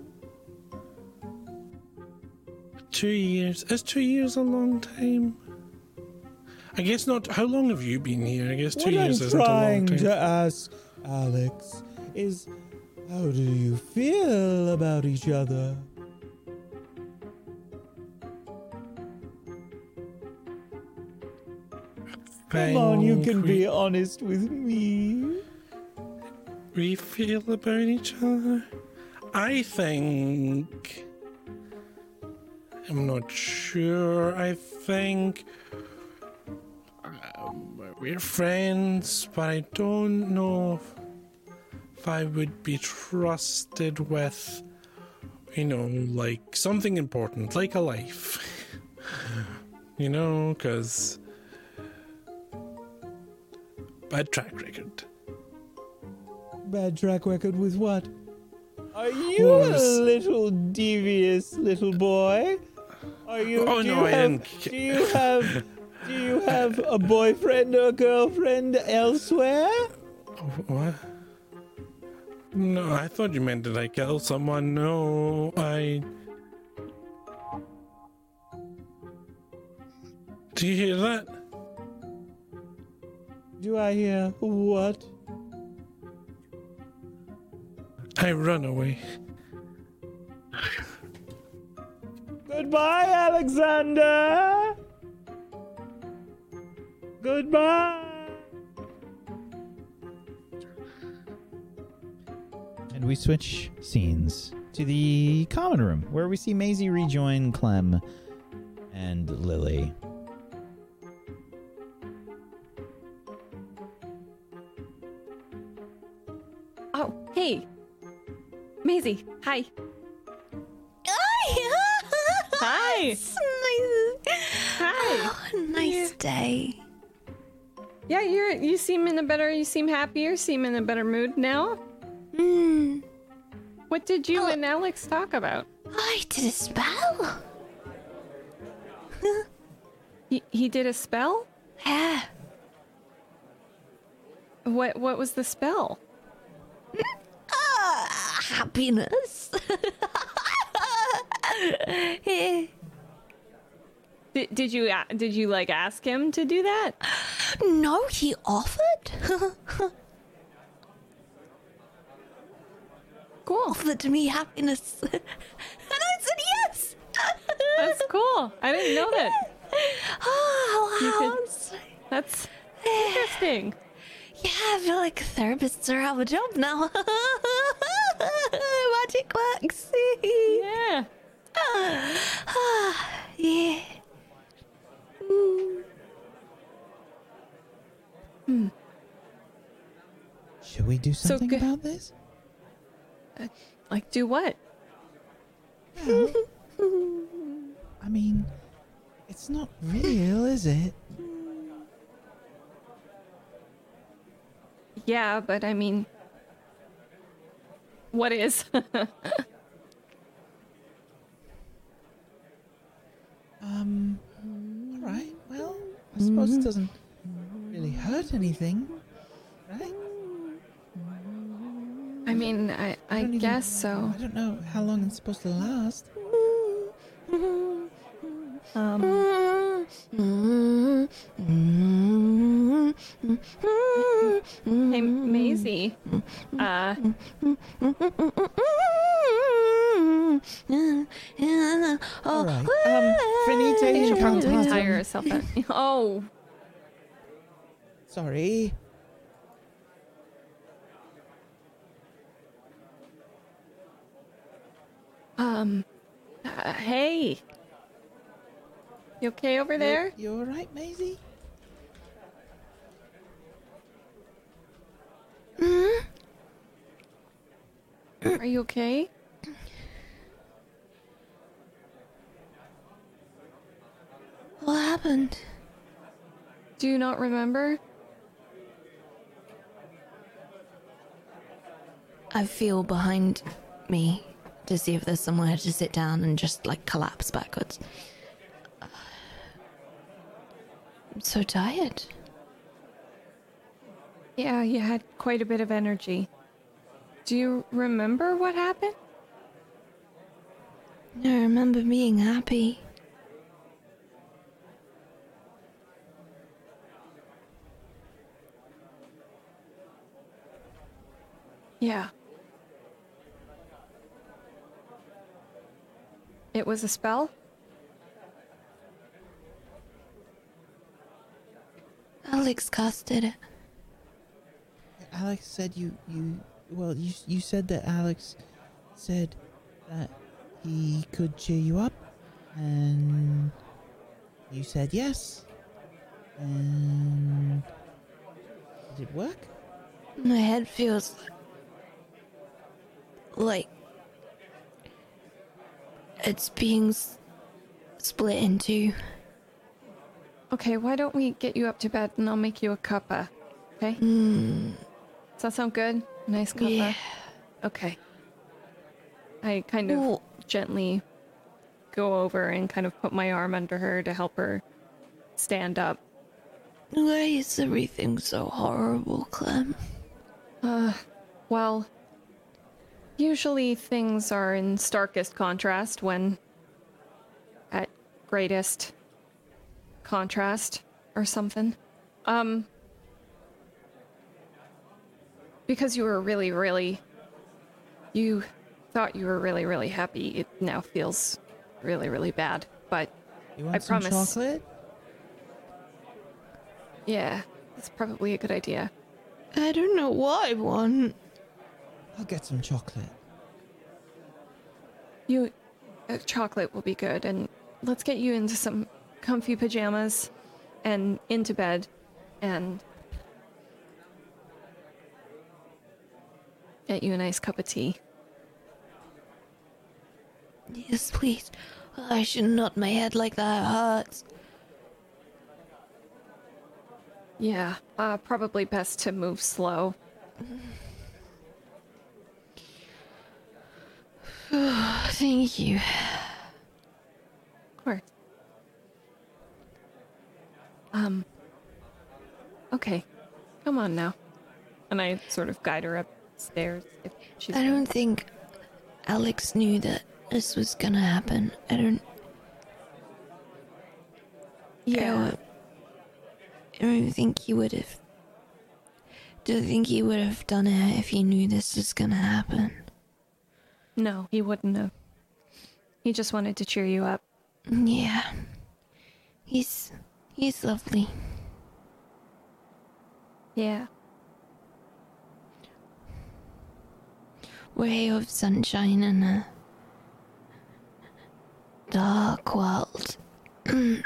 Two years. Is two years a long time? I guess not. How long have you been here? I guess two what years I'm isn't a long trying to ask, Alex, is how do you feel about each other? Come on, you can we- be honest with me. we feel about each other? I think. I'm not sure. I think. Um, we're friends, but I don't know if, if I would be trusted with, you know, like something important, like a life. you know, because. Bad track record. Bad track record with what? Are you Oh, a little devious little boy? Are you? Oh, do no, you I have, didn't- Do you have? Do you have a boyfriend or girlfriend elsewhere? What? No, I thought you meant did I kill someone? No, I. Do you hear that? Do I hear what? I run away. Goodbye, Alexander. Goodbye. And we switch scenes to the common room where we see Maisie rejoin Clem and Lily. Oh, hey. Maisie, hi. Hi. It's nice. Hi. Oh, nice day. Yeah, you're you seem in a better you seem happier, seem in a better mood now. Hmm. What did you and Alex talk about? I did a spell. He, he did a spell? Yeah. What what was the spell? Ah, happiness. Did, did you did you like ask him to do that? no, he offered. Cool. offered me happiness. and I said yes. That's cool. I didn't know that. Oh, wow. could- That's interesting. Yeah, I feel like therapists are out of a job now. Magic works. Yeah. Ah, yeah. Mm. Do So something go- about this? Like do what? I mean, it's not real, is it? Yeah, but I mean what is? Um, alright, well, I suppose it doesn't really hurt anything, right? I mean, I I don't even- guess so. I don't know how long it's supposed to last. Um Hey, Maisie. Uh, All right. Um, Finita, you you can't probably tie um, yourself. Oh, Sorry. Um, uh, hey. You okay over there? You, you all right, Maisie? hmm Are you okay? What happened? Do you not remember? I feel behind me to see if there's somewhere to sit down and just like collapse backwards. I'm so tired. Yeah, you had quite a bit of energy. Do you remember what happened? I remember being happy. Yeah. It was a spell? Alex casted it. Alex said you you well you you said that Alex said that he could cheer you up and you said yes. And did it work? My head feels like it's being s- split in two. Okay, why don't we get you up to bed and I'll make you a cuppa? Okay? Mm, Does that sound good? Nice cuppa? yeah. Okay. I kind of Well- gently go over and kind of put my arm under her to help her stand up. Why is everything so horrible, Clem? Uh, well, usually things are in starkest contrast when at greatest contrast or something. Um, because you were really, really, you thought you were really, really happy. It now feels really, really bad. But You want I some promise. chocolate? yeah, that's probably a good idea. I don't know what I want. I'll get some chocolate. You, uh, chocolate will be good, and let's get you into some comfy pajamas and into bed, and get you a nice cup of tea. Yes, please. I should nod my head like that. Hurts. Yeah, uh, probably best to move slow. Thank you. Of course. Um. Okay, come on now. And I sort of guide her upstairs if she's. I don't think Alex knew that this was gonna happen. I don't. Yeah. I don't, I don't think he would have. Don't think he would have done it if he knew this was gonna happen. No, he wouldn't have. He just wanted to cheer you up. Yeah. He's he's lovely. Yeah. Ray of sunshine in a dark world.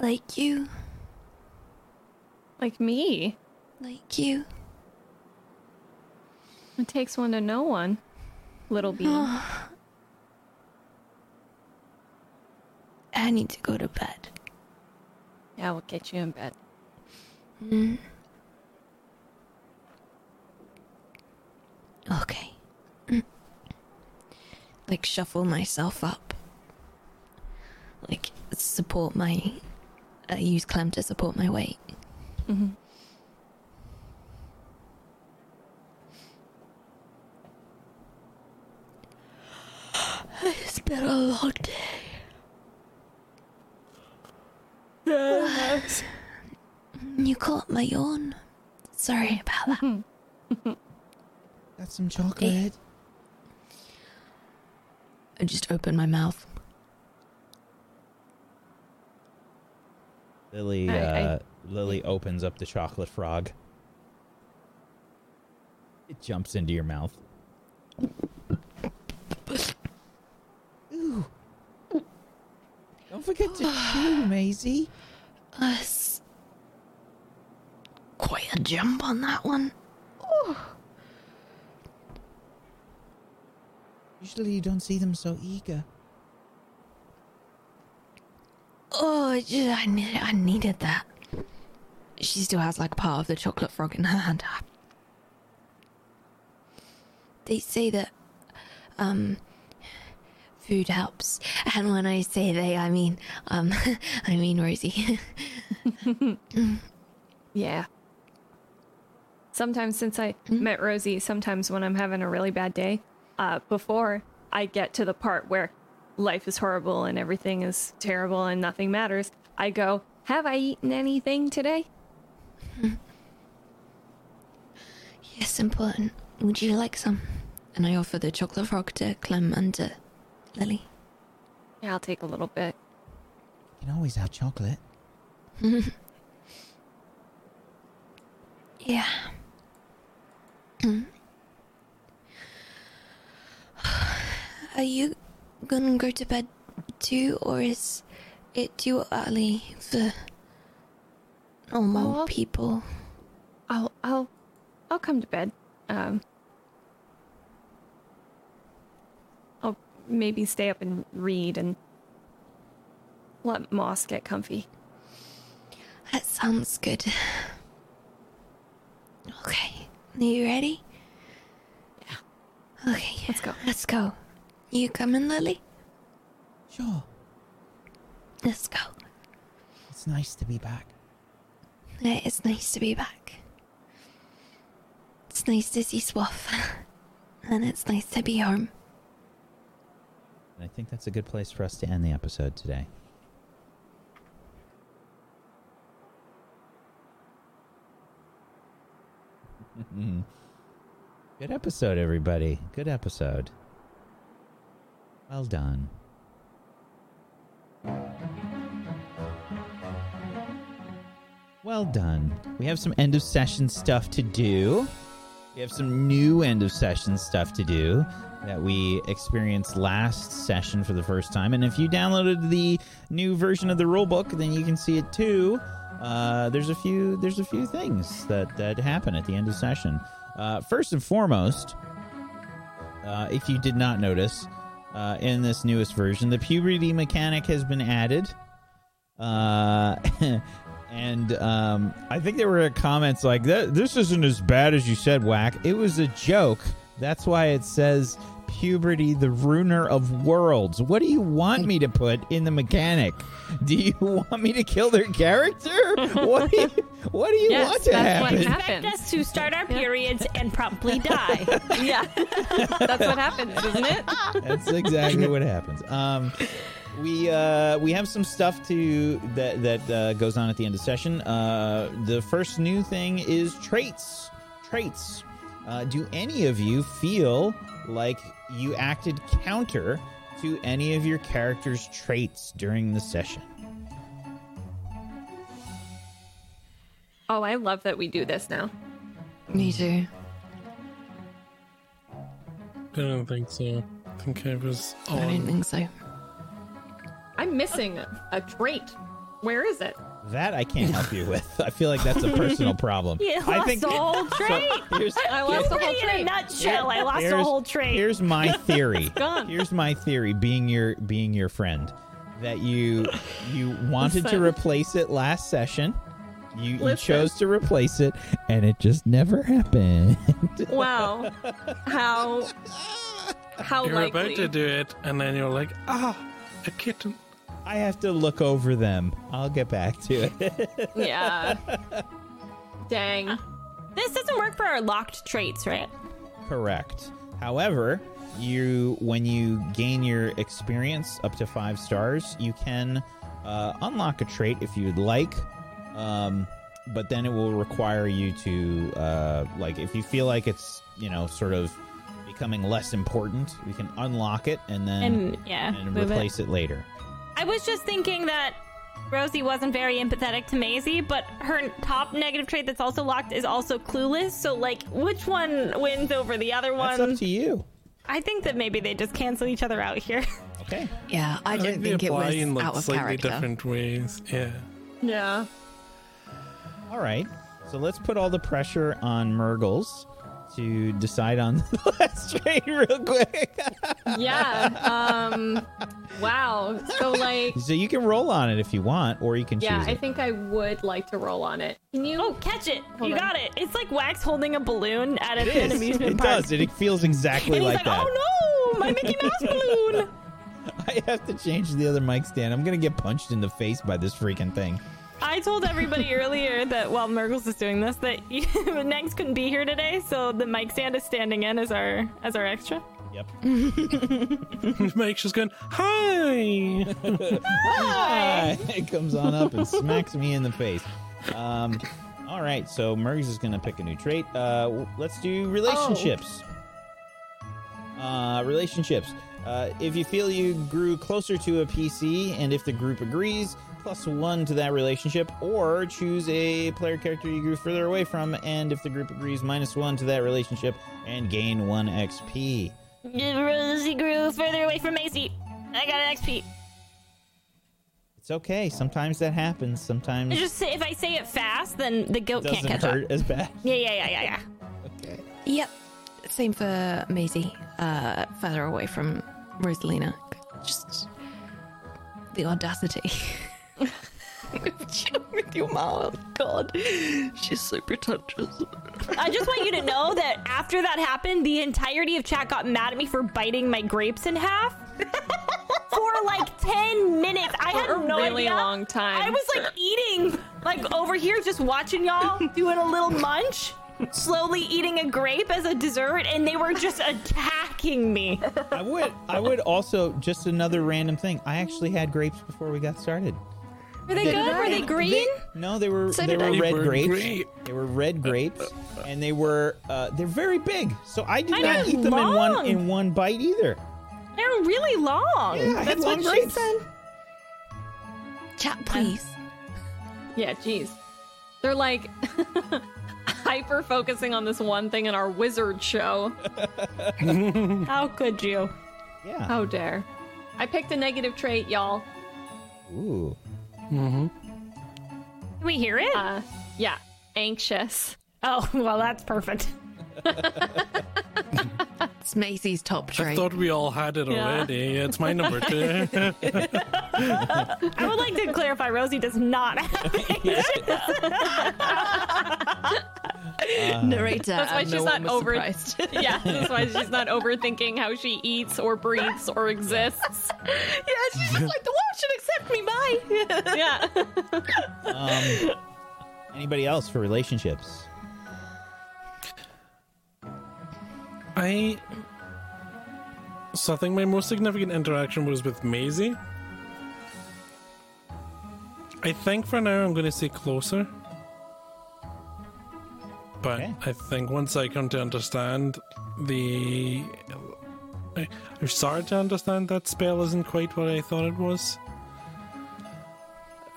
like you, Like me. like you. It takes one to know one. Little bean. I need to go to bed. yeah, we'll get you in bed. Mm. Okay. Mm. Like shuffle myself up. Like support my. I use Clem to support my weight. hmm It's been a long day. You caught my yawn. Sorry about that. Got some chocolate. I just opened my mouth. Lily, I- I- uh, Lily opens up the chocolate frog. It jumps into your mouth. Don't forget to chew, Maisie. That's quite a jump on that one. Usually you don't see them so eager. Oh, ju- I, ne- I needed that. She still has like part of the chocolate frog in her hand. They say that, um, food helps. And when I say they, I mean, um, I mean Rosie. Yeah. Sometimes since I met Rosie, sometimes when I'm having a really bad day, uh, before I get to the part where life is horrible and everything is terrible and nothing matters, I go, Have I eaten anything today? yes, important. Would you like some? And I offer the chocolate frog to Clem and uh, Lily. Yeah, I'll take a little bit. You can always have chocolate. Yeah. Are you gonna go to bed too, or is it too early for normal Oh. people? I'll I'll I'll come to bed. Um I'll maybe stay up and read and let Moss get comfy. That sounds good. Okay, are you ready? Yeah. Okay, Let's go. Let's go. You coming, Lily? Sure. Let's go. It's nice to be back. It's nice to be back. It's nice to see Swaff. and it's nice to be home. I think that's a good place for us to end the episode today. Good episode, everybody. Good episode. Well done. Well done. We have some end of session stuff to do. We have some new end of session stuff to do that we experienced last session for the first time. And if you downloaded the new version of the rulebook, then you can see it too. Uh, there's a few there's a few things that that happen at the end of session. Uh, first and foremost, uh, if you did not notice, uh, in this newest version, the puberty mechanic has been added. And um, I think there were comments like, "That "This isn't as bad as you said, Whack." It was a joke. That's why it says puberty, the ruiner of worlds. What do you want me to put in the mechanic? Do you want me to kill their character? What do you, what do you Yes, want to that's what happen? happened. Expect us to start our periods and promptly die. yeah. That's what happens, isn't it? That's exactly what happens. Um, we uh, we have some stuff to that that uh, goes on at the end of session. Uh, the first new thing is traits. Traits. Uh, do any of you feel like you acted counter to any of your character's traits during the session? Oh, I love that we do this now. Me too. I don't think so. I think I was I don't think so. I'm missing a, a trait. Where is it? That I can't help you with. I feel like that's a personal problem. You I lost think the whole trait. here's, I lost the whole Pretty in a nutshell, I lost the here's- whole trait. Here's my theory. Here's my theory. Being your being your friend, that you you wanted to replace it last session. You, you chose to replace it, and it just never happened. Wow. How how You were about to do it, and then you're like, ah, a kitten. I have to look over them. I'll get back to it. Yeah. Dang. This doesn't work for our locked traits, right? Correct. However, you when you gain your experience up to five stars, you can uh, unlock a trait if you'd like. Um, but then it will require you to uh, like if you feel like it's you know sort of becoming less important, we can unlock it and then And yeah, and move it. replace it later. I was just thinking that Rosie wasn't very empathetic to Maisie, but her top negative trait that's also locked is also clueless. So, like, which one wins over the other one? That's up to you. I think that maybe they just cancel each other out here. Okay. Yeah, I don't they think it apply was in like out of slightly character. different ways. Yeah. Yeah. All right. So let's put all the pressure on Murgles to decide on the last trade real quick. Yeah. Um. Wow. So like. so you can roll on it if you want, or you can choose Yeah, choose I it. think I would like to roll on it. Can you? Oh, catch it! Hold you on. got it. It's like Wax holding a balloon at It an is. amusement It park. does. It feels exactly and he's like like, that. "Oh no, my Mickey Mouse balloon!" I have to change the other mic stand. I'm gonna get punched in the face by this freaking thing. I told everybody earlier that while Mergles is doing this, that Negs couldn't be here today, so the mic stand is standing in as our as our extra. Yep. Mike's just going, hi. Hi! It comes on up and smacks me in the face. Um, all right, so Murgs is going to pick a new trait. Uh, let's do relationships. Uh, relationships. Uh, if you feel you grew closer to a PC, and if the group agrees, plus one to that relationship, or choose a player character you grew further away from, and if the group agrees, minus one to that relationship, and gain one XP. Rosie grew further away from Maisie. I got an XP. It's okay. Sometimes that happens. Sometimes It's just if I say it fast, then the goat can't doesn't catch hurt up. as bad. Yeah, yeah, yeah, yeah, yeah. Okay. Yep. Same for Maisie. Uh, further away from Rosalina. Just the audacity. With your mouth, God, she's so pretentious. I just want you to know that after that happened, the entirety of chat got mad at me for biting my grapes in half. For like 10 minutes. I had a no really idea. long time. I was like eating, like over here, just watching y'all doing a little munch, slowly eating a grape as a dessert, and they were just attacking me. I would. I would also just another random thing. I actually had grapes before we got started. Were they good? Were they green? No, they were. So they did were I. red They were grapes. great. They were red grapes, uh, uh, uh. and they were. Uh, they're very big. So I did I not know, eat them in one in one bite either. They're really long. Yeah, I had That's what long she grapes. said. Chat, please. Yeah, jeez. They're like hyper focusing on this one thing in our wizard show. How could you? Yeah. How dare. I picked a negative trait, y'all. Ooh. Can we hear it? Uh, yeah, anxious. oh, well, that's perfect. It's Maisie's top I thought we all had it Yeah. already. It's my number two. I would like to clarify Rosie does not have Narrator. That's why and she's no not one was over. yeah, that's why she's not overthinking how she eats or breathes or exists. yeah, she's just like the world should accept me. Bye. Yeah. Um. anybody else for relationships? I. So I think my most significant interaction was with Maisie. I think for now I'm going to say closer. But Okay. I think once I come to understand the. I- I've started to understand that spell isn't quite what I thought it was.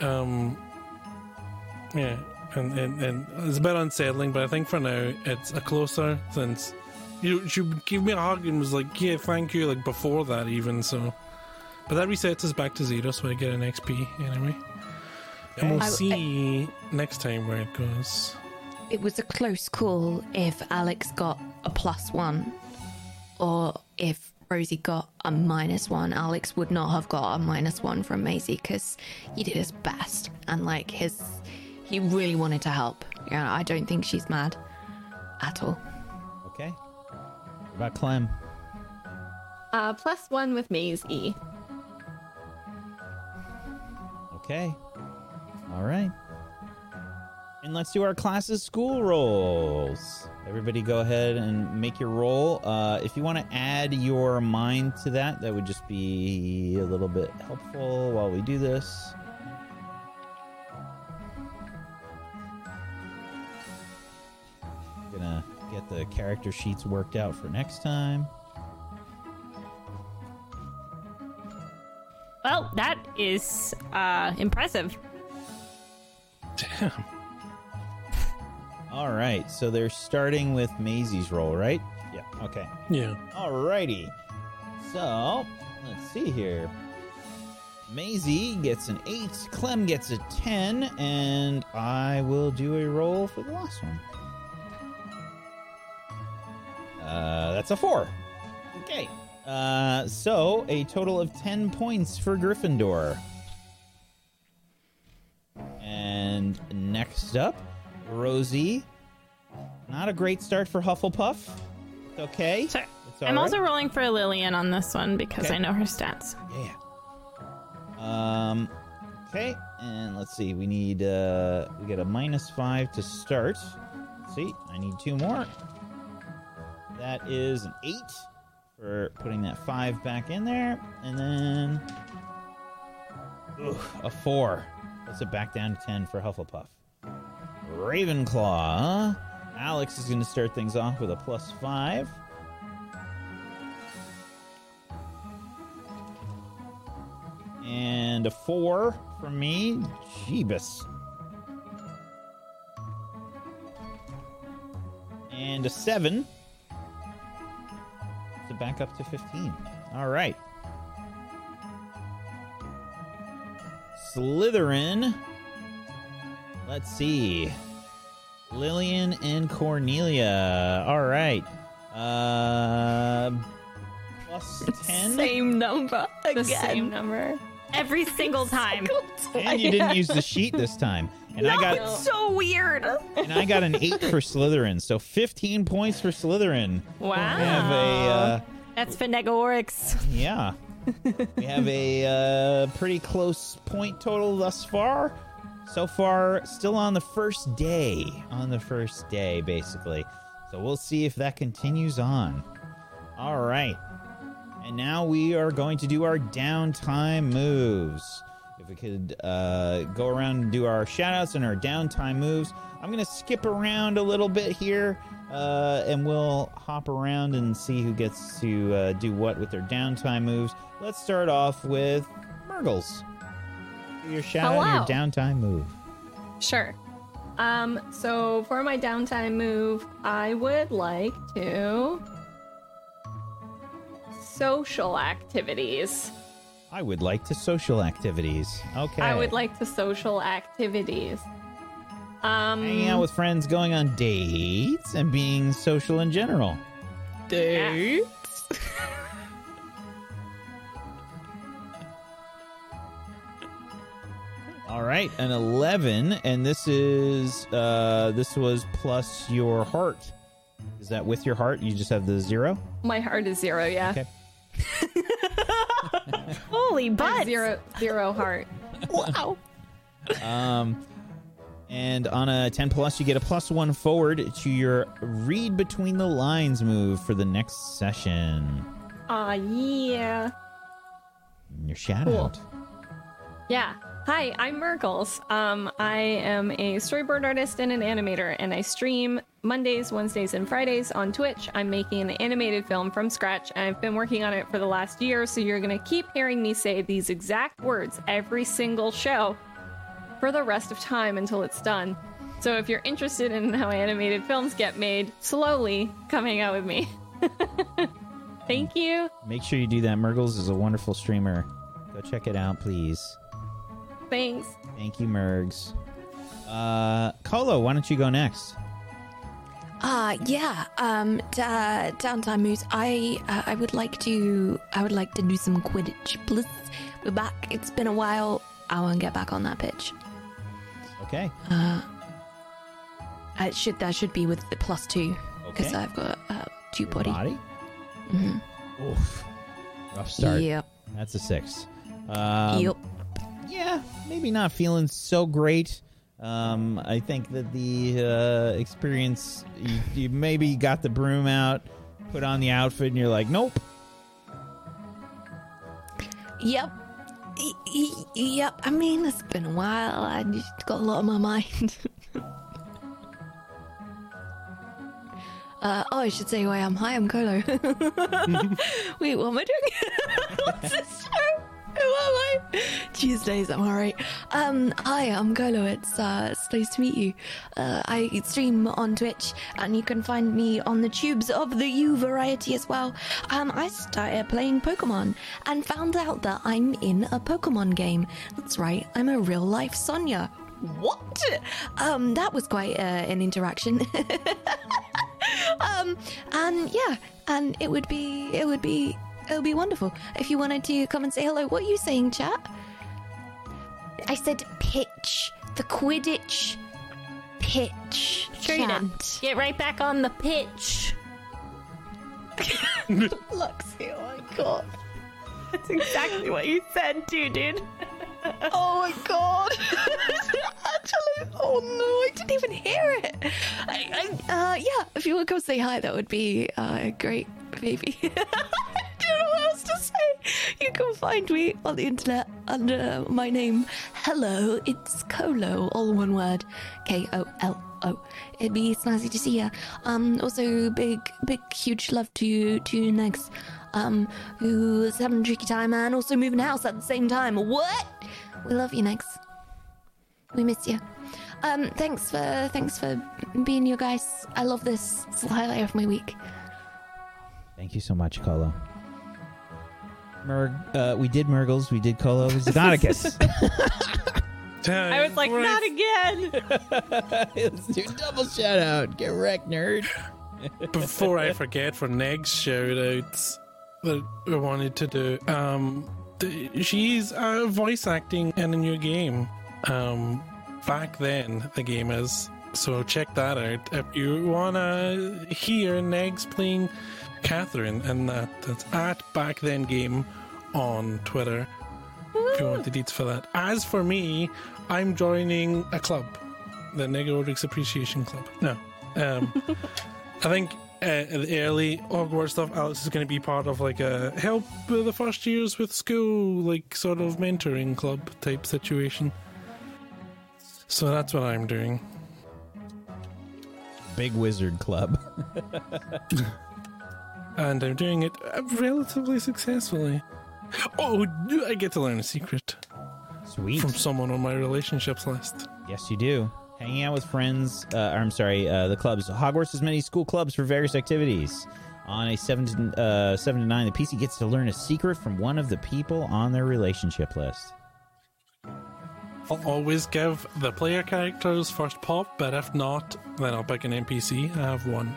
Um. Yeah, and, and, and it's a bit unsettling, but I think for now it's a closer since you she gave me a hug and was like, "Yeah, thank you." Like before that, even so. But that resets us back to zero, so I get an XP anyway. And we'll I- see next time where it goes. It was a close call if Alex got a plus one, or if Rosie got a minus one. Alex would not have got a minus one from Maisie because he did his best and like his, he really wanted to help. Yeah, I don't think she's mad at all. Okay. What about Clem? Uh, plus one with maze E. Okay. All right. And let's do our classes school rolls. Everybody go ahead and make your roll. Uh, if you want to add your mind to that, that would just be a little bit helpful while we do this. Character sheets worked out for next time. Well, that is uh, impressive. Damn. All right, so they're starting with Maisie's roll, right? Yeah. Okay. Yeah. Alrighty. So, let's see here. Maisie gets an 8, Clem gets a 10, and I will do a roll for the last one. Uh, that's a 4. Okay. Uh, so, a total of 10 points for Gryffindor. And next up, Rosie. Not a great start for Hufflepuff. It's okay. So, It's I'm right. also rolling for Lillian on this one because Okay. I know her stats. Yeah. Um. Okay, and let's see. We need uh, we get a minus five to start. Let's see, I need two more. That is an eight for putting that five back in there, and then a four. That's it back down to ten for Hufflepuff. Ravenclaw. Alex is going to start things off with a plus five. And a four from me. Jeebus. And a seven. To back up to 15. All right. Slytherin. Let's see. Lillian and Cornelia. All right. Uh, plus 10. Same number The again. same number. Every single time. And you didn't use the sheet this time. And I got so weird. and I got an 8 for Slytherin. So 15 points for Slytherin. Wow. We have a uh, That's Finegorix. yeah. we have a uh, pretty close point total thus far. So far, still on the first day. On the first day, basically. So we'll see if that continues on. All right. And now we are going to do our downtime moves. If we could uh, go around and do our shoutouts and our downtime moves. I'm going to skip around a little bit here uh, and we'll hop around and see who gets to uh, do what with their downtime moves. Let's start off with Murgles. Your shout out your downtime move. Sure. Um, so for my downtime move, I would like to social activities. I would like to social activities. Okay. I would like to social activities. Um, hanging out with friends, going on dates, and being social in general. dates. All right, an eleven, and this is uh this was plus your heart. Is that with your heart? You just have the zero. My heart is zero. Yeah. Okay. Holy butt. Zero zero heart. Wow. Um, and on a ten plus, you get a plus one forward to your read between the lines move for the next session. Aw, yeah. Your shout Cool. out. Yeah. Hi, I'm Merkles. Um, I am a storyboard artist and an animator, and I stream Mondays, Wednesdays, and Fridays on Twitch. I'm making an animated film from scratch, and I've been working on it for the last year, so you're gonna keep hearing me say these exact words every single show for the rest of time until it's done. So if you're interested in how animated films get made, slowly come hang out with me. Thank you. Make sure you do that. Mergles is a wonderful streamer. Go check it out, please. Thanks. Thank you, Mergs. Uh, Colo, why don't you go next? Uh yeah. Um d- uh, downtime moves. I uh, I would like to I would like to do some Quidditch. Please. We're back. It's been a while. I want to get back on that pitch. Okay. Uh I should that should be with the plus 2 because Okay. I've got uh, two Your body. body? Mhm. Oof. Rough start. Yep. That's a six. Um, yep. Yeah, maybe not feeling so great. Um, I think that the uh, experience, you, you maybe got the broom out, put on the outfit, and you're like, nope. Yep. Yep. I mean, it's been a while. I just got a lot on my mind. Uh, oh, I should say who I am. Hi, I'm Colo. Wait, what am I doing? What's this show? Who am I? Tuesdays, I'm alright. Um, hi, I'm Colo. It's, uh, it's nice to meet you. Uh, I stream on Twitch, and you can find me on the tubes of the U variety as well. Um, I started playing Pokemon and found out that I'm in a Pokemon game. That's right, I'm a real life Sonia. What? Um, that was quite uh, an interaction. um, and yeah, and it would be, it would be, it would be wonderful if you wanted to come and say hello. What are you saying, chat? I said pitch, the Quidditch pitch. Sure you did. chat. Get right back on the pitch. Luxie, oh my god. That's exactly what you said too, dude. Oh my god! Actually, oh no, I didn't even hear it. I, I, uh, yeah, if you would come say hi, that would be uh, great, baby. Don't know what else to say. You can find me on the internet under my name. Hello, it's Colo, all one word. K O L O. It'd be snazzy to see you. Um, also, big, big, huge love to to Negs um, who's having a tricky time and also moving house at the same time. What? We love you, Nex. We miss you. Um, thanks for thanks for being you guys. I love this. It's the highlight of my week. Thank you so much, Colo. Murg, uh, we did Murgles, we did Colo, Xenoticus. I was like, not again. Let's do double shout out. Get wrecked, nerd. Before I forget, for Neg's shout outs that I wanted to do, um, th- she's uh, voice acting in a new game. Um, back then, the game is. So check that out. If you want to hear Negs playing Catherine in that, that's at back then game on Twitter. If you want the deets for that. As for me, I'm joining a club, the Negorix Appreciation Club. No. Um, I think uh, the early Hogwarts stuff, Alex is going to be part of like a help the first years with school, like sort of mentoring club type situation. So that's what I'm doing. Big Wizard Club. And I'm doing it relatively successfully. Oh, I get to learn a secret Sweet. from someone on my relationships list. Yes, you do. Hanging out with friends. Uh, or I'm sorry, uh, the clubs. Hogwarts has many school clubs for various activities. On a seven to uh, seven to nine, the PC gets to learn a secret from one of the people on their relationship list. I'll always give the player characters first pop, but if not, then I'll pick an NPC. I have one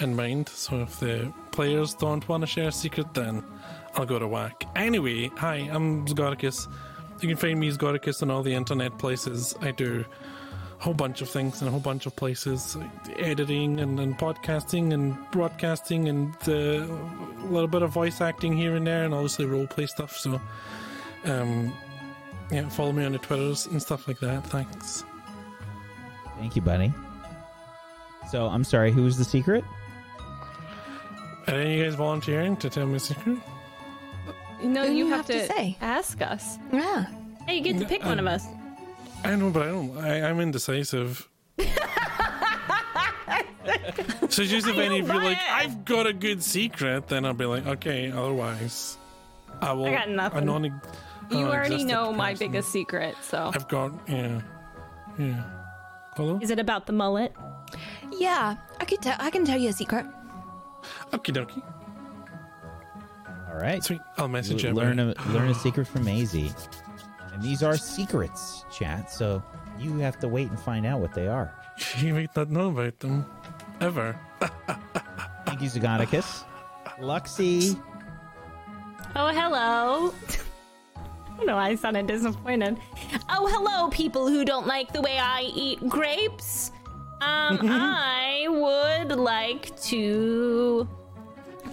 in mind, so if the players don't want to share a secret, then I'll go to whack. Anyway, hi, I'm Zgoticus. You can find me Zgoticus on all the internet places. I do a whole bunch of things in a whole bunch of places editing and, and podcasting and broadcasting and uh, a little bit of voice acting here and there, and obviously roleplay stuff. So, um, yeah, follow me on the Twitters and stuff like that. Thanks. Thank you, buddy. So I'm sorry, who was the secret? Are any of you guys volunteering to tell me a secret? No, you, you have, have to to, say. ask us. Yeah. Hey, you get to pick one of us. I know, but I don't. I, I'm indecisive. so just if any of you like, I've got a good secret, then I'll be like, okay. Otherwise, I will. I got nothing. A non- uh, You Oh, already existent know my biggest secret, so I've got yeah, yeah. Hello. Is it about the mullet? Yeah, I could tell. I can tell you a secret. Okie dokie. All right. Sweet. I'll message you. learn about a learn a secret from Maisie. And these are secrets, chat. So you have to wait and find out what they are. it. You might not know about them ever. Thank you, Zagonicus. Luxie. Oh, hello. I don't know I sounded disappointed. Oh, hello, people who don't like the way I eat grapes. Um, I would like to.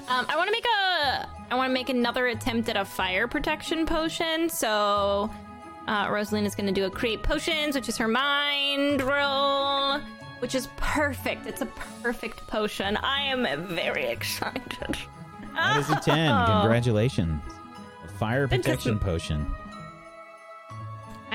Um, I want to make a. I want to make another attempt at a fire protection potion. So, uh, Rosaline is going to do a create potions, which is her mind roll, which is perfect. It's a perfect potion. I am very excited. That is a 10. Oh. Congratulations. A fire protection potion.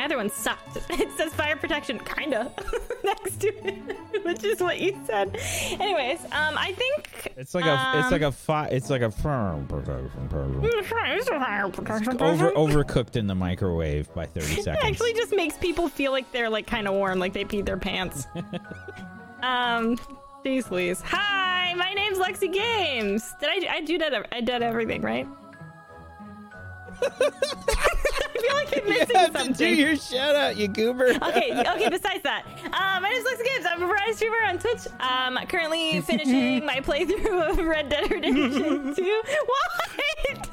My other one sucked. It says fire protection, kinda, next to it, which is what you said. Anyways, um, I think It's like a it's um, like a fi- it's like a firm protection program. it's a fire protection over overcooked in the microwave by 30 seconds. It actually just makes people feel like they're like kind of warm, like they peed their pants. um, jeez, please. Hi, my name's Lexi Games. Did I? I do that. I did everything right. I feel like I'm missing you have something. to do your shout out, you goober. okay, okay, besides that, um, my name's Lexi Gibbs. I'm a variety streamer on Twitch. Um, currently finishing my playthrough of Red Dead Redemption 2. What?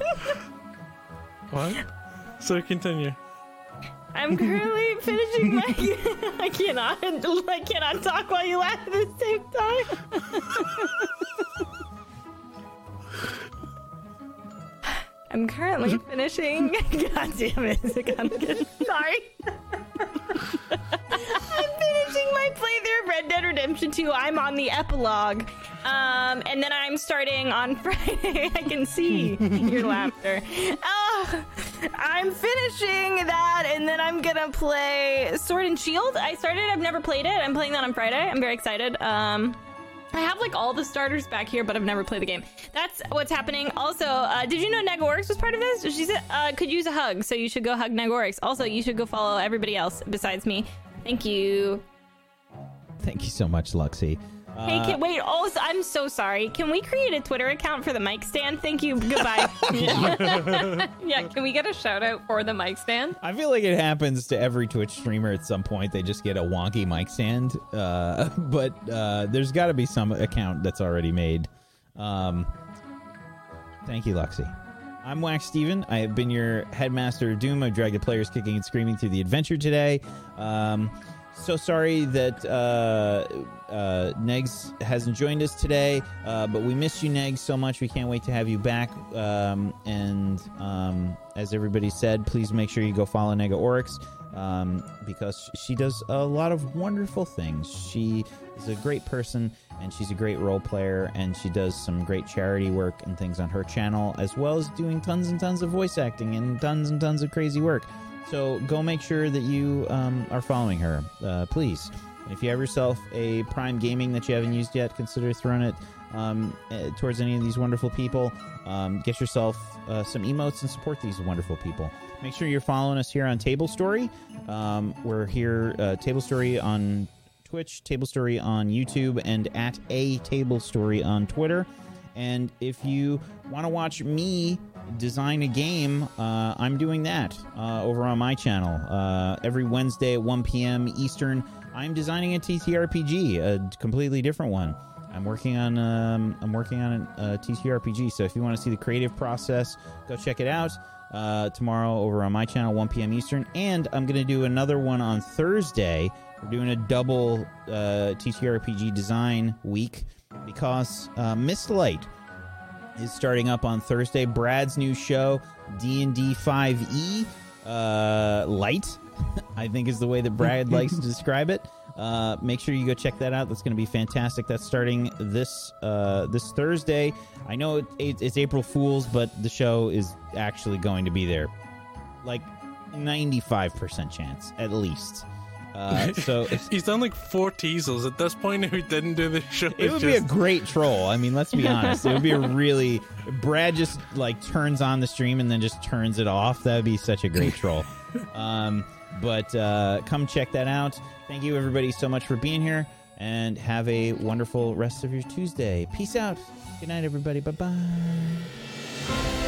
What? So continue. I'm currently finishing my. I cannot. I cannot talk while you laugh at the same time. I'm currently finishing. God damn it! I'm. Sorry. I'm finishing my playthrough of Red Dead Redemption 2. I'm on the epilogue. Um, and then I'm starting on Friday. I can see your laughter. Oh, I'm finishing that, and then I'm gonna play Sword and Shield. I started. I've never played it. I'm playing that on Friday. I'm very excited. Um, I have like all the starters back here, but I've never played the game. That's what's happening. Also, uh, did you know Negorix was part of this? She said uh, could use a hug, so you should go hug Negorix. Also, you should go follow everybody else besides me. Thank you. Thank you so much, Luxy. Hey, Uh, can, wait. Also, I'm so sorry. Can we create a Twitter account for the mic stand? Thank you. Goodbye. yeah, can we get a shout out for the mic stand? I feel like it happens to every Twitch streamer at some point. They just get a wonky mic stand. Uh, but uh, there's got to be some account that's already made. Um, thank you, Luxy. I'm Wax Steven. I have been your headmaster of Doom. I've dragged the players kicking and screaming through the adventure today. Um, so sorry that uh, uh, Negs hasn't joined us today, uh, but we miss you, Negs, so much. We can't wait to have you back. Um, and um, as everybody said, please make sure you go follow Negorix um, because she does a lot of wonderful things. She is a great person and she's a great role player and she does some great charity work and things on her channel as well as doing tons and tons of voice acting and tons and tons of crazy work. So go make sure that you um, are following her, uh, please. And if you have yourself a Prime Gaming that you haven't used yet, consider throwing it um, eh, towards any of these wonderful people. Um, get yourself uh, some emotes and support these wonderful people. Make sure you're following us here on Table Story. Um, we're here, uh, Table Story on Twitch, Table Story on YouTube, and at a Table Story on Twitter. And if you want to watch me design a game, uh, I'm doing that uh, over on my channel uh, every Wednesday at 1 p.m. Eastern. I'm designing a TTRPG, a completely different one. I'm working on um, I'm working on a, a TTRPG. So if you want to see the creative process, go check it out uh, tomorrow over on my channel, 1 p.m. Eastern. And I'm going to do another one on Thursday. We're doing a double uh, TTRPG design week because uh, Mistlight is starting up on Thursday. Brad's new show, D&D 5e uh, Light, I think is the way that Brad likes to describe it. Uh, make sure you go check that out. That's going to be fantastic. That's starting this uh, this Thursday. I know it, it, it's April Fools, but the show is actually going to be there. Like 95% chance, at least. Uh, so He's done like four teasers at this point who didn't do the show. it would be a great troll. I mean, let's be honest. It would be a really Brad just like turns on the stream and then just turns it off. That would be such a great troll. Um, but uh, come check that out. Thank you everybody so much for being here, and have a wonderful rest of your Tuesday. Peace out. Good night, everybody. Bye bye.